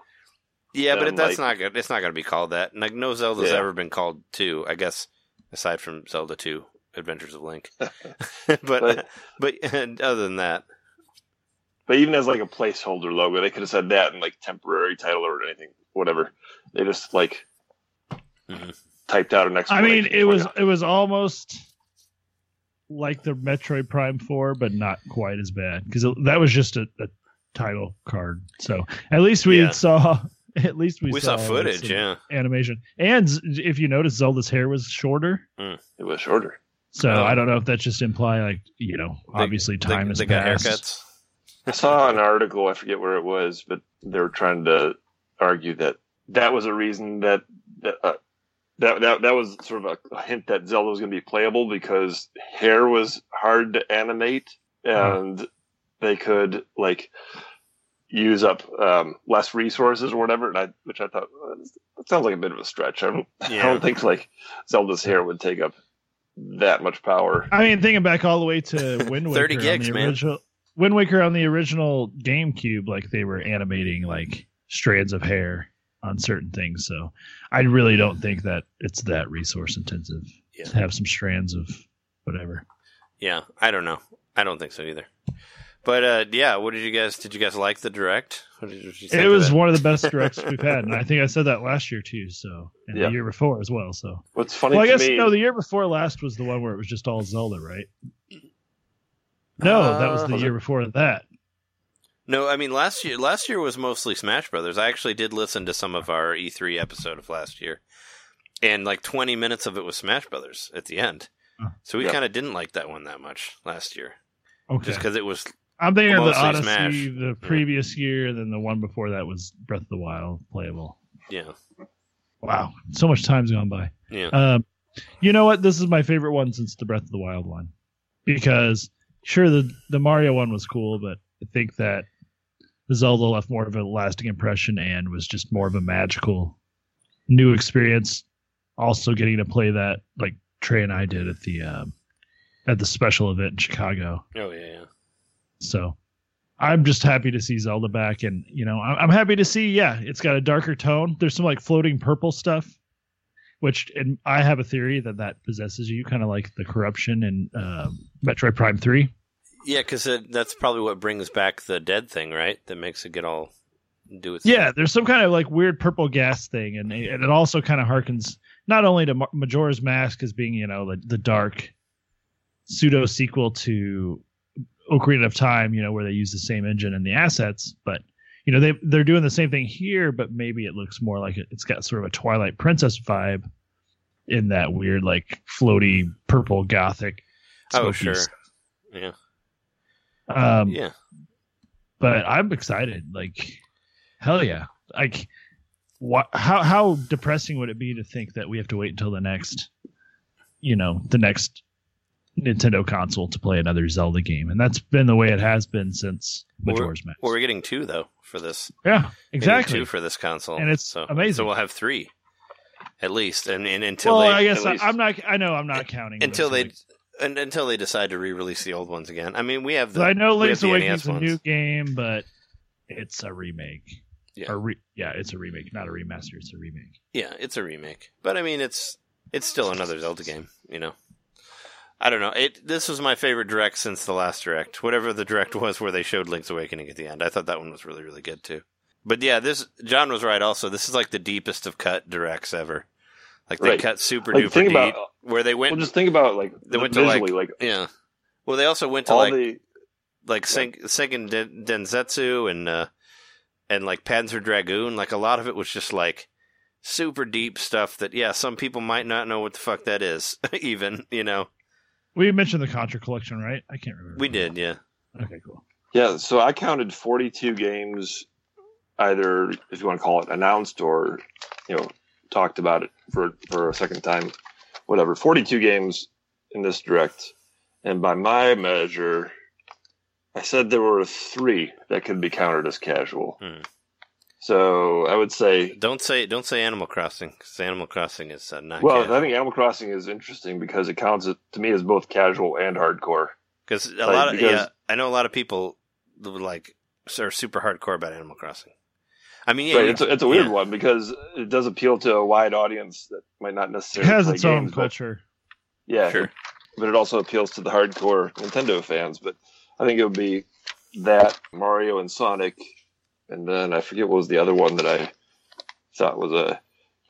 yeah, but it, that's like- not good. It's not going to be called that. Like no Zelda's Yeah. ever been called two. I guess aside from Zelda Two: Adventures of Link. but but, But- other than that, But even as like a placeholder logo, they could have said that in like temporary title or anything, whatever. They just like Mhm. typed out an I mean, it was it was almost like the Metroid Prime Four, but not quite as bad because that was just a, a title card. So at least we Yeah. saw. At least we, We saw like, footage, yeah. animation. And if you notice, Zelda's hair was shorter. It was shorter. So Oh. I don't know if that just imply like you know obviously They- time has they got passed. haircuts. I saw an article, I forget where it was, but they were trying to argue that that was a reason that that uh, that, that that was sort of a, a hint that Zelda was going to be playable because hair was hard to animate and they could like use up um, less resources or whatever. And I, which I thought well, that sounds like a bit of a stretch. I don't, I don't think like Zelda's hair would take up that much power. I mean, thinking back all the way to Wind Waker 30 gigs, on the man. original Wind Waker on the original GameCube, like they were animating like strands of hair on certain things. So I really don't think that it's that resource intensive Yeah. to have some strands of whatever. Yeah, I don't know. I don't think so either. But uh, yeah, what did you guys? Did you guys like the direct? What did you think It of was one of the best directs we've had, and I think I said that last year too. So and Yeah. the year before as well. So What's funny well, I to guess me, no, the year before last was the one where it was just all Zelda, right? No, that was Uh, the was year before that. No, I mean last year. Last year was mostly Smash Brothers. I actually did listen to some of our E3 episode of last year, and like 20 minutes of it was Smash Brothers at the end. So we Yeah. kind of didn't like that one that much last year, Okay. just because it was I'm thinking of the Mostly Odyssey Smash. the previous year, and then the one before that was Breath of the Wild playable. yeah, Wow, so much time's gone by. yeah. Um, you know what? This is my favorite one since the Breath of the Wild one, because sure the the Mario one was cool, but I think that the Zelda left more of a lasting impression and was just more of a magical new experience. Also, getting to play that like Trey and I did at the um, at the special event in Chicago. Oh yeah, yeah. So I'm just happy to see Zelda back, and you know, I'm I'm happy to see. Yeah, it's got a darker tone. There's some like floating purple stuff, which and I have a theory that that possesses you, kind of like the corruption in um, Metroid Prime Three. Yeah, because that's probably what brings back the dead thing, right? That makes it get all do its Yeah, there's some kind of like weird purple gas thing, and and it also kind of harkens not only to Majora's Mask as being you know the, the dark pseudo sequel to Ocarina of Time, you know, where they use the same engine and the assets, but you know they they're doing the same thing here, but maybe it looks more like it, it's got sort of a Twilight Princess vibe in that weird like floaty purple gothic. Oh sure, stuff. yeah, Um, yeah. but I'm excited. Like, hell yeah! Like, what? How how depressing would it be to think that we have to wait until the next, you know, the next Nintendo console to play another Zelda game? And that's been the way it has been since Majora's Mask. Well, we're getting two though for this. yeah, exactly. two for this console, And it's so, amazing. So we'll have three, at least, and, and until Well, they I guess I, I'm not. I know I'm not counting until they like- and, until they decide to re-release the old ones again. I mean, we have the I know Link's Awakening is a new game, but it's a remake. Yeah. Re- yeah, it's a remake, not a remaster. It's a remake. Yeah, it's a remake, but I mean, it's it's still another Zelda game. You know, I don't know. It this was my favorite direct since the last direct, whatever the direct was where they showed Link's Awakening at the end. I thought that one was really really good too. But yeah, this John was right. Also, this is like the deepest of cut directs ever. Like they Right. cut super Like, duper think deep, about- where they went. well, just think about like They went to, like, like, yeah. Well, they also went to like the like Sen- Seiken Den- Densetsu and uh, and like Panzer Dragoon. Like a lot of it was just like super deep stuff that yeah, some people might not know what the fuck that is. even you know, We mentioned the Contra collection, right? I can't remember. we did yeah. Okay, cool. Yeah, so I counted 42 games, either if you want to call it announced or, you know, talked about it for for a second time, whatever. 42 games in this direct, and by my measure, I said there were three that could be counted as casual. Hmm. So I would say, Don't say don't say Animal Crossing because Animal Crossing is uh, not well, I think Animal Crossing is interesting because it counts it, to me as both casual and hardcore. because a like, lot of because- yeah, I know a lot of people like are super hardcore about Animal Crossing. I mean, yeah, right, it's a, it's a weird yeah. one because it does appeal to a wide audience that might not It necessarily has play its own games, but- culture. Yeah, Sure. but it also appeals to the hardcore Nintendo fans. But I think it would be that Mario and Sonic, and then I forget what was the other one that I thought was a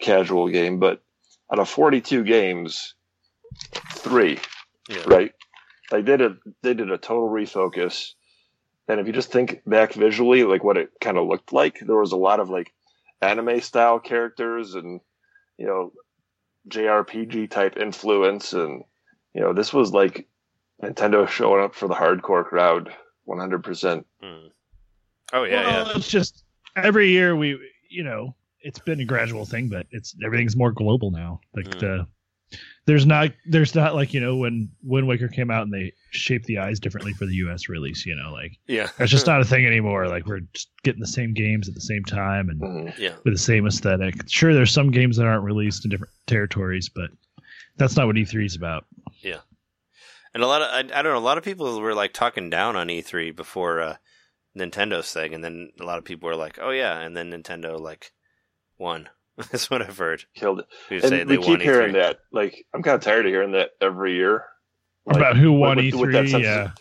casual game. But out of 42 games, three, yeah. right? They did, a they did a total refocus. And if you just think back visually, like what it kind of looked like, there was a lot of like anime style characters and you know JRPG type influence, and you know this was like Nintendo showing up for the hardcore crowd, one hundred percent. Hmm. Oh yeah, well, yeah. It's just every year we, you know, it's been a gradual thing, but it's everything's more global now. Like Mm. the there's not there's not like you know when Wind Waker came out and they shaped the eyes differently for the U.S. release. You know, like Yeah. it's just not a thing anymore. Like we're just getting the same games at the same time and Mm-hmm. Yeah. with the same aesthetic. Sure, there's some games that aren't released in different territories, but that's not what E3 is about. Yeah, and a lot of I, I don't know, a lot of people were like talking down on E3 before uh, Nintendo's thing, and then a lot of people were like, "Oh yeah," and then Nintendo like won. That's what I've heard. Killed it. Who And they we won keep hearing E3. that. Like I'm kind of tired of hearing that every year. Like, about who won with- with that E3, sense of- yeah.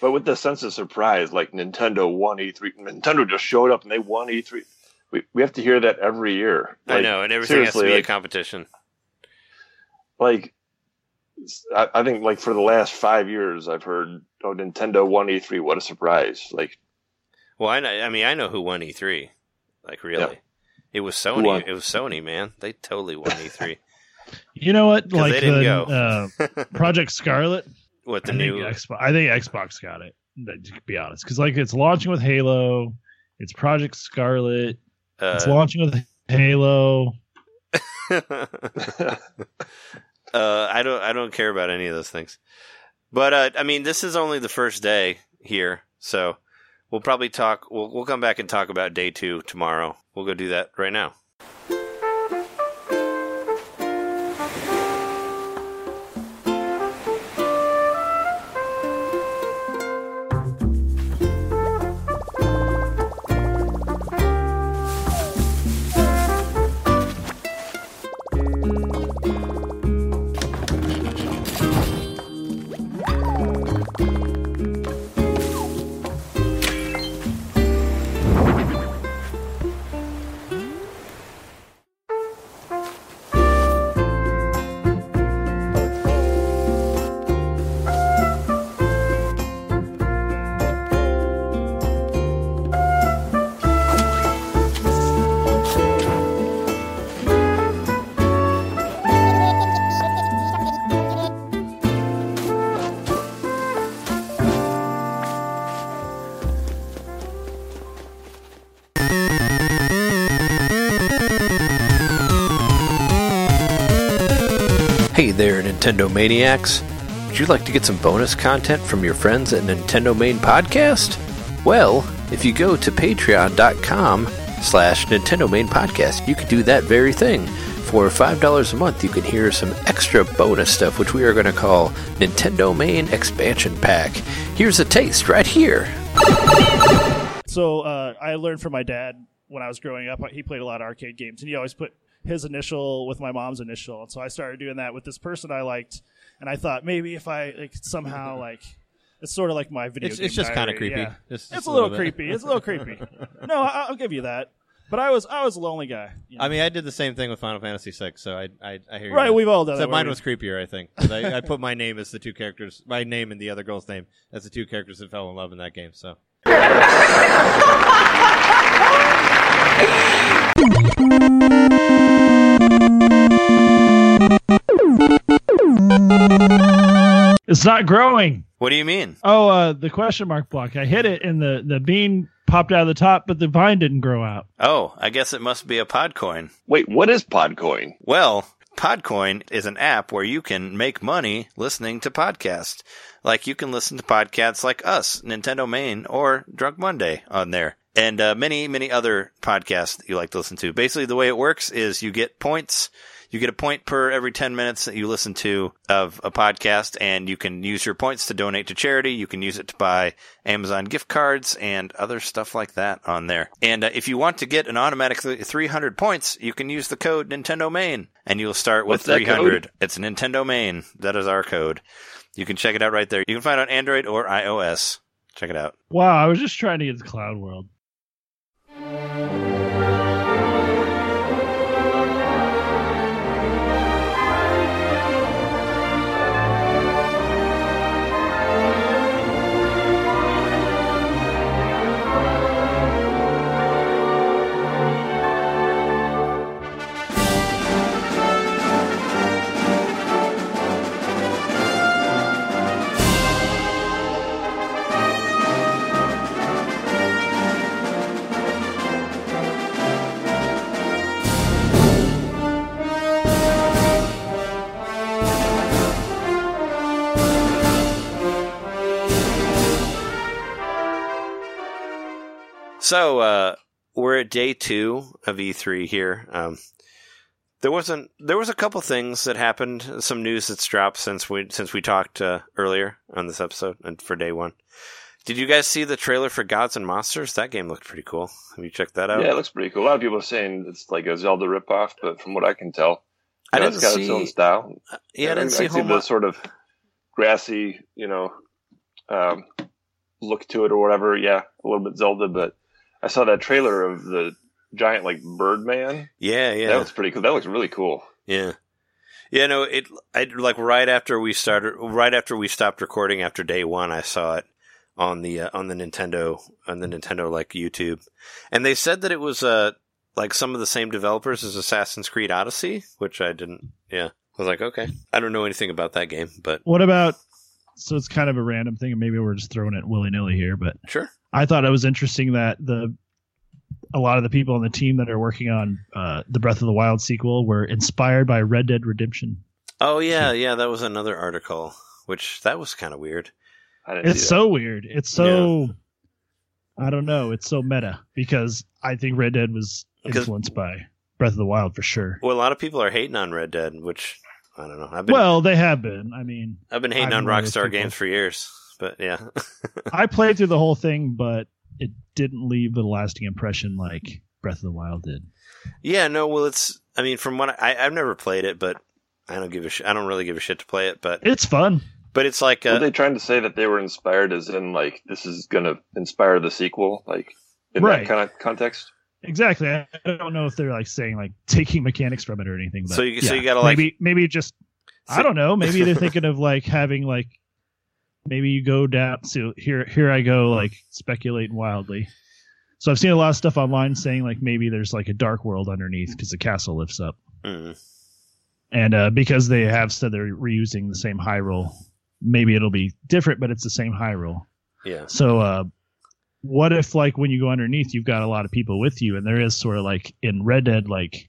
But with the sense of surprise, like Nintendo won E3. Nintendo just showed up and they won E3. We, we have to hear that every year. I know, and everything has to seriously, be a competition. Like, I, I think like for the last five years, I've heard, oh, Nintendo won E3. What a surprise! Like, Well, I know, I mean, I know who won E3. Like really, Yeah. It was Sony. won? It was Sony, man. They totally won E E3. You know what? Like they didn't the go. uh, Project Scarlett. what the I new? think Xbox. I think Xbox got it. To be honest, because like it's launching with Halo. It's Project Scarlett. It's Uh, launching with Halo. uh, I don't. I don't care about any of those things. But uh, I mean, this is only the first day here, so we'll probably talk. We'll we'll come back and talk about day two tomorrow. We'll go do that right now. Nintendo Maniacs! Would you like to get some bonus content from your friends at Nintendo Main Podcast? Well, if you go to patreon.com slash Nintendo Main Podcast, you can do that very thing. For $5 a month, you can hear some extra bonus stuff, which we are going to call Nintendo Main Expansion Pack. Here's a taste right here. So uh, I learned from my dad when I was growing up. He played a lot of arcade games, and he always put his initial with my mom's initial. And so I started doing that with this person I liked, and I thought maybe if I like somehow like it's sort of like my video. It's, game it's just kind of creepy. yeah. Just- It's just a little bit. creepy. It's a little creepy. No, I, I'll give you that. But I was I was a lonely guy. you know. I mean, I did the same thing with Final Fantasy VI, so I I, I hear you. right? man. We've all done Except that. mine where was creepier, I think. I, I put my name as the two characters, my name and the other girl's name as the two characters that fell in love in that game. So It's not growing. What do you mean? Oh, uh, the question mark block. I hit it, and the the bean popped out of the top, but the vine didn't grow out. Oh, I guess it must be a Podcoin. Wait, what is Podcoin? Well, Podcoin is an app where you can make money listening to podcasts. Like you can listen to podcasts like us, Nintendo Main, or Drunk Monday on there. And uh, many, many other podcasts that you like to listen to. Basically, the way it works is you get points. You get a point per every 10 minutes that you listen to of a podcast, and you can use your points to donate to charity. You can use it to buy Amazon gift cards and other stuff like that on there. And uh, if you want to get an automatic 300 points, you can use the code Nintendo Main, and you'll start with What's 300. It's Nintendo Main. That is our code. You can check it out right there. You can find it on Android or iOS. Check it out. Wow, I was just trying to get the cloud world. So uh, we're at day two of E3 here. Um, there wasn't. There was a couple things that happened. Some news that's dropped since we since we talked uh, earlier on this episode and for day one. Did you guys see the trailer for Gods and Monsters? That game looked pretty cool. Have you checked that out? Yeah, it looks pretty cool. A lot of people are saying it's like a Zelda ripoff, but from what I can tell, I know, didn't it's got see. its own style. yeah, I didn't see I see the sort of grassy, you know, um, look to it or whatever. Yeah, a little bit Zelda, but I saw that trailer of the giant like Birdman. Yeah, yeah. That looks pretty cool. That looks really cool. Yeah. Yeah, no, it I like right after we started right after we stopped recording after day 1, I saw it on the uh, on the Nintendo on the Nintendo like YouTube. And they said that it was uh like some of the same developers as Assassin's Creed Odyssey, which I didn't yeah. I was like, okay. I don't know anything about that game, but What about? So it's kind of a random thing, and maybe we're just throwing it willy nilly here, but sure. I thought it was interesting that the a lot of the people on the team that are working on uh, the Breath of the Wild sequel were inspired by Red Dead Redemption. Oh yeah, yeah, that was another article, which that was kind of weird. It's so weird. It's so I don't know. It's so meta because I think Red Dead was influenced by Breath of the Wild for sure. Well, a lot of people are hating on Red Dead, which I don't know. I've been Well, they have been. I mean, I've been hating I'm on one of those Rockstar games for years, but yeah. I played through the whole thing, but it didn't leave a lasting impression like Breath of the Wild did. Yeah, no, well, it's. I mean, from what I, I've never played it, but I don't give a sh- I don't really give a shit to play it, but It's fun. but it's like Were uh, they trying to say that they were inspired, as in like this is going to inspire the sequel, like in Right. that kind of context? Exactly. I I don't know if they're like saying like taking mechanics from it or anything. But So you- so you gotta, like- maybe maybe just So- I don't know. Maybe they're thinking of like having like maybe you go down. So here here I go like speculating wildly. So I've seen a lot of stuff online saying like maybe there's like a dark world underneath because the castle lifts up, mm, and uh, because they have said they're reusing the same high roll, maybe it'll be different, but it's the same high roll. yeah, So, uh, what if like when you go underneath, you've got a lot of people with you, and there is sort of like in Red Dead, like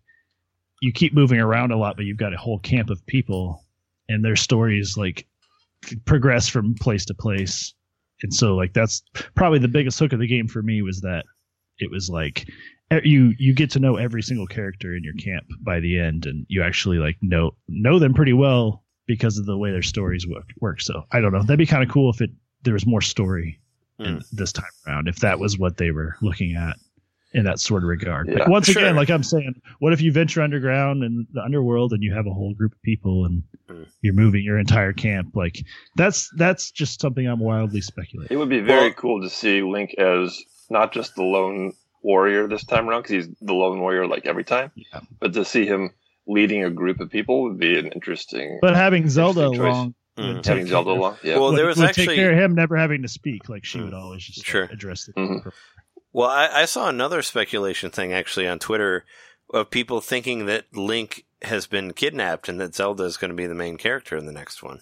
you keep moving around a lot, but you've got a whole camp of people, and their stories like progress from place to place, and so like that's probably the biggest hook of the game for me was that it was like you you get to know every single character in your camp by the end, and you actually like know know them pretty well because of the way their stories work. work. So I don't know, that'd be kind of cool if it there was more story in hmm. this time around if that was what they were looking at in that sort of regard. Yeah, but once sure. again, like I'm saying, what if you venture underground in the underworld and you have a whole group of people and Mm. you're moving your entire camp? Like that's that's just something I'm wildly speculating. It would be very Well- cool to see Link as not just the lone warrior this time around, because he's the lone warrior like every time, Yeah. but to see him leading a group of people would be an interesting. But having Zelda Interesting choice. along Mm. would having Zelda care along, yeah. Well, would, there was would actually- take care of him never having to speak. Like she Mm. would always just like, address the. Mhm. Well, I, I saw another speculation thing actually on Twitter of people thinking that Link has been kidnapped and that Zelda is going to be the main character in the next one.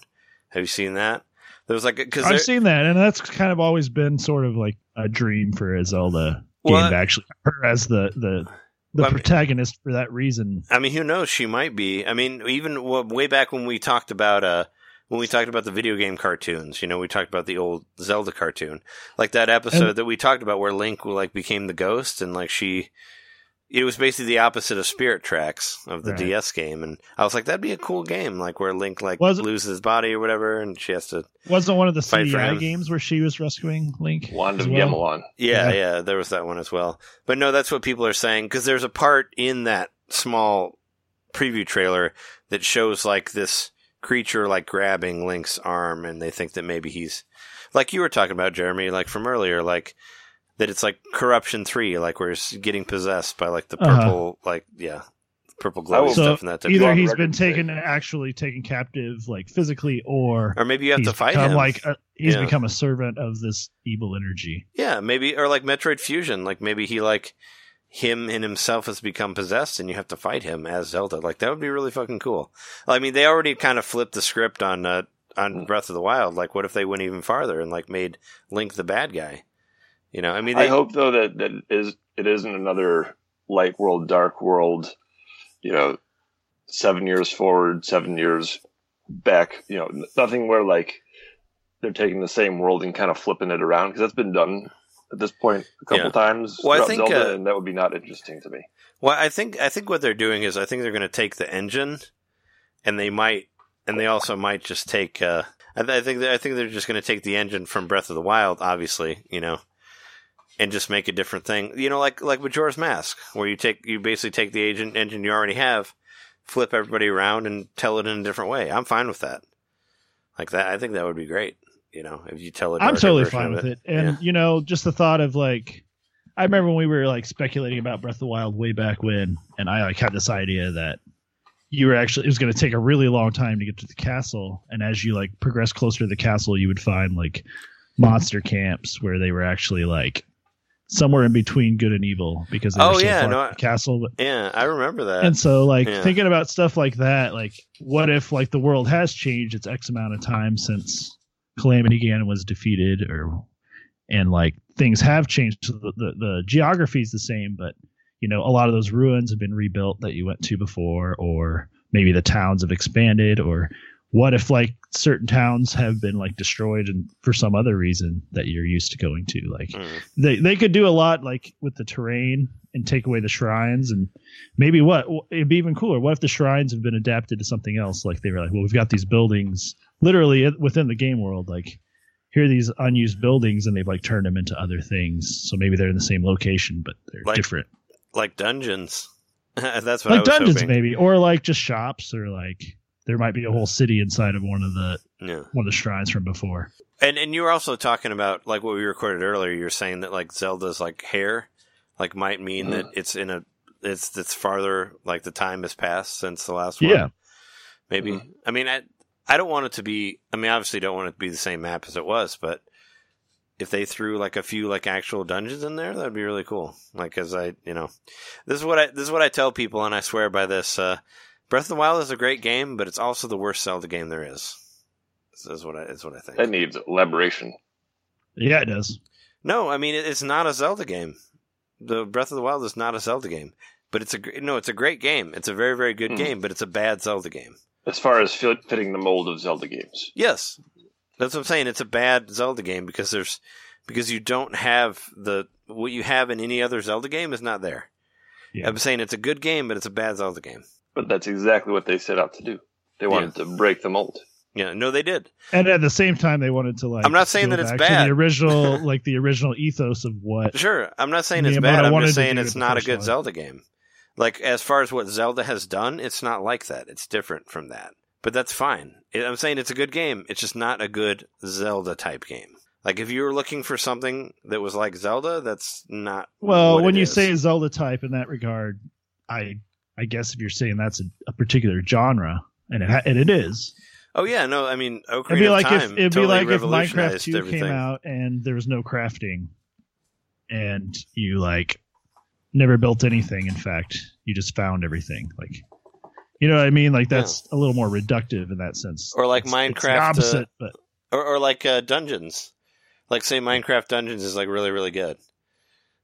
Have you seen that? There was like because I've seen that, and that's kind of always been sort of like a dream for a Zelda Well, game to actually her as the the the Well, I mean- protagonist for that reason. I mean, who knows? She might be. I mean, even way back when we talked about uh when we talked about the video game cartoons, you know, we talked about the old Zelda cartoon, like that episode And- that we talked about where Link like became the ghost and like she. It was basically the opposite of Spirit Tracks of the Right. DS game, and I was like, that'd be a cool game, like where Link like Was it- loses his body or whatever, and she has to. Wasn't one of the Fight CDI games where she was rescuing Link? Wand as of well? Gamelon. Yeah, Yeah. yeah, there was that one as well. But no, that's what people are saying because there's a part in that small preview trailer that shows like this creature like grabbing Link's arm, and they think that maybe he's like you were talking about, Jeremy, like from earlier, like that it's like Corruption Three, like where he's getting possessed by like the Uh-huh. purple, like yeah, purple I glow So stuff and that type. Either he's been to say- taken actually taken captive, like physically, or Or maybe you have to fight become him. like a, he's Yeah. become a servant of this evil energy. Yeah, maybe or like Metroid Fusion, like maybe he like him in himself has become possessed and you have to fight him as Zelda. Like that would be really fucking cool. I mean, they already kind of flipped the script on uh, on Breath of the Wild. Like what if they went even farther and like made Link the bad guy? You know, I mean, I hope though that that is it isn't another light world, dark world. You know, seven years forward, seven years back. You know, nothing where like they're taking the same world and kind of flipping it around because that's been done at this point a couple Yeah. times Well, I think, Zelda, uh, and that would be not interesting to me. Well, I think I think what they're doing is I think they're going to take the engine, and they might, and they also might just take. Uh, I, th- I think I think they're just going to take the engine from Breath of the Wild, obviously, you know, and just make a different thing. You know, like like Majora's Mask, where you take you basically take the agent engine you already have, flip everybody around, and tell it in a different way. I'm fine with that. Like that, I think that would be great. You know, if you tell it. I'm totally fine with it. And Yeah. you know, just the thought of like, I remember when we were like speculating about Breath of the Wild way back when, and I like had this idea that you were actually it was going to take a really long time to get to the castle, and as you like progress closer to the castle, you would find like monster camps where they were actually like somewhere in between good and evil because they Oh, were so yeah, far no, I- castle. But Yeah, I remember that. and so, like Yeah. thinking about stuff like that, like what if like the world has changed its X amount of time since Calamity Ganon was defeated, or and like things have changed. The, the the geography is the same, but you know a lot of those ruins have been rebuilt that you went to before, or maybe the towns have expanded, or what if like certain towns have been like destroyed and for some other reason that you're used to going to like Mm. they they could do a lot like with the terrain and take away the shrines and maybe what it'd be even cooler what if the shrines have been adapted to something else like they were like well we've got these buildings literally within the game world like here are these unused buildings and they've like turned them into other things so maybe they're in the same location but they're Like different like dungeons. That's what I like was dungeons hoping. maybe or like just shops or like there might be a whole city inside of one of the Yeah. one of the shrines from before And and you were also talking about like what we recorded earlier. You were saying that like Zelda's like hair, like might mean that it's in a it's it's farther like the time has passed since the last one. Yeah. maybe. Mhm. I mean, I I don't want it to be. I mean, obviously, don't want it to be the same map as it was, but if they threw like a few like actual dungeons in there, that'd be really cool. Like, as I you know, this is what I this is what I tell people, and I swear by this. Uh, Breath of the Wild is a great game, but it's also the worst Zelda game there is. This is what I is what I think. That needs elaboration. yeah it does No, I mean it's not a Zelda game. The Breath of the Wild is not a Zelda game, but it's a no, it's a great game. It's a very very good Mhm. game, but it's a bad Zelda game. As far as fit, fitting the mold of Zelda games, Yes, that's what I'm saying. It's a bad Zelda game because there's because you don't have the what you have in any other Zelda game is not there. Yeah. I'm saying it's a good game, but it's a bad Zelda game. but that's exactly what they set out to do. They wanted to break the mold. Yeah, no, they did. and at the same time they wanted to like I'm not saying that it's bad. the original like the original ethos of what Sure, I'm not saying it's bad. I I'm just saying it's not a good one. Zelda game. Like as far as what Zelda has done, it's not like that. It's different from that. But that's fine. I'm saying it's a good game. It's just not a good Zelda type game. Like if you were looking for something that was like Zelda, that's not. Well, when you is. say Zelda type in that regard, I I guess if you're saying that's a, a particular genre, and it and it is, oh yeah, no, I mean, Ocarina it'd be like if it'd totally be like if Minecraft Two everything. came out and there was no crafting, and you like never built anything. In fact, you just found everything. Like, you know what I mean? Like that's a little more reductive in that sense. Or like It's- it's Minecraft, uh, opposite, but or, or like uh, Dungeons. Like say Minecraft Dungeons is like really really good,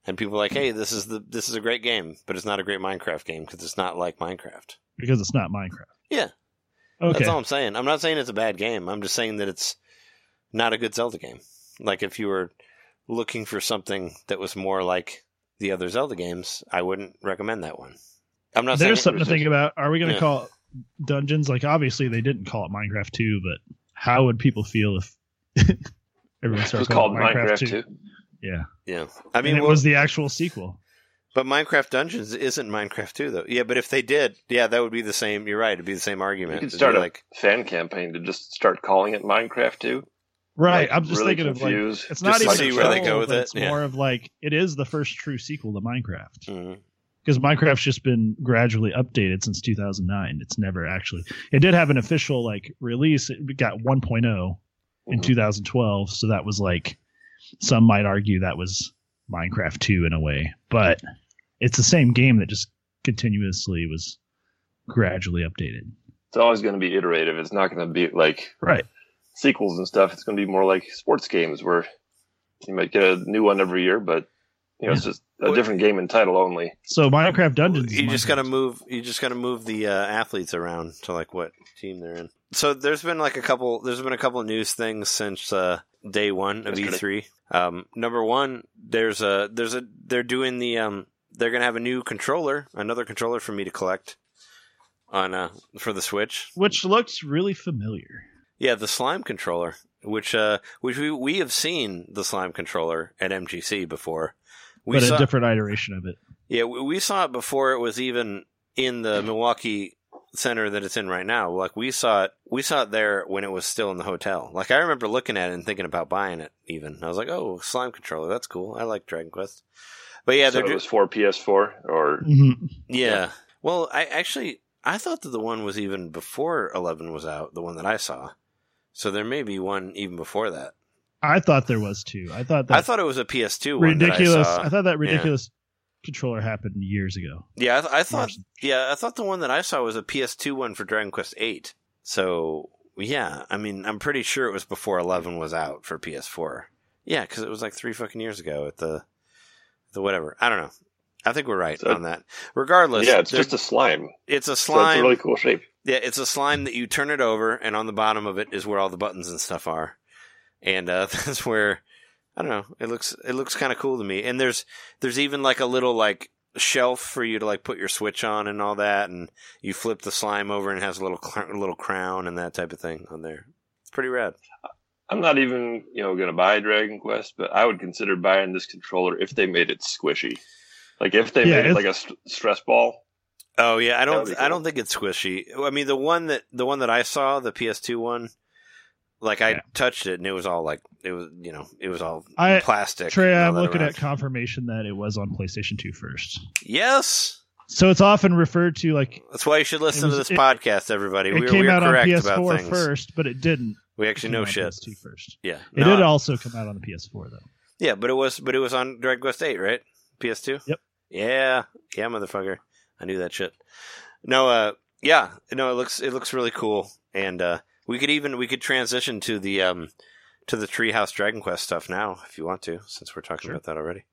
and people are like, hey, this is the this is a great game, but it's not a great Minecraft game because it's not like Minecraft. because it's not Minecraft. Yeah. Okay. That's all I'm saying. I'm not saying it's a bad game. I'm just saying that it's not a good Zelda game. Like if you were looking for something that was more like the other Zelda games, I wouldn't recommend that one. I'm not There's something to think about. Are we going to Yeah. call it dungeons? Like, obviously, they didn't call it Minecraft 2, but how would people feel if everyone It was started called calling it Minecraft 2. 2? Yeah. Yeah. I I mean, mean, it well, was the actual sequel. but Minecraft Dungeons isn't Minecraft 2 though. Yeah, but if they did, yeah, that would be the same. You're right. It'd be the same You argument. could It'd start a like fan campaign to just start calling it Minecraft 2. Right. Like, I'm just really thinking of like, it's not to even see a where they go with it, It's yeah. more of like, it is the first true sequel to Minecraft. mhm. Because Minecraft's just been gradually updated since 2009. It's never actually, it did have an official like release. It got 1.0 in Mhm. 2012. So that was like, some might argue that was Minecraft 2 in a way, but it's the same game that just continuously was gradually updated. It's always going to be iterative. It's not going to be like Right. Sequels and stuff. It's going to be more like sports games where you might get a new one every year, but You know, it's just a different game and title only. So Minecraft Dungeons. You just gotta move. You just gotta move the uh, athletes around to like what team they're in. So there's been like a couple. There's been a couple of news things since uh, day one of E3. Um, number one, there's a there's a they're doing the um they're gonna have a new controller, another controller for me to collect on uh for the Switch. which looks really familiar. Yeah, the slime controller, which uh which we we have seen the slime controller at MGC before. We but saw, a different iteration of it. Yeah, we, we saw it before it was even in the Milwaukee center that it's in right now. Like we saw it, we saw it there when it was still in the hotel. Like I remember looking at it and thinking about buying it. Even I was like, "Oh, slime controller, that's cool. I like Dragon Quest." But yeah, so they're it do- was for PS4 or Mhm. yeah. Well, I actually I thought that the one was even before Eleven was out. The one that I saw. So there may be one even before that. I thought there was two. I thought that I thought it was a PS2 one. that I ridiculous. saw. I, thought that ridiculous controller happened years ago. Yeah, I, th- I thought. Martian. Yeah, I thought the one that I saw was a PS2 one for Dragon Quest VIII. So yeah, I mean, I'm pretty sure it was before 11 was out for PS4. Yeah, because it was like three fucking years ago at the the whatever. I don't know. I think we're right So- on that. Regardless, yeah, it's just a slime. it's a So it's slime. a really cool shape. Yeah, it's a slime that you turn it over, and on the bottom of it is where all the buttons and stuff are, and uh, that's where I don't know. It looks it looks kind of cool to me. And there's there's even like a little like shelf for you to like put your switch on and all that, and you flip the slime over and it has a little cl- little crown and that type of thing on there. It's pretty rad. I'm not even, you know, going to buy Dragon Quest, but I would consider buying this controller if they made it squishy. Like if they Yeah, made it like a st- stress ball. Oh yeah, I don't would be I don't think it's squishy. I mean the one that the one that I saw, the PS2 one, like I Yeah. touched it and it was all like it was you know it was all I- plastic. Trey, I'm looking around. at confirmation that it was on PlayStation 2 first. Yes. So it's often referred to like That's why you should listen It to this it- podcast, everybody. it We're, came we're out on correct about PS4 things. first, but it didn't. We actually know out shit. PS2 first. Yeah. It No, did also come out on the PS4 though. Yeah, but it was but it was on Dragon Quest Eight, right? PS2. Yep. Yeah, yeah, motherfucker. I knew that shit. No, uh, yeah, no, it looks it looks really cool, and uh, we could even we could transition to the um to the Treehouse Dragon Quest stuff now if you want to, since we're talking Sure. about that already.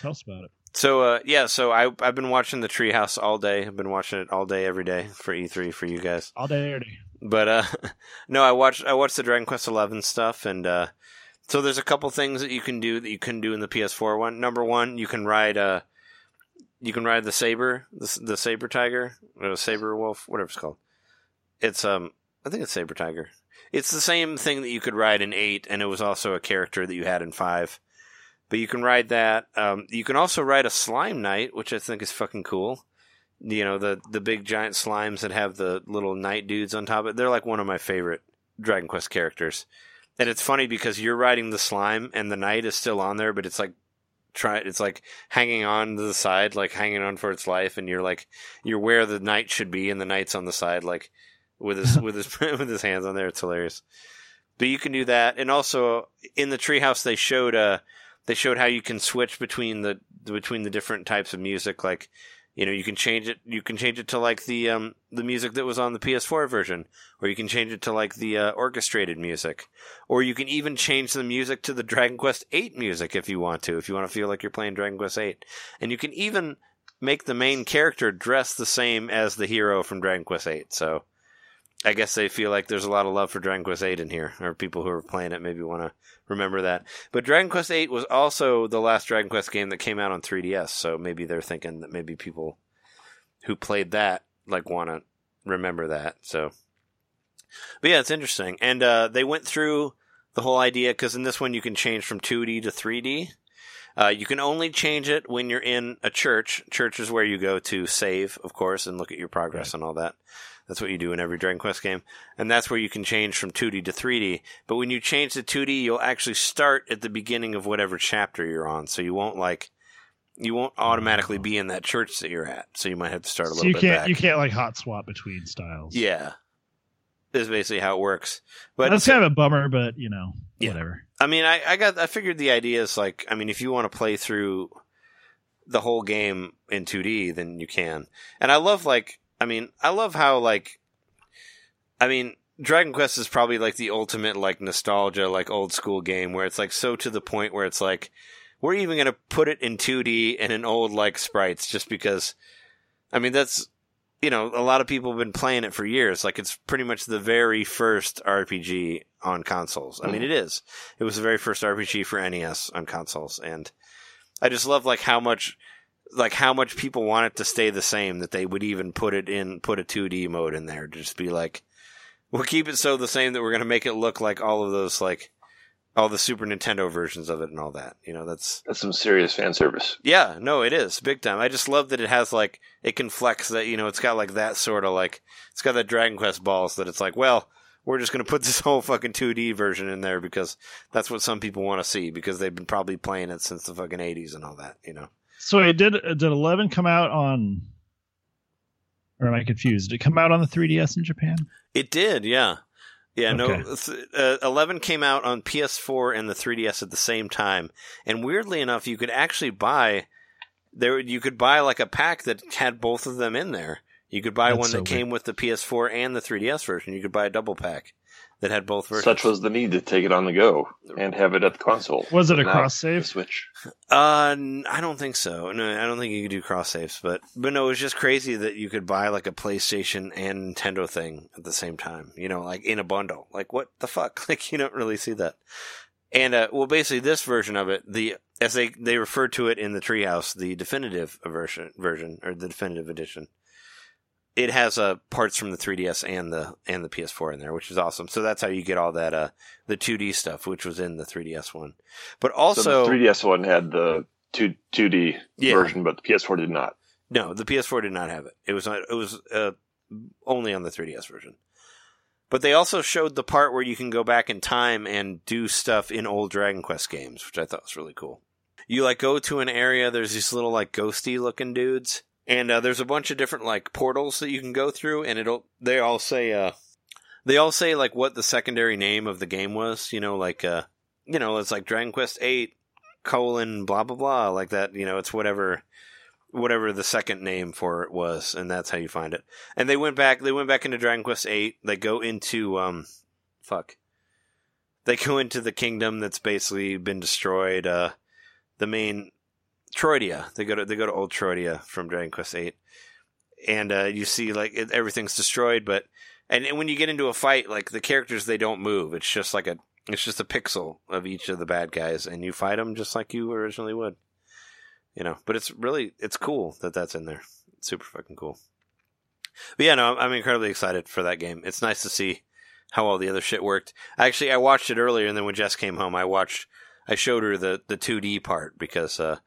Tell us about it. So uh, yeah, so I I've been watching the Treehouse all day. I've been watching it all day, every day for E3 for you guys. All day, every day. But uh no, I watched I watched the Dragon Quest Eleven stuff and uh so there's a couple things that you can do that you couldn't do in the PS4 one. Number one, you can ride uh you can ride the saber, the, the saber tiger, or the saber wolf, whatever it's called. It's um I think it's saber tiger. It's the same thing that you could ride in 8 and it was also a character that you had in 5. But you can ride that. Um you can also ride a slime knight, which I think is fucking cool you know the the big giant slimes that have the little knight dudes on top of it. They're like one of my favorite Dragon Quest characters. And it's funny because you're riding the slime and the knight is still on there, but it's like try it's like hanging on to the side, like hanging on for its life, and you're like you're where the knight should be, and the knight's on the side, like with his with his with his hands on there. It's hilarious. But you can do that, and also in the treehouse they showed uh they showed how you can switch between the between the different types of music, like you know you can change it you can change it to like the um the music that was on the PS4 version or you can change it to like the uh, orchestrated music or you can even change the music to the Dragon Quest 8 music if you want to if you want to feel like you're playing Dragon Quest 8 and you can even make the main character dress the same as the hero from Dragon Quest 8 so I guess they feel like there's a lot of love for Dragon Quest 8 in here or people who are playing it maybe want to remember that but Dragon Quest 8 was also the last Dragon Quest game that came out on 3DS, so maybe they're thinking that maybe people who played that like want to remember that. So, but yeah, it's interesting. And uh, they went through the whole idea because in this one you can change from 2D to 3D. Uh, you can only change it when you're in a church. Church is where you go to save, of course, and look at your progress and all that. That's what you do in every Dragon Quest game. And that's where you can change from 2D to 3D. But when you change to 2D, you'll actually start at the beginning of whatever chapter you're on. So you won't like, you won't automatically be in that church that you're at. So you might have to start a So little you bit can't back. you can't like hot swap between styles. Yeah. This Is basically how it works. But that's kind of a bummer, but you know, Yeah. whatever. I mean, I, I got, I figured the idea is like, I mean, if you want to play through the whole game in 2D, then you can. And I love like, I mean, I love how like, I mean, Dragon Quest is probably like the ultimate like nostalgia, like old school game where it's like so to the point where it's like, we're even going to put it in 2D and in old like sprites just because I mean that's you know, a lot of people have been playing it for years. Like it's pretty much the very first RPG on consoles. I mean, mm-hmm. it is. It was the very first RPG for NES on consoles, and I just love like how much, like how much people want it to stay the same that they would even put it in, put a 2D mode in there, to just be like, we'll keep it so the same that we're gonna make it look like all of those like all the Super Nintendo versions of it and all that. You know, that's That's some serious fan service. yeah, no, it is big time. I just love that it has like it can flex that. You know, it's got like that sort of like it's got that Dragon Quest balls that it's like, well, we're just gonna put this whole fucking 2D version in there because that's what some people want to see because they've been probably playing it since the fucking 80s and all that. You know, So it did did eleven come out on or am I confused? Did it come out on the 3DS in Japan? it did, yeah. Yeah, no. Th- Uh, Eleven came out on PS4 and the 3DS at the same time, and weirdly enough, you could actually buy there. You could buy like a pack that had both of them in there. You could buy That's one so that came with the PS4 and the 3DS version. You could buy a double pack that had both versions. Such was the need to take it on the go and have it at the console. Was it a cross save? Switch. Uh, n- I don't think so. No, I don't think you could do cross saves, but but no, it was just crazy that you could buy like a PlayStation and Nintendo thing at the same time. You know, like in a bundle. Like what the fuck? Like you don't really see that. And uh, well, basically, this version of it, the as they they refer to it in the Treehouse, the definitive version version or the definitive edition. It has uh, parts from the 3DS and the and the PS4 in there, which is awesome. So that's how you get all that uh, the 2D stuff, which was in the 3DS one. But also, so the 3DS one had the two 2D Yeah. version, but the PS4 did not. No, the PS4 did not have it. It was not, it was uh, only on the 3DS version. But they also showed the part where you can go back in time and do stuff in old Dragon Quest games, which I thought was really cool. You like go to an area, there's these little like ghosty looking dudes, and uh, there's a bunch of different like portals that you can go through, and it'll they all say uh they all say like what the secondary name of the game was, you know, like uh you know, it's like Dragon Quest Eight colon blah blah blah like that, you know, it's whatever whatever the second name for it was, and that's how you find it. And they went back. They went back into Dragon Quest Eight. They go into um, fuck. They go into the kingdom that's basically been destroyed. Uh, the main Troidia. They go to they go to old Troidia from Dragon Quest Eight, and uh, you see like it, everything's destroyed. But and, and when you get into a fight, like the characters, they don't move. It's just like a it's just a pixel of each of the bad guys, and you fight them just like you originally would you know but it's really it's cool that that's in there it's super fucking cool but yeah no I'm, I'm incredibly excited for that game it's nice to see how all the other shit worked actually i watched it earlier and then when jess came home i watched i showed her the the 2d part because uh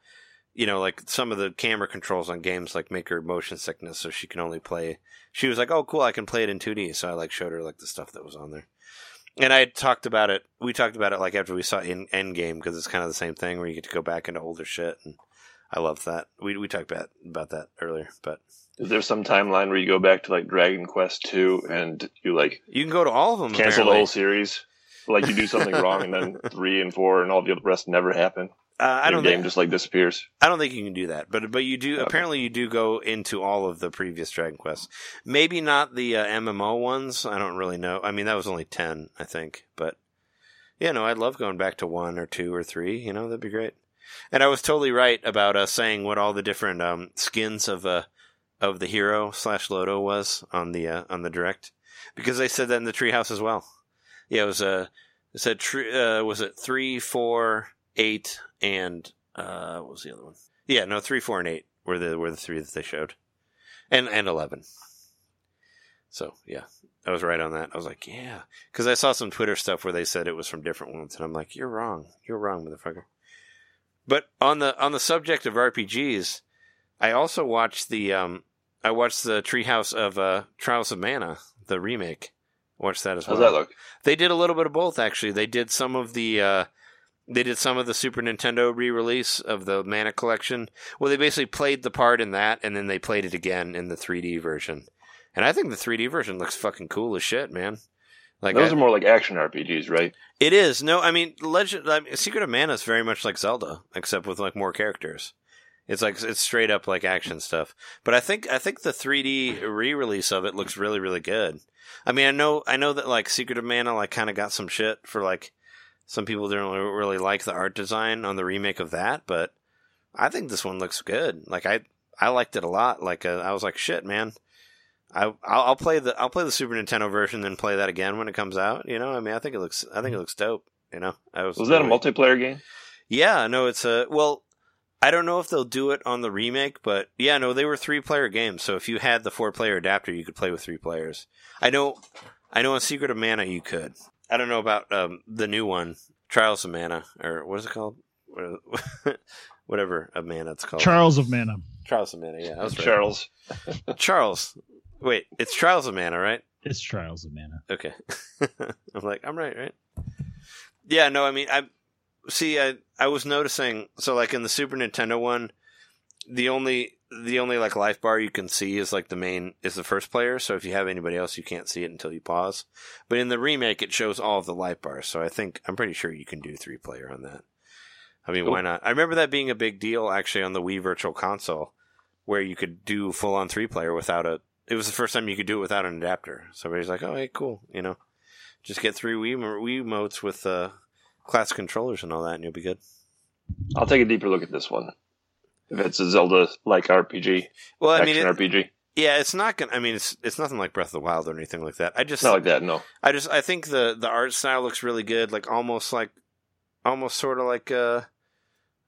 you know like some of the camera controls on games like make her motion sickness so she can only play she was like oh cool i can play it in 2d so i like showed her like the stuff that was on there and I talked about it. We talked about it like after we saw in Endgame because it's kind of the same thing where you get to go back into older shit, and I love that. We we talked about about that earlier, but Is there some timeline where you go back to like Dragon Quest 2 and you like you can go to all of them. cancel the whole series? Like you do something wrong and then 3 and 4 and all the rest never happen? Uh, I Your don't game think just like disappears. I don't think you can do that, but but you do. Okay. Apparently, you do go into all of the previous Dragon Quests. Maybe not the uh, MMO ones. I don't really know. I mean, that was only ten, I think. But yeah, no, I'd love going back to one or two or three. You know, that'd be great. And I was totally right about uh, saying what all the different um, skins of uh, of the hero slash Loto was on the uh, on the direct because they said that in the treehouse as well. Yeah, it was uh, it said tre- uh, was it three, four, eight, and uh, what was the other one? Yeah, no, three, four, and eight were the were the three that they showed, and and eleven. So yeah, I was right on that. I was like, yeah, because I saw some Twitter stuff where they said it was from different ones, and I'm like, you're wrong, you're wrong, motherfucker. But on the on the subject of RPGs, I also watched the um I watched the Treehouse of uh Trials of Mana, the remake. Watched that as How's well. that look? They did a little bit of both actually. They did some of the uh they did some of the Super Nintendo re-release of the Mana collection. Well, they basically played the part in that and then they played it again in the 3D version. And I think the 3D version looks fucking cool as shit, man. Like Those I- are more like action RPGs, right? it is. No, I mean, Legend I mean, Secret of Mana is very much like Zelda, except with like more characters. It's like it's straight up like action stuff. But I think I think the 3D re-release of it looks really really good. I mean, I know I know that like Secret of Mana like kind of got some shit for like some people don't really like the art design on the remake of that, but I think this one looks good. Like I I liked it a lot. Like uh, I was like, shit, man. I I'll, I'll play the I'll play the Super Nintendo version, and then play that again when it comes out. You know, I mean, I think it looks I think it looks dope. You know, I was Was that a multiplayer game? Yeah, no, it's a well. I don't know if they'll do it on the remake, but yeah, no, they were three player games. So if you had the four player adapter, you could play with three players. I know, I know. On Secret of Mana, you could. I don't know about um, the new one, Trials of Mana, or what is it called? Whatever of Mana it's called. Charles of Mana. Trials of Mana. Yeah, I was right. Charles. Charles. Wait, it's Trials of Mana, right? It's Trials of Mana. Okay. I'm like, I'm right, right? Yeah, no, I mean, I see. I I was noticing. So, like in the Super Nintendo one, the only the only like life bar you can see is like the main is the first player. So if you have anybody else, you can't see it until you pause. But in the remake, it shows all of the life bars. So I think I'm pretty sure you can do three player on that. I mean, why not? I remember that being a big deal actually on the Wii Virtual Console, where you could do full on three player without a. It was the first time you could do it without an adapter. So everybody's like, "Oh, hey, cool," you know. Just get three Wii Wii motes with uh, class controllers and all that, and you'll be good. I'll take a deeper look at this one. If it's a Zelda like RPG, Well, I mean, action it, RPG, yeah, it's not gonna. I mean, it's it's nothing like Breath of the Wild or anything like that. I just, not like that. No, I just, I think the the art style looks really good. Like almost like, almost sort of like uh,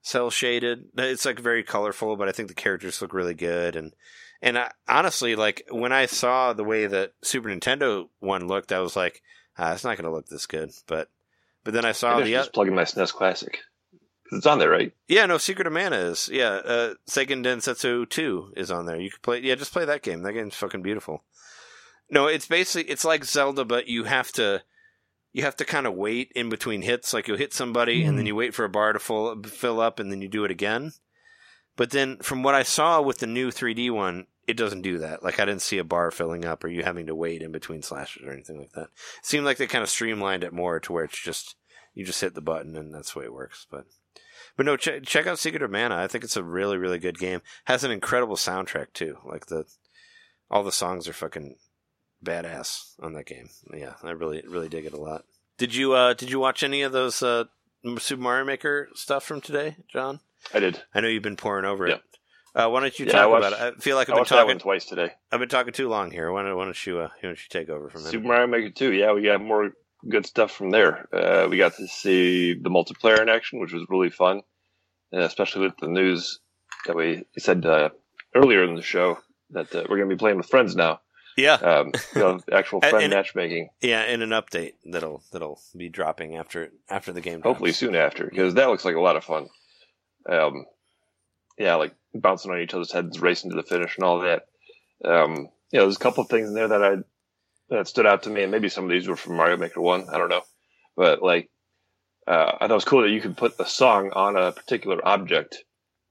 cel shaded. It's like very colorful, but I think the characters look really good. And and I, honestly, like when I saw the way that Super Nintendo one looked, I was like, ah, it's not gonna look this good. But but then I saw Maybe I the should other. just plug in my SNES Classic 'Cause it's on there, right? Yeah, no, Secret of Mana is. Yeah, uh, Seiken Densetsu 2 is on there. You can play, yeah, just play that game. That game's fucking beautiful. No, it's basically, it's like Zelda, but you have to, you have to kind of wait in between hits. Like you'll hit somebody and then you wait for a bar to full, fill up and then you do it again. But then from what I saw with the new 3D one, it doesn't do that. Like I didn't see a bar filling up or you having to wait in between slashes or anything like that. It seemed like they kind of streamlined it more to where it's just, you just hit the button and that's the way it works. But, but no, check check out Secret of Mana. I think it's a really really good game. Has an incredible soundtrack too. Like the all the songs are fucking badass on that game. Yeah, I really really dig it a lot. Did you uh did you watch any of those uh Super Mario Maker stuff from today, John? I did. I know you've been pouring over it. Uh, why don't you Yeah, talk watched- about it? I feel like I I've been that one talking. twice today. I've been talking too long here. Why don't, why don't you uh, why don't you take over from Super? Mario Maker 2, yeah, we got more good stuff from there. Uh, we got to see the multiplayer in action, which was really fun, uh, especially with the news that we said uh, earlier in the show that uh, we're going to be playing with friends now. Yeah, Um, you know, actual friend and- matchmaking, yeah, in an update that'll that'll be dropping after after the game. hopefully soon after, because that looks like a lot of fun. Um, yeah, like bouncing on each other's heads, racing to the finish, and all that. Um, you know, there's a couple of things in there that I that stood out to me, and maybe some of these were from Mario Maker One. I don't know, but like, uh, I thought it was cool that you could put a song on a particular object,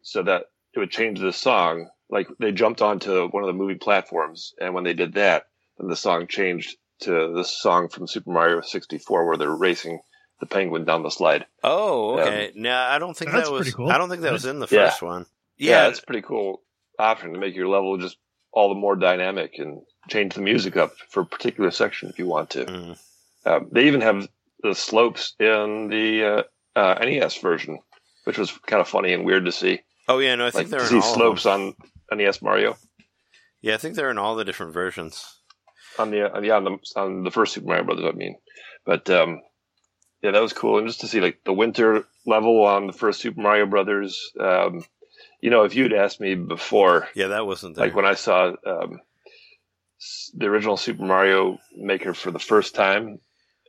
so that it would change the song. Like they jumped onto one of the movie platforms, and when they did that, then the song changed to the song from Super Mario 64, where they're racing the penguin down the slide. Oh, okay. Now I don't think that was. pretty cool. I don't think that was in the Yeah. first one. yeah, Yeah, it's a pretty cool option to make your level just all the more dynamic and change the music up for a particular section if you want to. Mm. Um, they even have the slopes in the uh, uh, NES version, which was kind of funny and weird to see. Oh yeah, no, I Like think to they're see slopes on NES Mario Yeah, I think they're in all the different versions. on the on the on the, on the first Super Mario Brothers. I mean, but um, yeah, that was cool, and just to see like the winter level on the first Super Mario Brothers. Um, you know, if you'd asked me before Yeah, that wasn't there. like when I saw um, the original Super Mario Maker for the first time,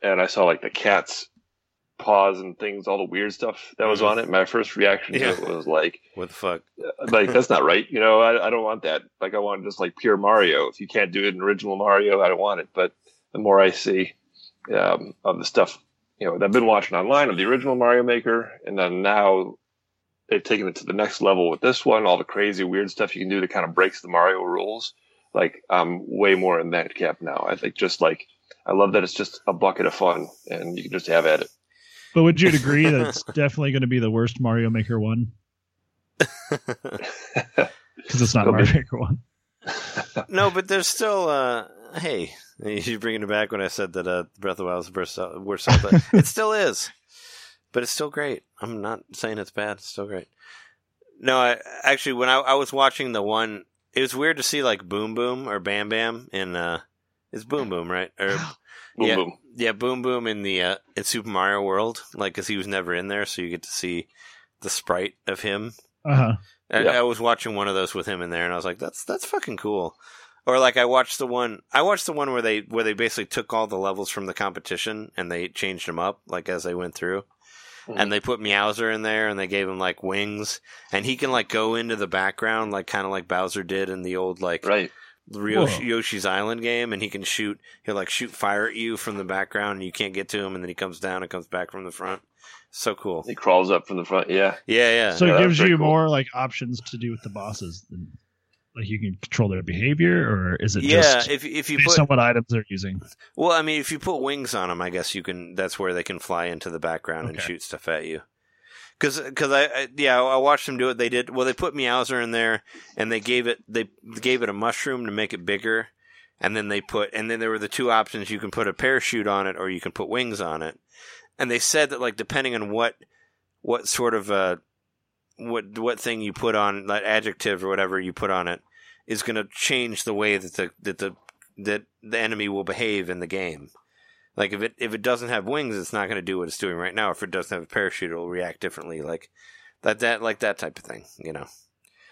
and I saw like the cat's paws and things, all the weird stuff that was Mhm. on it. My first reaction Yeah. to it was like, what the fuck? like that's not right. You know, I, I don't want that. Like I want just like pure Mario. If you can't do it in original Mario, I don't want it. But the more I see um, of the stuff, you know, that I've been watching online of the original Mario Maker, and then now they've taken it to the next level with this one. All the crazy weird stuff you can do that kind of breaks the Mario rules. Like I'm way more in that camp now. I think just like I love that it's just a bucket of fun, and you can just have at it. But would you agree that it's definitely going to be the worst Mario Maker one? Because it's not Could be. Mario Maker one. no, but there's still. Uh, hey, you're bringing it back when I said that uh, Breath of the Wild was the worst, worst Zelda. it still is, but it's still great. I'm not saying it's bad. It's still great. No, I, actually, when I, I was watching the one, it was weird to see like Boom Boom or Bam Bam in uh, it's Boom Boom, right? Or Boom yeah, boom. yeah, Boom Boom in the uh, in Super Mario World, like because he was never in there, so you get to see the sprite of him. Uh huh. I, Yeah. I was watching one of those with him in there, and I was like, "That's that's fucking cool." Or like I watched the one, I watched the one where they where they basically took all the levels from the competition and they changed them up like as they went through, Mhm. and they put Meowser in there and they gave him like wings, and he can like go into the background like kind of like Bowser did in the old like Right. Yoshi, Yoshi's Island game, and he can shoot. He'll like shoot fire at you from the background, and you can't get to him, and then he comes down and comes back from the front. So cool. He crawls up from the front. Yeah. Yeah, yeah. So Yeah, it gives you cool. more like options to do with the bosses. Than, like you can control their behavior, or is it yeah, just if if you based put on what items they're using? well, I mean, if you put wings on them, I guess you can. That's where they can fly into the background and shoot stuff at you. Because, I, I, yeah, I watched them do it. They did well. They put Meowser in there, and they gave it they gave it a mushroom to make it bigger, and then they put and then there were the two options: you can put a parachute on it, or you can put wings on it. And they said that like depending on what what sort of uh what what thing you put on that adjective or whatever you put on it is going to change the way that the that the that the enemy will behave in the game. Like if it if it doesn't have wings, it's not going to do what it's doing right now. If it doesn't have a parachute, it'll react differently. Like that that like that type of thing. You know.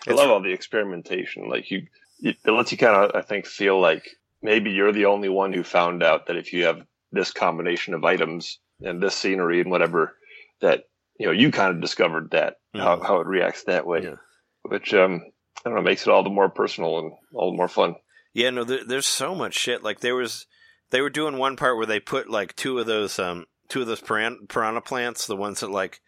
I love all the experimentation. Like you, it lets you kind of, I think, feel like maybe you're the only one who found out that if you have this combination of items and this scenery and whatever, that you know you kind of discovered that how, Mhm. how it reacts that way, Yeah. which um, I don't know makes it all the more personal and all the more fun. Yeah, no, there, there's so much shit. Like there was, they were doing one part where they put like two of those, um, two of those piran- piranha plants, the ones that like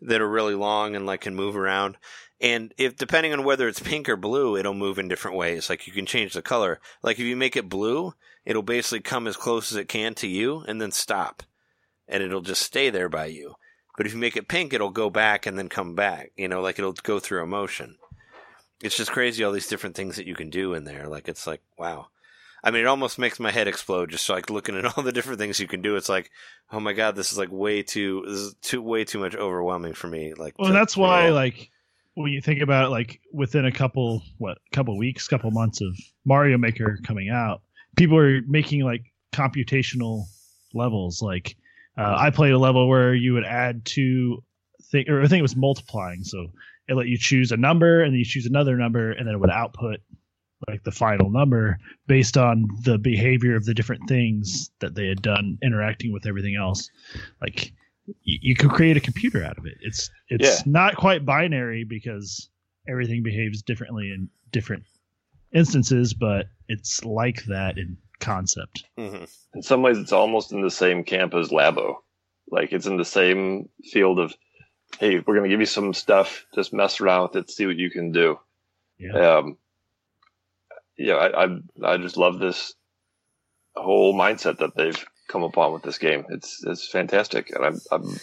that are really long and like can move around. And if depending on whether it's pink or blue, it'll move in different ways. Like you can change the color. Like if you make it blue, it'll basically come as close as it can to you and then stop, and it'll just stay there by you. But if you make it pink, it'll go back and then come back. You know, like it'll go through a motion it's just crazy all these different things that you can do in there. Like it's like wow. I mean, it almost makes my head explode just like looking at all the different things you can do. It's like, oh my god, this is like way too this is too way too much overwhelming for me. Like, Well, to- that's why, yeah. like, when you think about it, like within a couple, what, couple weeks, couple months of Mario Maker coming out, people are making like computational levels. Like, uh, I played a level where you would add two, thing, or I think it was multiplying. So it let you choose a number, and then you choose another number, and then it would output like the final number based on the behavior of the different things that they had done interacting with everything else. Like you, you could create a computer out of it. It's it's Yeah. not quite binary because everything behaves differently in different instances, but it's like that in concept. Mhm. In some ways, it's almost in the same camp as Labo. Like it's in the same field of, hey, we're going to give you some stuff, just mess around with it, see what you can do. Yeah. Um, yeah, I, I I just love this whole mindset that they've come upon with this game. It's it's fantastic, and I'm I'm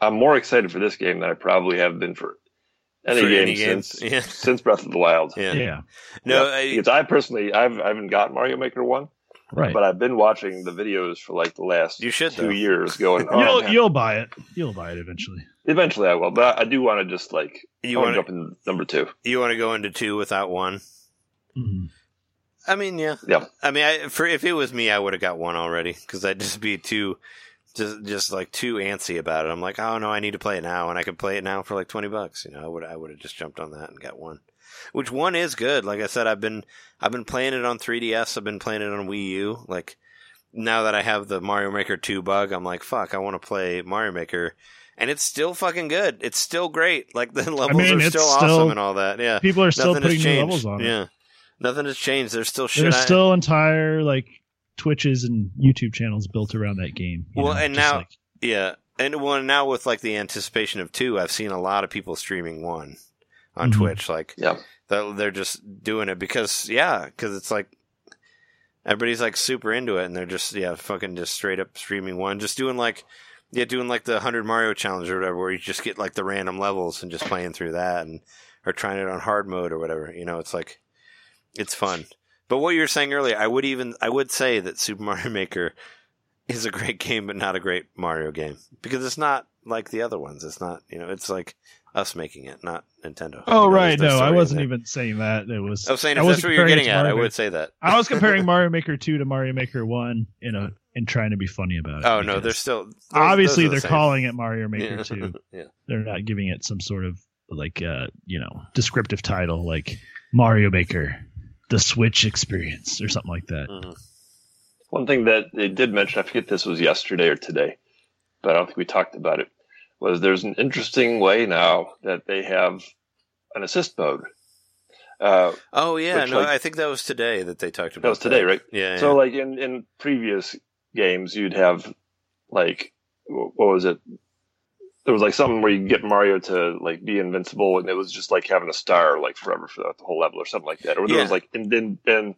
I'm more excited for this game than I probably have been for any For game any since yeah. since Breath of the Wild. yeah. Yeah. No, Yeah, I, because I personally I've I haven't got Mario Maker one, Right. but I've been watching the videos for like the last you should two though. years, going. Oh, you'll man. you'll buy it. You'll buy it eventually. Eventually, I will, but I do want to just like You want want to to jump in number two. you want to go into two without one. Mhm. I mean, yeah, Yeah. I mean, I, for if it was me, I would have got one already because I'd just be too, just just like too antsy about it. I'm like, oh no, I need to play it now, and I could play it now for like twenty bucks. You know, I would I would have just jumped on that and got one. Which one is good? Like I said, I've been I've been playing it on 3DS. I've been playing it on Wii U. Like now that I have the Mario Maker 2 bug, I'm like, fuck, I want to play Mario Maker. And it's still fucking good. It's still great. Like the levels mean, are still, still- awesome and all that. Yeah. People are still Nothing putting new levels on it. Yeah. Nothing has changed. There's still shit. There's I- still entire like Twitches and YouTube channels built around that game. Well, know, and now- like- Yeah, and well, now with like the anticipation of two, I've seen a lot of people streaming one on Mhm. Twitch. Like, Yeah. they're, they're just doing it because, yeah, because it's like everybody's like super into it, and they're just yeah, fucking just straight up streaming one, just doing like yeah, doing like the hundred Mario challenge or whatever, where you just get like the random levels and just playing through that, and or trying it on hard mode or whatever. You know, it's like it's fun. But what you were saying earlier, I would even I would say that Super Mario Maker is a great game, but not a great Mario game because it's not like the other ones. It's not you know it's like us making it, not Nintendo. Oh You know, right, no, I wasn't there. even saying that. It was. I was saying I if wasn't that's what you're getting to at, I would say that. I was comparing Mario Maker two to Mario Maker one in a and trying to be funny about it. Oh no, they're still those- obviously those are they're the same. calling it Mario Maker Yeah. two. yeah. They're not giving it some sort of like uh you know descriptive title like Mario Maker, the Switch experience or something like that. Mhm. One thing that they did mention, I forget this was yesterday or today, but I don't think we talked about it, was there's an interesting way now that they have an assist mode. Uh, Oh yeah, Which, no, like- I think that was today that they talked about. that was today, right? Yeah. So, yeah. like in, in previous games, you'd have like what was it? There was like something where you get Mario to like be invincible, and it was just like having a star like forever for the whole level or something like that. Or there Yeah. was like and then then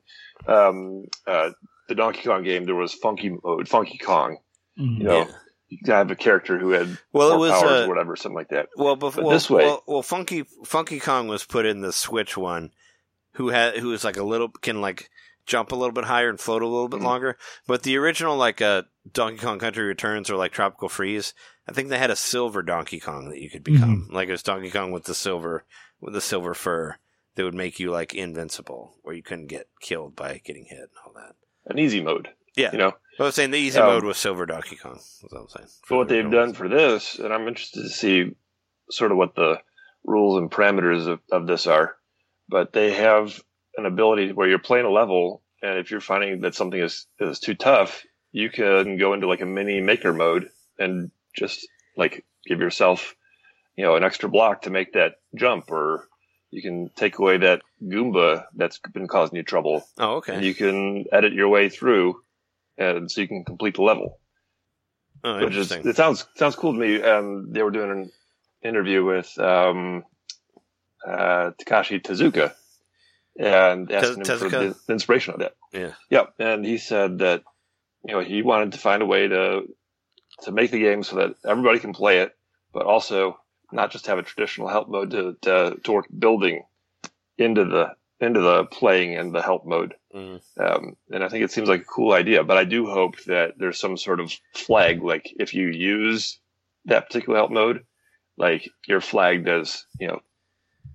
um, uh, the Donkey Kong game, there was Funky mode, Funky Kong. You know, Yeah. You could have a character who had Well, it was, powers uh, or whatever, something like that. Well, before But well, this way- well, well, Funky Funky Kong was put in the Switch one, who had who is like a little can like jump a little bit higher and float a little bit Mhm. longer. But the original like uh, Donkey Kong Country Returns or like Tropical Freeze, I think they had a silver Donkey Kong that you could become. Like it was Donkey Kong with the silver with the silver fur that would make you like invincible, where you couldn't get killed by getting hit and all that. An easy mode, Yeah, you know. I was saying the easy Um, mode was silver Donkey Kong. Was what I'm saying. But what they've done for this, and I'm interested to see sort of what the rules and parameters of, of this are, but they have an ability where you're playing a level, and if you're finding that something is, is too tough, you can go into like a mini maker mode and just like give yourself, you know, an extra block to make that jump, or you can take away that Goomba that's been causing you trouble, Oh, okay. and okay. you can edit your way through, and so you can complete the level Oh, which is it sounds sounds cool to me. Um, they were doing an interview with um, uh, Takashi Tezuka and asking him for the, the inspiration of that. Yeah. Yep, and he said that you know he wanted to find a way to to make the game so that everybody can play it, but also not just have a traditional help mode to to, to work building into the into the playing and the help mode. Mhm. Um, and I think it seems like a cool idea, but I do hope that there's some sort of flag, like if you use that particular help mode, like you're flagged as, you know,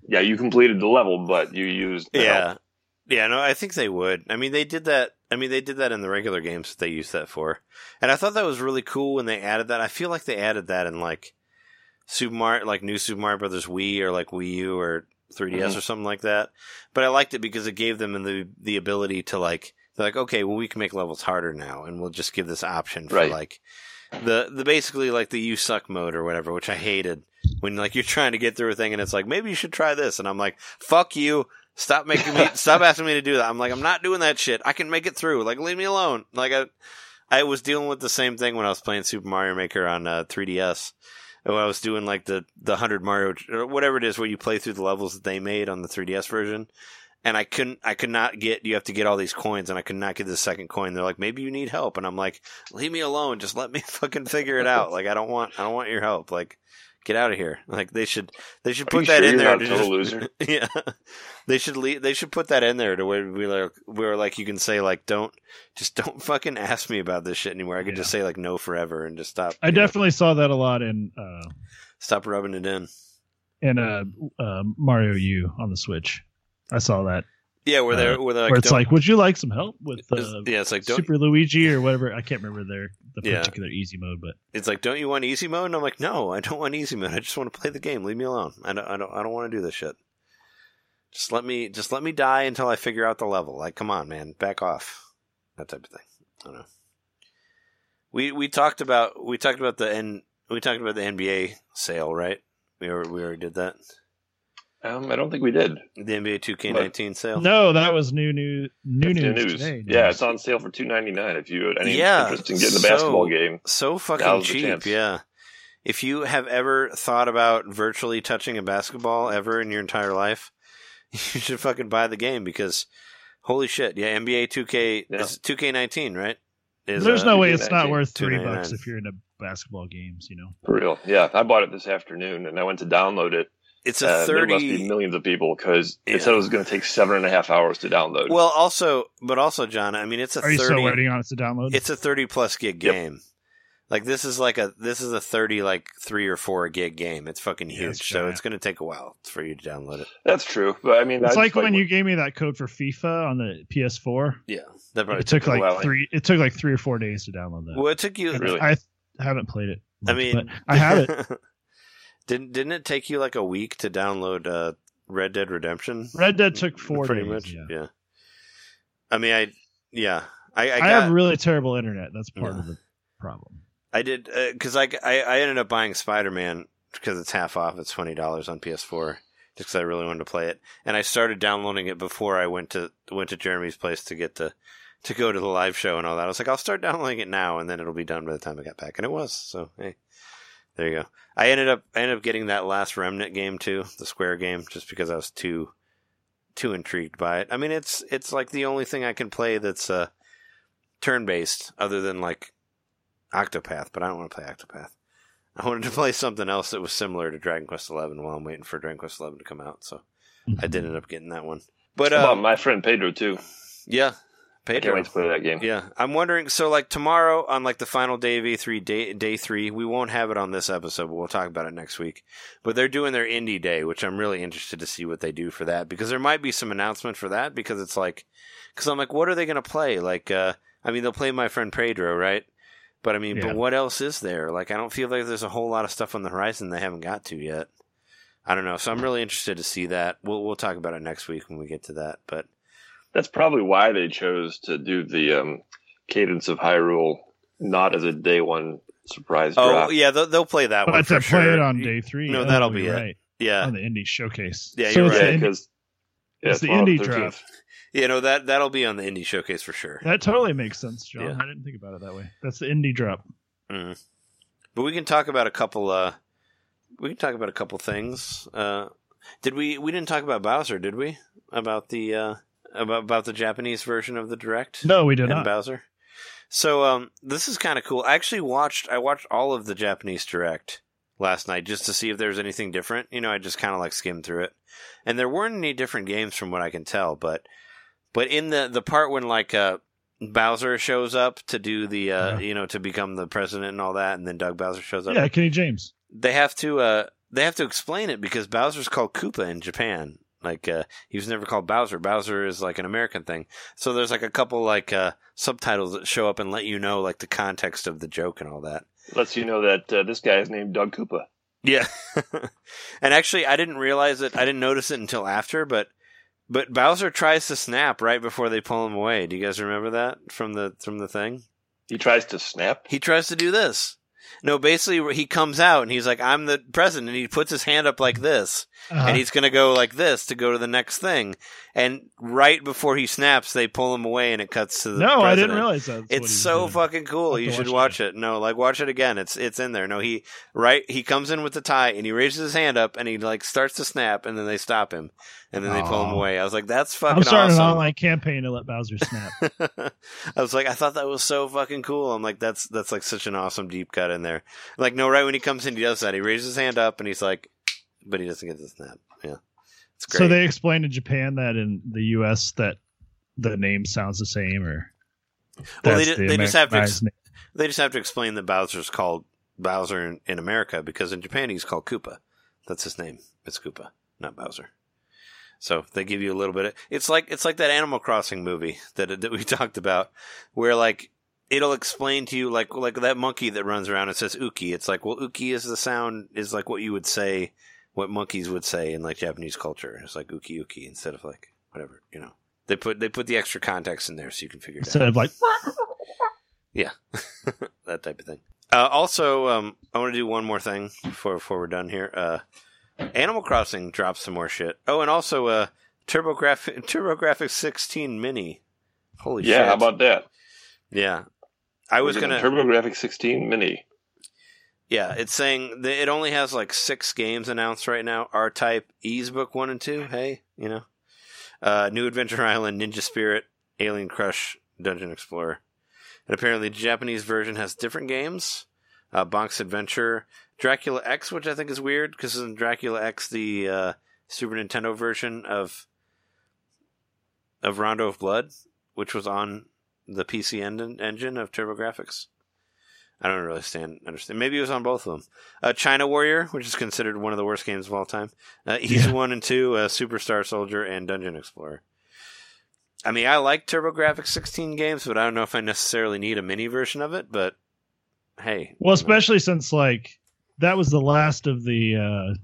yeah, you completed the level, but you used Yeah. help. Yeah, no, I think they would. I mean, they did that. I mean, they did that in the regular games that they used that for. And I thought that was really cool when they added that. I feel like they added that in like Super Mario, like new Super Mario Brothers Wii or like Wii U or 3DS Mhm. or something like that. But I liked it because it gave them the the ability to like they're like, okay, well, we can make levels harder now, and we'll just give this option for Right. like the the basically like the you suck mode or whatever, which I hated when like you're trying to get through a thing and it's like maybe you should try this, and I'm like, fuck you. Stop making me stop asking me to do that. I'm like, I'm not doing that shit. I can make it through. Like, leave me alone. Like, I, I was dealing with the same thing when I was playing Super Mario Maker on uh, 3DS. When I was doing like the the hundred Mario or whatever it is where you play through the levels that they made on the 3DS version, and I couldn't, I could not get. You have to get all these coins, and I could not get the second coin. They're like, maybe you need help, and I'm like, leave me alone. Just let me fucking figure it out. Like, I don't want, I don't want your help. Like, get out of here. Like, they should, they should Are put you that sure in you're there. not to total just- loser? yeah, they should leave, they should put that in there to where we like where like you can say like don't just don't fucking ask me about this shit anymore. I could just say like no forever and just stop. I you know, definitely saw that a lot in uh, stop rubbing it in. in uh, uh, Mario U on the Switch. I saw that Yeah, where they're Uh, where they're like where it's like, would you like some help with it's- uh, yeah, it's like Super Luigi or whatever? I can't remember their the Yeah. particular easy mode, but it's like don't you want easy mode? And I'm like no, I don't want easy mode. I just want to play the game. Leave me alone. I don't I don't I don't want to do this shit. Just let me just let me die until I figure out the level. Like come on, man, back off. That type of thing. I don't know. We we talked about we talked about the N we talked about the NBA sale, right? We already, we already did that. Um, I don't think we did. The NBA 2K19 sale. no, that was new new new That's news, new news. today. Yeah, it's on sale for two ninety nine. If you had any Yeah, interest in getting a so- basketball game, So fucking cheap, yeah. If you have ever thought about virtually touching a basketball ever in your entire life, you should fucking buy the game because holy shit, yeah, NBA 2K Yeah. is 2K19, right? Is, There's uh, no way it's not worth three bucks if you're into basketball games. You know, for real. Yeah, I bought it this afternoon, and I went to download it, it's a Uh, there must be millions of people because Yeah. it said it was going to take seven and a half hours to download. Well, also, but also, John. I mean, it's a Are you thirty. still waiting on it to download? It's a thirty plus gig Yep. game. Like this is like a this is a thirty like three or four gig game. It's fucking Yeah, huge, it's so it's going to take a while for you to download it. That's true, but I mean, It's I like just when you gave me that code for FIFA on the PS4. Yeah, that probably It took a like while. three. It took like three or four days to download that. Well, it took you. Really? I haven't played it. I mean, I have it. didn't didn't it take you like a week to download uh, Red Dead Redemption? Red Dead took four Pretty days. much. Yeah. I mean, I yeah, I I, I, got, have really terrible internet. That's part Yeah. of the problem. I did because I, I I ended up buying Spider Man because it's half off. It's twenty dollars on PS4 just because I really wanted to play it, and I started downloading it before I went to went to Jeremy's place to get to to go to the live show and all that. I was like, I'll start downloading it now, and then it'll be done by the time I got back, and it was. So hey, there you go. I ended up I ended up getting that last Remnant game too, the Square game, just because I was too too intrigued by it. I mean, it's it's like the only thing I can play that's uh turn based other than like Octopath, but I don't want to play Octopath. I wanted to play something else that was similar to Dragon Quest Eleven while I'm waiting for Dragon Quest Eleven to come out. So I did end up getting that one. But uh, about my friend Pedro too. yeah, I can't Pedro. wait to play that game. Yeah, I'm wondering. So, like tomorrow on like the final day of E3, day day three, we won't have it on this episode, but we'll talk about it next week. But they're doing their indie day, which I'm really interested to see what they do for that because there might be some announcement for that because it's like, because I'm like, what are they going to play? Like, uh, I mean, they'll play my friend Pedro, right? But I mean, Yeah. but what else is there? Like, I don't feel like there's a whole lot of stuff on the horizon they haven't got to yet. I don't know, so I'm really interested to see that. We'll we'll talk about it next week when we get to that. But That's probably why they chose to do the um, Cadence of Hyrule not as a day one surprise oh drop. yeah, they'll, they'll play that one But for to play sure. it on day three, No, oh, that'll be you're it. right. Yeah, On the indie showcase. Yeah, so you're it's right. the Yeah, indie- because yeah, it's the indie 13th. drop. You know that that'll be on the indie showcase for sure. That totally makes sense, John. Yeah. I didn't think about it that way. That's the indie drop. Mm. But we can talk about a couple. Uh, we can talk about a couple things. Uh, did we? We didn't talk about Bowser, did we? About the uh, about about the Japanese version of the direct. No, we did not. Bowser. So um, this is kind of cool. I actually watched. I watched all of the Japanese direct last night just to see if there was anything different. You know, I just kind of like skimmed through it, and there weren't any different games from what I can tell. But but in the the part when like uh, Bowser shows up to do the uh, Yeah. you know to become the president and all that, and then Doug Bowser shows up. Yeah, Kenny James. They have to uh, they have to explain it because Bowser's called Koopa in Japan. Like uh, he was never called Bowser. Bowser is like an American thing. So there's like a couple like uh, subtitles that show up and let you know like the context of the joke and all that. Lets you know that uh, this guy is named Doug Koopa. Yeah. and actually I didn't realize it. I didn't notice it until after, but but Bowser tries to snap right before they pull him away. Do you guys remember that from the from the thing? He tries to snap. He tries to do this. No, basically he comes out and he's like I'm the president and he puts his hand up like this. Uh-huh. and he's going to go like this to go to the next thing. And right before he snaps, they pull him away, and it cuts to the. no, I didn't realize that. It's so fucking cool. You should watch watch it. No, like watch it again. It's it's in there. No, he right. He comes in with the tie and he raises his hand up and he like starts to snap and then they stop him and then they pull him away. I was like, that's fucking awesome. I'm starting an online campaign to let Bowser snap. I was like, I thought that was so fucking cool. I'm like, that's that's like such an awesome deep cut in there. Like, no, right when he comes in, he does that. He raises his hand up and he's like, but he doesn't get the snap. Yeah, it's great. so they explained in Japan that in the U.S. that the name sounds the same, or Well, they that's the they just have to Americanized name. They just have to explain that Bowser's called Bowser in, in America because in Japan he's called Koopa. That's his name. It's Koopa, not Bowser. So they give you a little bit of it's like it's like that Animal Crossing movie that that we talked about, where like it'll explain to you like like that monkey that runs around and says Uki. It's like well Uki is the sound is like what you would say, what monkeys would say in like Japanese culture. It's like Uki Uki instead of like whatever you know. They put they put the extra context in there so you can figure it out instead of like yeah, that type of thing. Uh, also, um, I want to do one more thing before before we're done here. Uh, Animal Crossing dropped some more shit. Oh, and also uh, TurboGrafx TurboGrafx 16 Mini. Holy shit! Yeah, how about that? yeah? I was gonna. a TurboGrafx 16 Mini. yeah, it's saying that it only has like six games announced right now. R Type, Ys Book One and Two. Hey, you know, uh, New Adventure Island, Ninja Spirit, Alien Crush, Dungeon Explorer. And apparently, the Japanese version has different games. uh, Bonk's Adventure, Dracula X, which I think is weird because isn't Dracula X the uh, Super Nintendo version of of Rondo of Blood, which was on the PC en- engine of TurboGrafx? I don't really stand understand. Maybe it was on both of them. Uh, China Warrior, which is considered one of the worst games of all time. Uh, Easy Yeah. One and Two, uh, Superstar Soldier, and Dungeon Explorer. I mean, I like TurboGrafx 16 games, but I don't know if I necessarily need a mini version of it. But hey, Well, especially since like that was the last of the. uh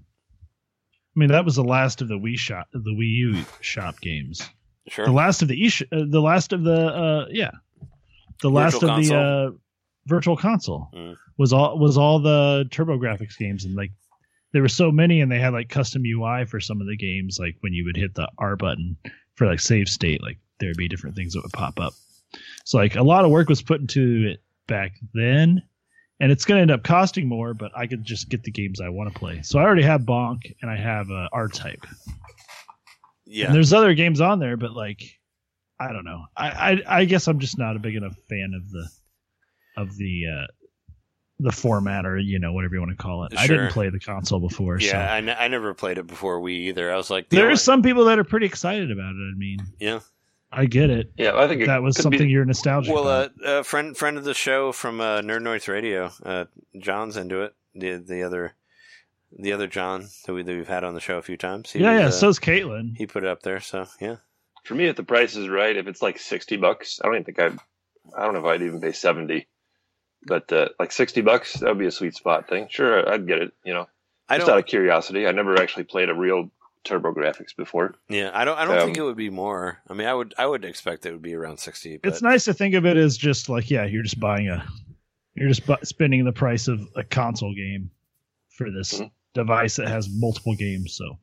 I mean, that was the last of the Wii shop, the Wii U shop games. sure. The last of the e, uh, the last of the uh yeah, the last Virtual of the uh virtual console Mm. was all was all the TurboGrafx games, and like there were so many, and they had like custom UI for some of the games. Like when you would hit the R button for like save state, like there would be different things that would pop up. So like a lot of work was put into it back then, and it's going to end up costing more. But I could just get the games I want to play. So I already have Bonk, and I have uh, R Type. yeah, And there's other games on there, but like, I don't know. I, I I guess I'm just not a big enough fan of the of the uh the format or you know whatever you want to call it. I didn't play the console before, yeah. so I, I never played it before we either. I was like, the there are some people that are pretty excited about it. I mean, yeah. I get it. Yeah, I think it That was something Be, you're nostalgic. Well, about. uh, uh, friend friend of the show from uh, Nerd Noise Radio, uh, John's into it. The the other the other John that, we, that we've had on the show a few times. He yeah, was, yeah. uh, so's Caitlin. he put it up there. So yeah, for me, if the price is right, if it's like sixty bucks, I don't even think I'd. I don't know if I'd even pay seventy, but uh, like sixty bucks, that would be a sweet spot thing. Sure, I'd get it. You know, I just don't. out of curiosity. I never actually played a real TurboGrafx before. yeah, I don't. I don't Um, think it would be more. I mean, I would. I would expect it would be around sixty. But It's nice to think of it as just like yeah, you're just buying a, you're just bu- spending the price of a console game for this Mhm. device that has multiple games. So,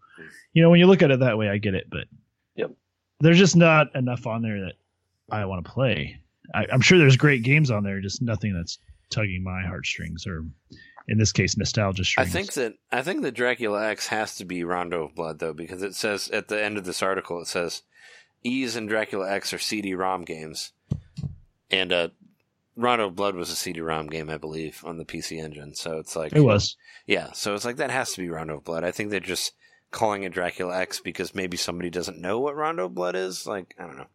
you know, when you look at it that way, I get it. But Yep. there's just not enough on there that I want to play. I, I'm sure there's great games on there, just nothing that's tugging my heartstrings or, in this case, nostalgia I think that I think that Dracula X has to be Rondo of Blood though, because it says at the end of this article it says Ys and Dracula X are CD-ROM games, and uh, Rondo of Blood was a CD-ROM game, I believe, on the PC Engine. So it's like it was. yeah. So it's like that has to be Rondo of Blood. I think they're just calling it Dracula X because maybe somebody doesn't know what Rondo of Blood is. Like I don't know.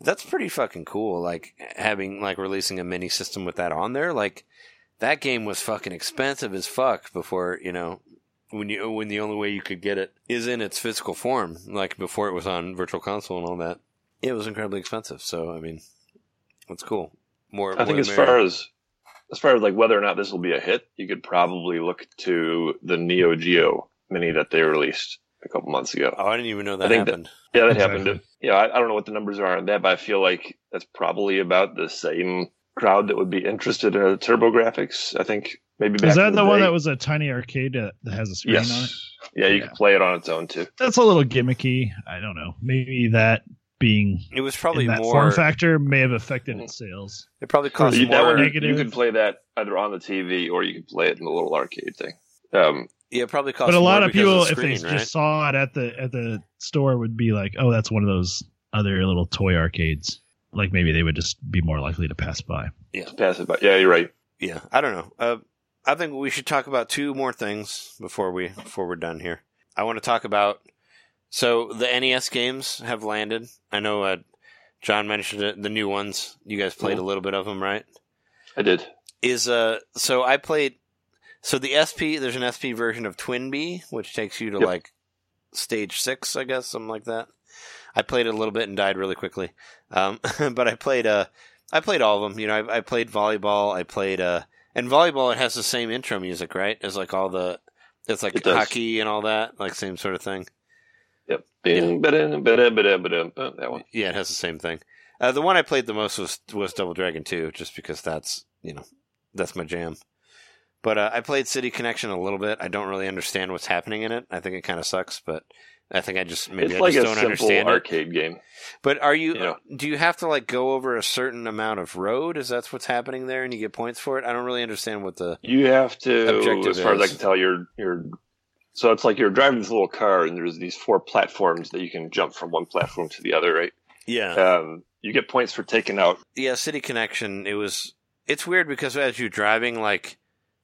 That's pretty fucking cool. Like having like releasing a mini system with that on there. Like that game was fucking expensive as fuck before you know when you when the only way you could get it is in its physical form. Like before it was on Virtual Console and all that. It was incredibly expensive. So I mean, that's cool. More. I think as the far as as far as like whether or not this will be a hit, you could probably look to the Neo Geo Mini that they released a couple months ago. oh, I didn't even know that I think that- happened. Yeah, that Exactly. happened. Yeah, I, I don't know what the numbers are on that, but I feel like that's probably about the same crowd that would be interested in a TurboGrafx. I think maybe back Is that in the the, one that was a tiny arcade that, that has a screen on it? Yes. Yeah, you Yeah. can play it on its own too. That's a little gimmicky. I don't know. Maybe that being It was probably that more. form factor may have affected its sales. It probably cost You, that more. one, negative. you could play that either on the TV or you could play it in the little arcade thing. Um, Yeah, it probably cost. But a lot more of because people, the if they right? just saw it at the at the store, would be like, "Oh, that's one of those other little toy arcades." Like maybe they would just be more likely to pass by. to pass it by. Yeah, you're right. Yeah, I don't know. Uh, I think we should talk about two more things before we before we're done here. I want to talk about so the NES games have landed. I know uh, John mentioned it, the new ones. You guys played Mhm. a little bit of them, right? I did. Is uh so I played so the SP. There's an SP version of Twin Bee, which takes you to Yep. like stage six, I guess, something like that. I played it a little bit and died really quickly, um, but I played uh I played all of them. You know, I, I played volleyball. I played uh and volleyball. It has the same intro music, right? As like all the it's like It hockey and all that, like same sort of thing. Yep. Ba-dum, ba- That one. Yeah, it has the same thing. Uh, the one I played the most was was Double Dragon 2, just because that's you know that's my jam. But uh, I played City Connection a little bit. I don't really understand what's happening in it. I think it kind of sucks, but I think I just maybe it's I like just a don't simple understand it. arcade game. But are you? you know. Do you have to like go over a certain amount of road? Is that what's happening there, and you get points for it? I don't really understand what the. You have to, Objective as far as I can tell, you're you're. So it's like you're driving this little car, and there's these four platforms that you can jump from one platform to the other. Right. Yeah, Um, you get points for taking out. yeah. City Connection. It was. It's weird because as you're driving, like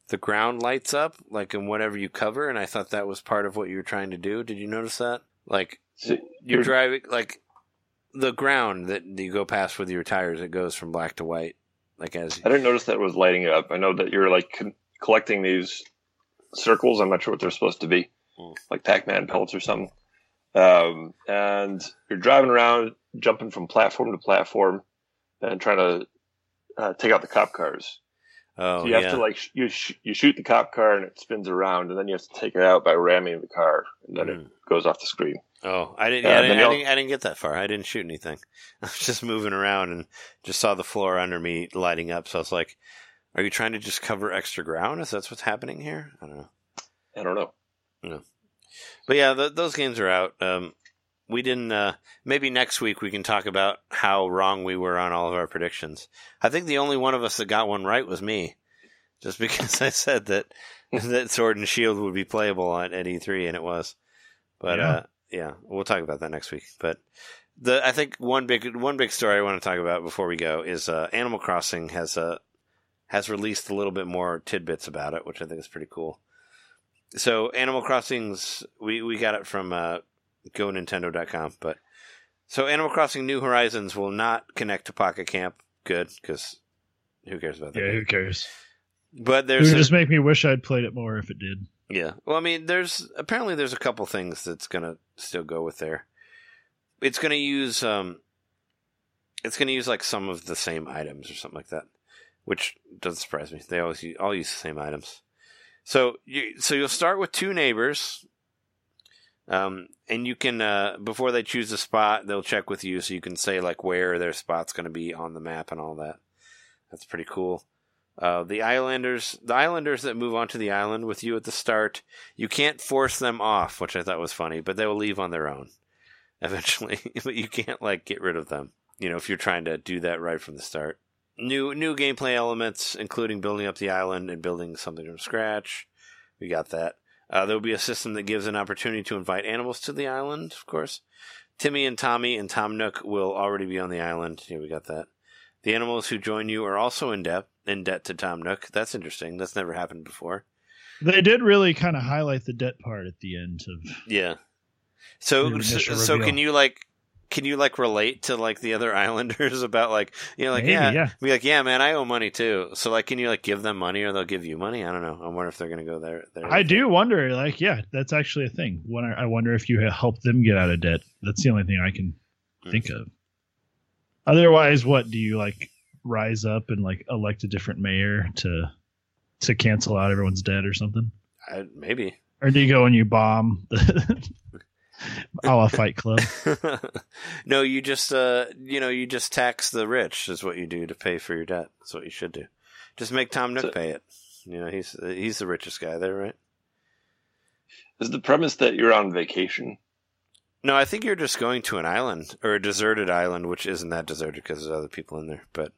the ground lights up like in whatever you cover, and I thought that was part of what you were trying to do. Did you notice that? Like So you're driving like the ground that you go past with your tires, it goes from black to white. Like as I didn't notice that it was lighting up. I know that you're like con- collecting these circles. I'm not sure what they're supposed to be, Mm. like Pac-Man pellets or something. Um, and you're driving around, jumping from platform to platform, and trying to uh, take out the cop cars. Oh so you have to like sh- you sh- you shoot the cop car and it spins around, and then you have to take it out by ramming the car, and then Mm. it goes off the screen. oh I didn't, Uh, yeah, I, didn't, I didn't I didn't get that far. I didn't shoot anything. I was just moving around and just saw the floor under me lighting up. So I was like, "Are you trying to just cover extra ground? Is that what's happening here?" I don't know. I don't know. No. But yeah, th- those games are out. Um, we didn't. Uh, maybe next week we can talk about how wrong we were on all of our predictions. I think the only one of us that got one right was me, just because I said that that Sword and Shield would be playable on at E3, and it was. But Yeah. uh, yeah, we'll talk about that next week. But the I think one big one big story I want to talk about before we go is uh, Animal Crossing has uh, has released a little bit more tidbits about it, which I think is pretty cool. So Animal Crossing's we, we got it from uh, GoNintendo.com, but so Animal Crossing New Horizons will not connect to Pocket Camp. Good, because who cares about that? Yeah, who cares? But It there's would a- just make me wish I'd played it more if it did. yeah. Well, I mean, there's apparently there's a couple things that's gonna still go with there. It's gonna use um, it's gonna use like some of the same items or something like that, which doesn't surprise me. They always use, all use the same items. So you so you'll start with two neighbors, um, and you can uh, before they choose a spot, they'll check with you, so you can say like where their spot's gonna be on the map and all that. That's pretty cool. Uh, the islanders, the islanders that move onto the island with you at the start, you can't force them off, which I thought was funny, but they will leave on their own eventually. but you can't like get rid of them. You know, if you're trying to do that right from the start. New new gameplay elements, including building up the island and building something from scratch. We got that. Uh, there will be a system that gives an opportunity to invite animals to the island, of course. Timmy and Tommy and Tom Nook will already be on the island. Yeah, we got that. The animals who join you are also in debt in debt to Tom Nook. That's interesting. That's never happened before. They did really kind of highlight the debt part at the end of. Yeah. So so, so can you like can you like relate to like the other islanders about like you know like Maybe, yeah, yeah. be like yeah man I owe money too so like can you like give them money or they'll give you money I don't know I wonder if they're gonna go there there I do wonder, like, yeah, that's actually a thing. When I I wonder if you help them get out of debt. That's the only thing I can hmm. think of. Otherwise, what do you like? Rise up and like elect a different mayor to to cancel out everyone's debt or something, I, maybe or do you go and you bomb the a la Fight Club? no you just uh you know you just tax the rich is what you do to pay for your debt that's what you should do just make Tom Nook So- pay it you know he's he's the richest guy there right Is the premise that you're on vacation? No, I think you're just going to an island or a deserted island, which isn't that deserted because there's other people in there. But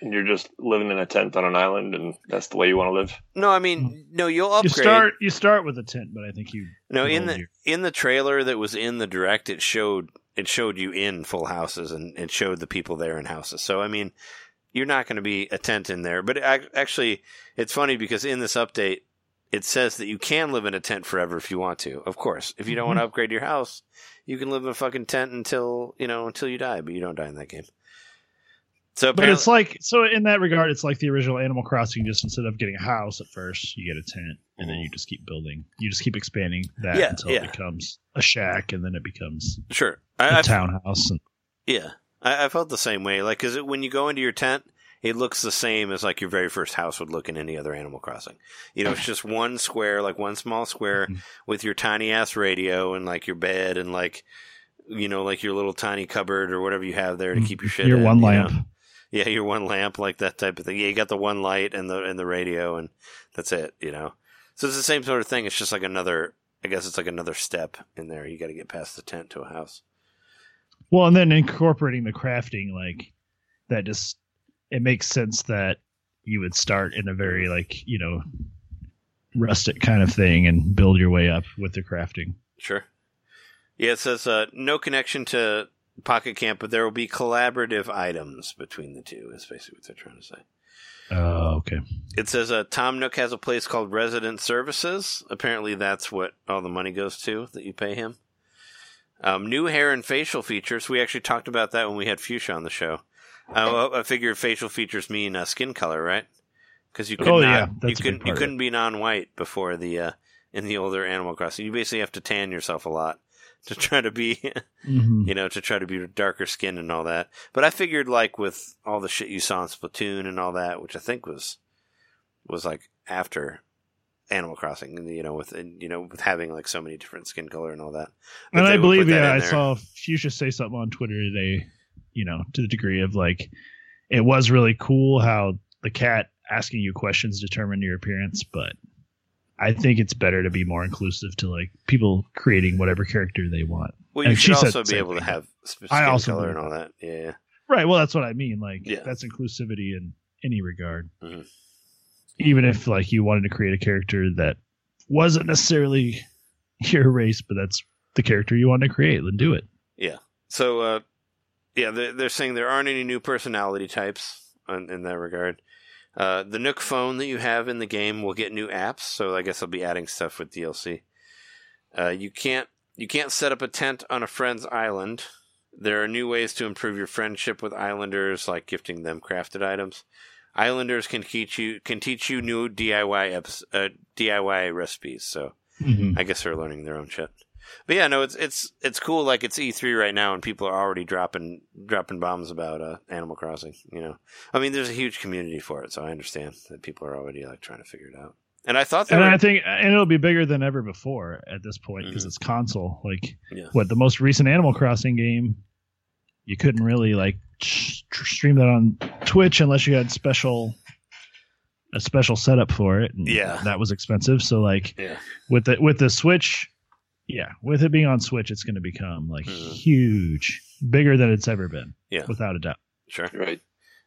And you're just living in a tent on an island, and that's the way you want to live. no, I mean, mm-hmm. no, you'll upgrade. You start you start with a tent, but I think you no, in the your- in the trailer that was in the direct, it showed it showed you in full houses and it showed the people there in houses. So I mean, you're not going to be a tent in there. But actually, it's funny because in this update, it says that you can live in a tent forever if you want to. Of course, if you don't want to mm-hmm. upgrade your house, you can live in a fucking tent until you know until you die. But you don't die in that game. So But it's like so in that regard, it's like the original Animal Crossing. Just instead of getting a house at first, you get a tent, and then you just keep building. You just keep expanding that Yeah, until yeah. it becomes a shack, and then it becomes Sure, a I, I, townhouse. And yeah, I, I felt the same way. Like, cause it, when you go into your tent, it looks the same as like your very first house would look in any other Animal Crossing. You know, it's just one square, like one small square Mhm. with your tiny ass radio and like your bed and like, you know, like your little tiny cupboard or whatever you have there to keep your shit. your in, one you know? Yeah, your one lamp, like that type of thing. Yeah, you got the one light and the and the radio, and that's it. You know, so it's the same sort of thing. It's just like another. I guess it's like another step in there. You got to get past the tent to a house. Well, and then incorporating the crafting, like that, just it makes sense that you would start in a very like you know rustic kind of thing and build your way up with the crafting. Sure. Yeah, it says uh, no connection to Pocket Camp, but there will be collaborative items between the two. Is basically what they're trying to say. Oh, okay. It says uh, Tom Nook has a place called Resident Services. Apparently, that's what all the money goes to that you pay him. Um, new hair and facial features. We actually talked about that when we had Fuchsia on the show. Uh, I figure facial features mean uh, skin color, right? Because you could Oh, not, yeah, you that's a big couldn't you couldn't be non-white before the uh, in the older Animal Crossing. You basically have to tan yourself a lot to try to be hmm you know, to try to be darker skin and all that. But I figured like with all the shit you saw in Splatoon and all that, which I think was was like after Animal Crossing, you know, with you know, with having like so many different skin color and all that. that And I believe, that yeah, I there. saw Fuchsia say something on Twitter today, you know, to the degree of like, it was really cool how the cat asking you questions determined your appearance, but I think it's better to be more inclusive to like people creating whatever character they want. Well, you and should also be able to have I also color and all that. Yeah. Right. Well, that's what I mean. Like, Yeah. that's inclusivity in any regard. Mhm. Even if like you wanted to create a character that wasn't necessarily your race, but that's the character you want to create, then do it. Yeah. So, uh, yeah, they're, they're saying there aren't any new personality types in, in that regard. Uh, the Nook phone that you have in the game will get new apps, so I guess I'll be adding stuff with DLC. Uh, you can't you can't set up a tent on a friend's island. There are new ways to improve your friendship with islanders, like gifting them crafted items. Islanders can teach you can teach you new DIY uh, DIY recipes. So I guess they're learning their own shit. But yeah, no, it's it's it's cool. Like it's E3 right now, and people are already dropping dropping bombs about uh, Animal Crossing. You know, I mean, there's a huge community for it, so I understand that people are already like trying to figure it out. And I thought they And were, I think, and it'll be bigger than ever before at this point because Mhm. it's console. Like, Yeah. what the most recent Animal Crossing game, you couldn't really like sh- stream that on Twitch unless you had special a special setup for it. And Yeah. that was expensive. So like yeah, with the with the Switch, yeah, with it being on Switch, it's going to become like Mhm. huge, bigger than it's ever been. Yeah. without a doubt. sure. Right.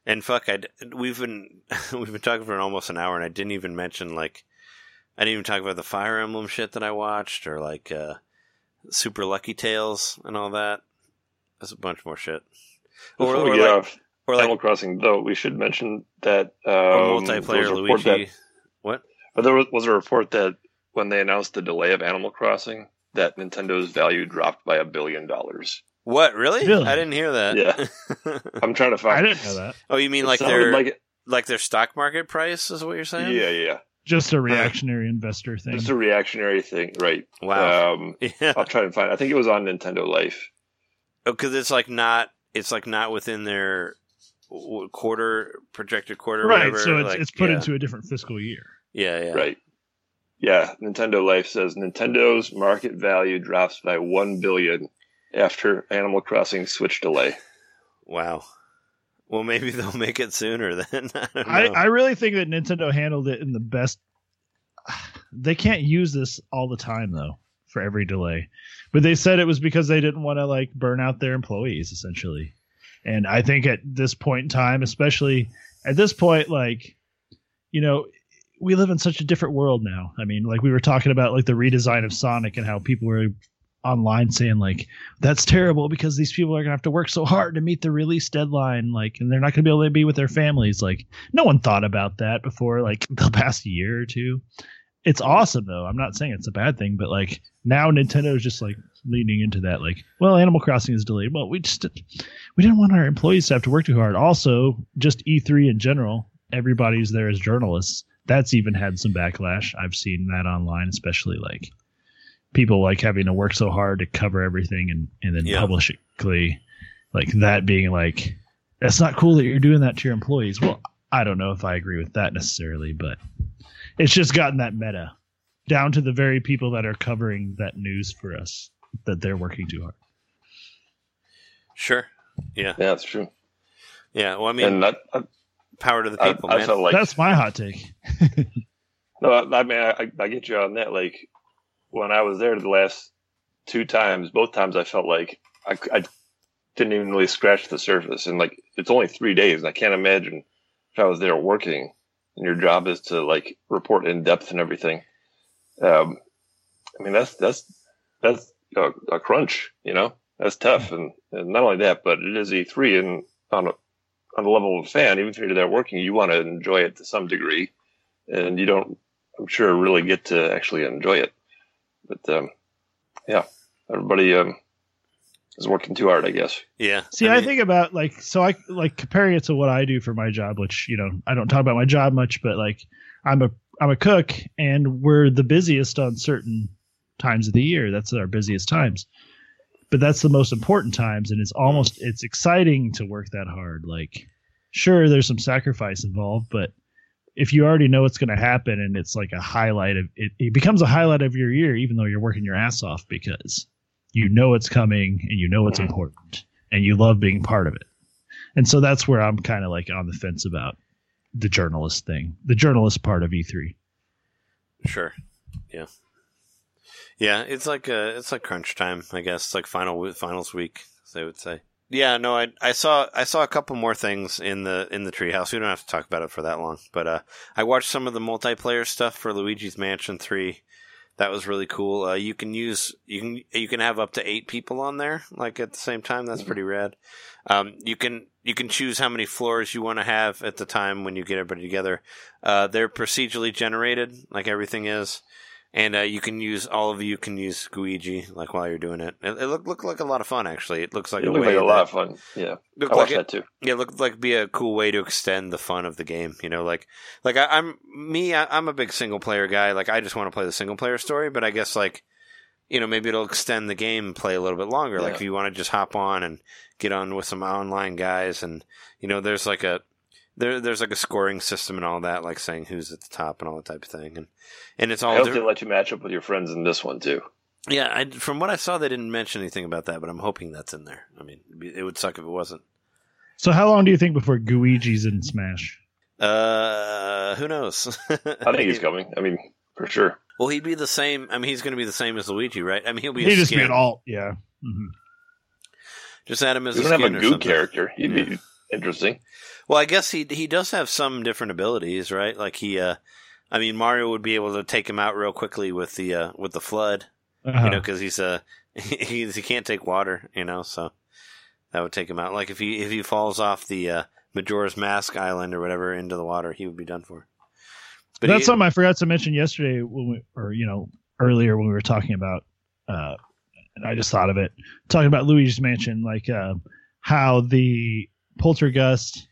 And fuck, I we've been we've been talking for almost an hour, and I didn't even mention like I didn't even talk about the Fire Emblem shit that I watched, or like uh, Super Lucky's Tale and all that. There's a bunch more shit. Or, Before we or get like, off or like Animal Crossing, though, we should mention that um, multiplayer was a report Luigi. That, What? but there was, was a report that when they announced the delay of Animal Crossing, that Nintendo's value dropped by a billion dollars. What really? Really? I didn't hear that. Yeah. I'm trying to find. I didn't know that. oh, you mean It like their like like their stock market price is what you're saying? yeah, yeah. Just a reactionary investor thing. Just a reactionary thing, right? Wow. Um, yeah. I'll try and find. I think it was on Nintendo Life. Oh, because it's like not it's like not within their quarter projected quarter. right. whatever, So it's like, it's put yeah. into a different fiscal year. yeah, yeah. Right. Yeah, Nintendo Life says Nintendo's market value drops by one billion after Animal Crossing Switch delay. Wow. Well, maybe they'll make it sooner then. I don't know. I, I really think that Nintendo handled it in the best. They can't use this all the time though for every delay, but they said it was because they didn't want to like burn out their employees essentially. And I think at this point in time, especially at this point, like you know, we live in such a different world now. I mean, like we were talking about like the redesign of Sonic and how people were online saying like that's terrible because these people are gonna have to work so hard to meet the release deadline, like, and they're not gonna be able to be with their families. Like, no one thought about that before, like the past year or two. It's awesome though. I'm not saying it's a bad thing, but like now Nintendo's just like leaning into that. Like, well, Animal Crossing is delayed. Well, we just we didn't want our employees to have to work too hard. Also, just E3 in general, everybody's there as journalists. That's even had some backlash. I've seen that online, especially like people like having to work so hard to cover everything and and then Yeah. publish it quickly. Like that being like that's not cool that you're doing that to your employees. Well, I don't know if I agree with that necessarily, but it's just gotten that meta down to the very people that are covering that news for us that they're working too hard. Sure. Yeah. Yeah, that's true. Yeah. Well, I mean, and I, I, uh, power to the people, I man. felt like That's my hot take. no. I, I mean, I, I get you on that. Like when I was there the last two times, both times I felt like I, I didn't even really scratch the surface. And like it's only three days, and I can't imagine if I was there working and your job is to like report in depth and everything. Um, I mean that's that's that's a, a crunch, you know. That's tough, and, and not only that, but it is E3, and on a on the level of a fan, even if you're there working, you want to enjoy it to some degree, and you don't, I'm sure, really get to actually enjoy it. But um, yeah, everybody um, is working too hard, I guess. Yeah. See, I, mean, think about like so I like comparing it to what I do for my job, which you know I don't talk about my job much, but like I'm a I'm a cook, and we're the busiest on certain times of the year. That's our busiest times, but that's the most important times, and it's almost it's exciting to work that hard. Like, sure, there's some sacrifice involved, but if you already know what's going to happen, and it's like a highlight of it, it becomes a highlight of your year, even though you're working your ass off because you know it's coming and you know it's important and you love being part of it. And so that's where I'm kind of like on the fence about the journalist thing, the journalist part of E E3. Sure. Yeah. Yeah, it's like uh it's like crunch time, I guess. It's like final finals week, they would say. Yeah, no, I I saw I saw a couple more things in the in the treehouse. We don't have to talk about it for that long, but uh, I watched some of the multiplayer stuff for Luigi's Mansion Three. That was really cool. Uh, you can use you can you can have up to eight people on there, like at the same time. That's pretty rad. Um, you can you can choose how many floors you want to have at the time when you get everybody together. Uh, they're procedurally generated, like everything is, and uh, you can use all of you can use Gooigi like while you're doing it. It, it looked looked like a lot of fun actually. It looks like it a looked way like a lot of fun. Yeah, looked I like it, that too. yeah, it looked like be a cool way to extend the fun of the game. You know, like like I, I'm me, I, I'm a big single player guy. Like I just want to play the single player story, but I guess like you know maybe it'll extend the game play a little bit longer. Like if you want to just hop on and get on with some online guys, and you know there's like a there there's like a scoring system and all that, like saying who's at the top and all that type of thing, and and it's all. I all hope di- they let you match up with your friends in this one too. yeah. I, from what I saw, they didn't mention anything about that, but I'm hoping that's in there. I mean, it'd be- it would suck if it wasn't. So how long do you think before Gooigi's in Smash? Uh, who knows? I think he's coming. I mean, for sure. Well, he'd be the same. I mean, he's going to be the same as Luigi, right? I mean, he'll be He a just be skin. an alt, yeah. hmm Just add him as We a don't have skin a goo something. character. He'd be interesting. Well, I guess he he does have some different abilities, right? Like he, uh, I mean, Mario would be able to take him out real quickly with the uh, with the FLUDD, Uh-huh. you know, because he's uh, he's he can't take water, you know, so that would take him out. Like if he if he falls off the uh, Majora's Mask Island or whatever into the water, he would be done for. But That's he- something I forgot to mention yesterday when we, or you know, earlier when we were talking about, uh, and I just thought of it, talking about Luigi's Mansion, like uh, how the Poltergust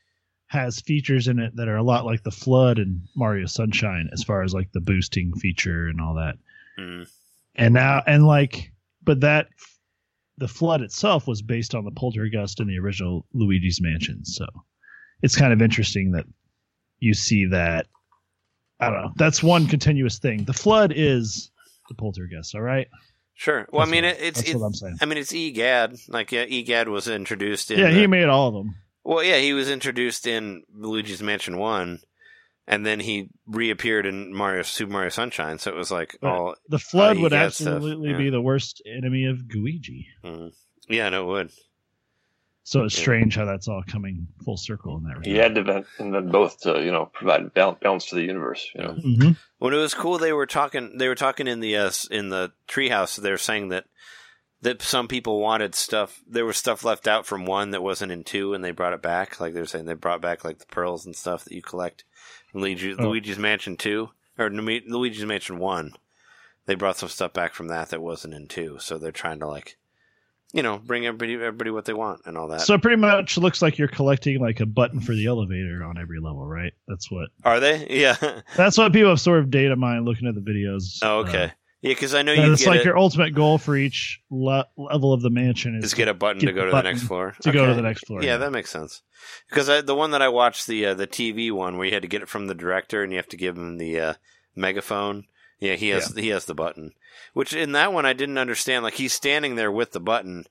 has features in it that are a lot like the FLUDD and Mario Sunshine, as far as like the boosting feature and all that. Mm. And now, and like, but that the FLUDD itself was based on the poltergeist in the original Luigi's Mansion, so it's kind of interesting that you see that I don't know. That's one continuous thing. The FLUDD is the poltergeist. All right. Sure. Well, I mean, what- it, it's that's it, what I'm saying. I mean, it's EGAD. Like, yeah, EGAD was introduced in. yeah, the- he made all of them. Well, yeah, he was introduced in Luigi's Mansion One, and then he reappeared in Mario Super Mario Sunshine. So it was like Right. all. The FLUDD he would got stuff, absolutely yeah. be the worst enemy of Gooigi. mm. Yeah, no, it would. So it's strange how that's all coming full circle in that regard. He had to invent, invent both to you know provide balance to the universe. You know, hmm When it was cool, they were talking. They were talking in the uh, s- in the treehouse. They were saying that that some people wanted stuff. There was stuff left out from one that wasn't in two, and they brought it back. Like they're saying, they brought back like the pearls and stuff that you collect. Luigi, Oh. Luigi's Mansion two or Luigi's Mansion one. They brought some stuff back from that that wasn't in two. So they're trying to like, you know, bring everybody everybody what they want and all that. So it pretty much looks like you're collecting like a button for the elevator on every level, right? That's what Are they? Yeah. that's what people have sort of data mined looking at the videos. oh, Uh, okay. Yeah, because I know you it's get like it, your ultimate goal for each le- level of the mansion is is get a button get to go to the next floor. to go to the next floor. Yeah, that makes sense. Because I, the one that I watched, the uh, the TV one, where you had to get it from the director and you have to give him the uh, megaphone. Yeah, he has he has the button. Which in that one I didn't understand. Like he's standing there with the button,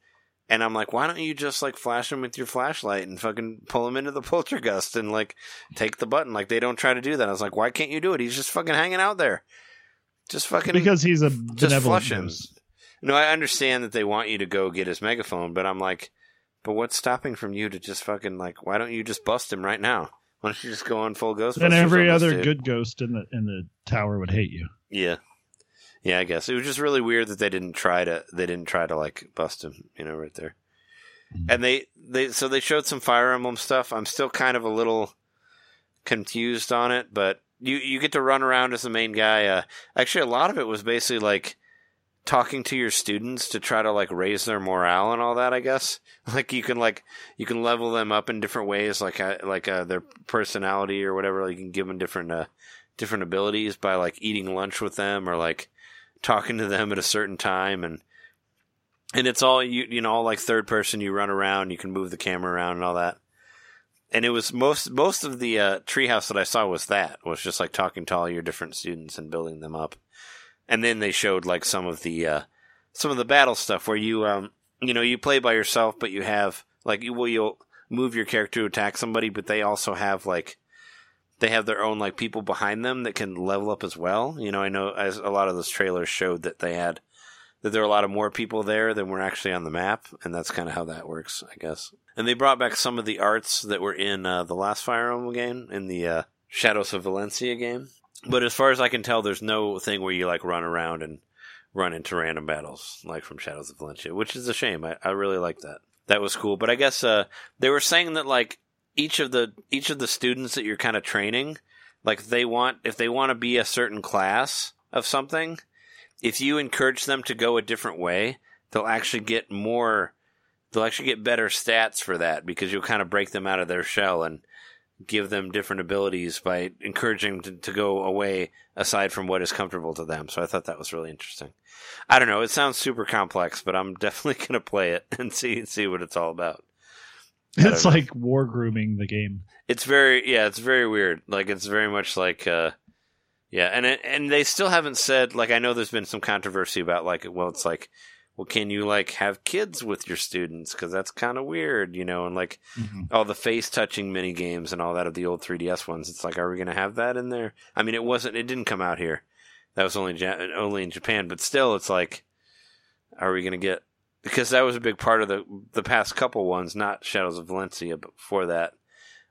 and I'm like, why don't you just like flash him with your flashlight and fucking pull him into the poltergust and like take the button? Like they don't try to do that. I was like, why can't you do it? He's just fucking hanging out there. Just fucking because he's a just flush him. No, I understand that they want you to go get his megaphone, but I'm like, but what's stopping from you to just fucking like? Why don't you just bust him right now? Why don't you just go on full ghost? Then every other dude? good ghost in the in the tower would hate you. yeah, yeah. I guess it was just really weird that they didn't try to they didn't try to like bust him, you know, right there. Mm. and they they so they showed some Fire Emblem stuff. I'm still kind of a little confused on it, but you you get to run around as the main guy. Uh, actually, a lot of it was basically like talking to your students to try to like raise their morale and all that. I guess like you can like you can level them up in different ways, like like uh, their personality or whatever. Like you can give them different uh, different abilities by like eating lunch with them or like talking to them at a certain time and and it's all you you know all like third person you run around you can move the camera around and all that and it was most most of the uh, treehouse that I saw was that was just like talking to all your different students and building them up, and then they showed like some of the uh, some of the battle stuff where you um you know you play by yourself but you have like you will you'll move your character to attack somebody but they also have like they have their own like people behind them that can level up as well. You know I know as a lot of those trailers showed that they had that there are a lot of more people there than were actually on the map, and that's kind of how that works, I guess. And they brought back some of the arts that were in uh, the last Fire Emblem game, in the uh, Shadows of Valentia game. But as far as I can tell, there's no thing where you like run around and run into random battles like from Shadows of Valentia, which is a shame. I, I really like that. That was cool. But I guess uh, they were saying that like each of the each of the students that you're kind of training, like they want if they want to be a certain class of something, if you encourage them to go a different way, they'll actually get more. They'll actually get better stats for that because you'll kind of break them out of their shell and give them different abilities by encouraging them to, to go away aside from what is comfortable to them. So I thought that was really interesting. I don't know. It sounds super complex, but I'm definitely going to play it and see see what it's all about. It's know. like war grooming the game. It's very yeah, it's very weird. Like it's very much like uh yeah, and it, and they still haven't said like I know there's been some controversy about like well it's like well can you like have kids with your students cuz that's kind of weird, you know, and like mm-hmm. all the face touching mini games and all that of the old 3DS ones. It's like are we going to have that in there? I mean it wasn't it didn't come out here. That was only ja- only in Japan, but still it's like are we going to get because that was a big part of the the past couple ones, not Shadows of Valentia, but before that,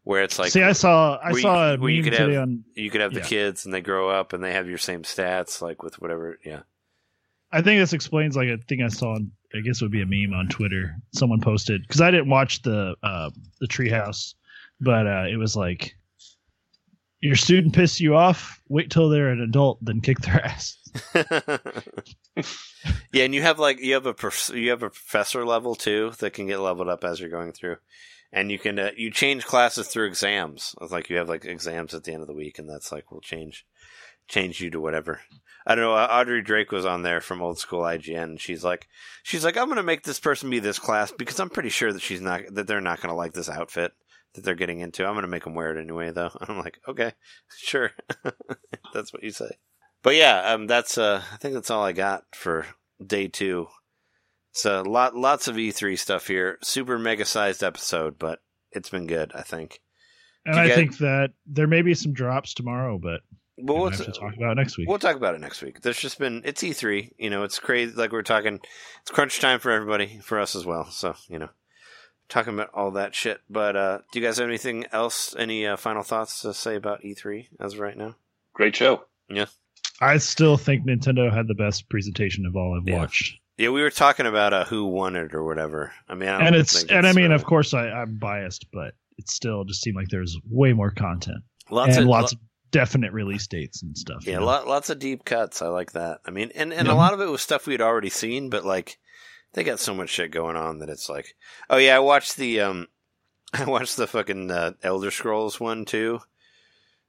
where it's like See, I saw I where saw a where you could have- on. you could have the Yeah. kids and they grow up and they have your same stats, like with whatever. Yeah, I think this explains like a thing I saw. On, I guess it would be a meme on Twitter. Someone posted because I didn't watch the uh, the treehouse, but uh, it was like your student pisses you off. Wait till they're an adult, then kick their ass. yeah, and you have like you have a prof- you have a professor level too that can get leveled up as you're going through, and you can uh, you change classes through exams. It's like you have like exams at the end of the week, and that's like we'll change change you to whatever. I don't know. uh, Audrey Drake was on there from old school IGN. And she's like, she's like, I'm going to make this person be this class because I'm pretty sure that she's not that they're not going to like this outfit that they're getting into. I'm going to make them wear it anyway, though. I'm like, okay, sure, that's what you say. But yeah, um, that's uh, I think that's all I got for day two. It's a lot, lots of E3 stuff here. Super mega sized episode, but it's been good. I think. And I get- think that there may be some drops tomorrow, but But we'll have to talk about it next week. We'll talk about it next week. There's just been it's E3, you know, it's crazy. Like we're talking, it's crunch time for everybody, for us as well. So you know, talking about all that shit. But uh do you guys have anything else? Any uh, final thoughts to say about E3 as of right now? Great show. Yeah, I still think Nintendo had the best presentation of all I've Yeah. watched. Yeah, we were talking about uh, who won it or whatever. I mean, I don't and it's and I mean, uh, of course, I, I'm biased, but it still just seemed like there's way more content lots and of lots of definite release dates and stuff. Yeah, you know? lot, lots of deep cuts. I like that. I mean, and, and a lot of it was stuff we had already seen, but like they got so much shit going on that it's like, oh yeah, I watched the um, I watched the fucking uh, Elder Scrolls one too,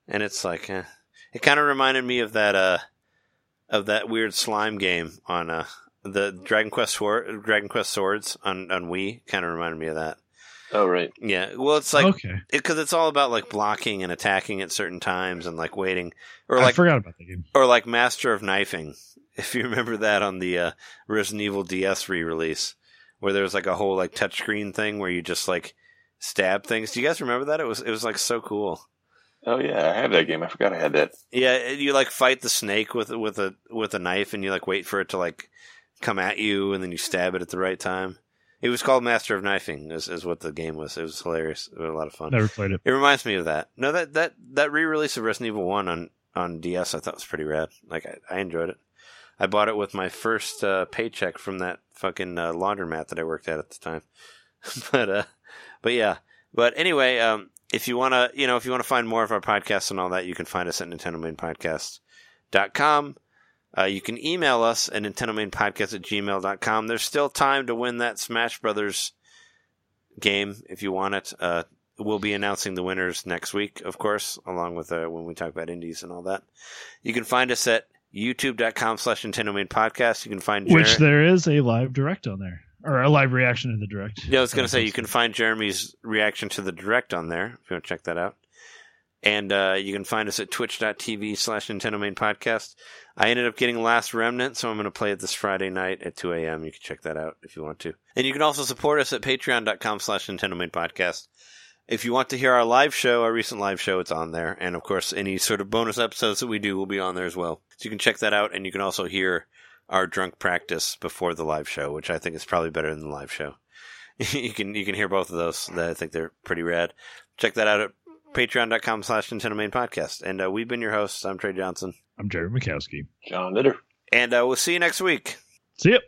and it's like, eh. it kind of reminded me of that uh, of that weird slime game on uh the Dragon Quest Sword, Dragon Quest Swords on on Wii. Kind of reminded me of that. Oh, right. Yeah, well, it's like okay, because it's all about like blocking and attacking at certain times and like waiting or I like forgot about the game. or like Master of Knifing, if you remember that on the uh, Resident Evil DS re-release, where there was like a whole like touchscreen thing where you just like stab things. Do you guys remember that? It was it was like so cool. Oh, yeah. I have that game. I forgot I had that. Yeah, you like fight the snake with with a with a knife, and you like wait for it to like come at you, and then you stab it at the right time. It was called Master of Knifing, is, is what the game was. It was hilarious. It was a lot of fun. Never played it. It reminds me of that. No, that that that re-release of Resident Evil One on on DS, I thought was pretty rad. Like I, I enjoyed it. I bought it with my first uh, paycheck from that fucking uh, laundromat that I worked at at the time. but uh, but yeah. But anyway, um, if you want to, you know, if you want to find more of our podcasts and all that, you can find us at NintendoMainPodcast.com. Uh, you can email us at NintendoMainPodcast at gmail.com. There's still time to win that Smash Brothers game if you want it. Uh, we'll be announcing the winners next week, of course, along with uh, when we talk about indies and all that. You can find us at youtube.com slash Nintendo Main Podcast. You can find Which there is a live direct on there, or a live reaction to the direct. Yeah, I was going to say you can find Jeremy's reaction to the direct on there if you want to check that out. And uh, you can find us at twitch.tv slash Nintendo Main Podcast. I ended up getting Last Remnant, so I'm going to play it this Friday night at 2 a.m. You can check that out if you want to. And you can also support us at patreon.com slash Nintendo Main Podcast. If you want to hear our live show, our recent live show, it's on there. And of course, any sort of bonus episodes that we do will be on there as well. So you can check that out, and you can also hear our drunk practice before the live show, which I think is probably better than the live show. you can you can hear both of those. I think they're pretty rad. Check that out at patreon.com slash Nintendo Main Podcast. And uh, we've been your hosts. I'm Trey Johnson. I'm Jerry Mikowski. John Litter. And uh, we'll see you next week. See ya.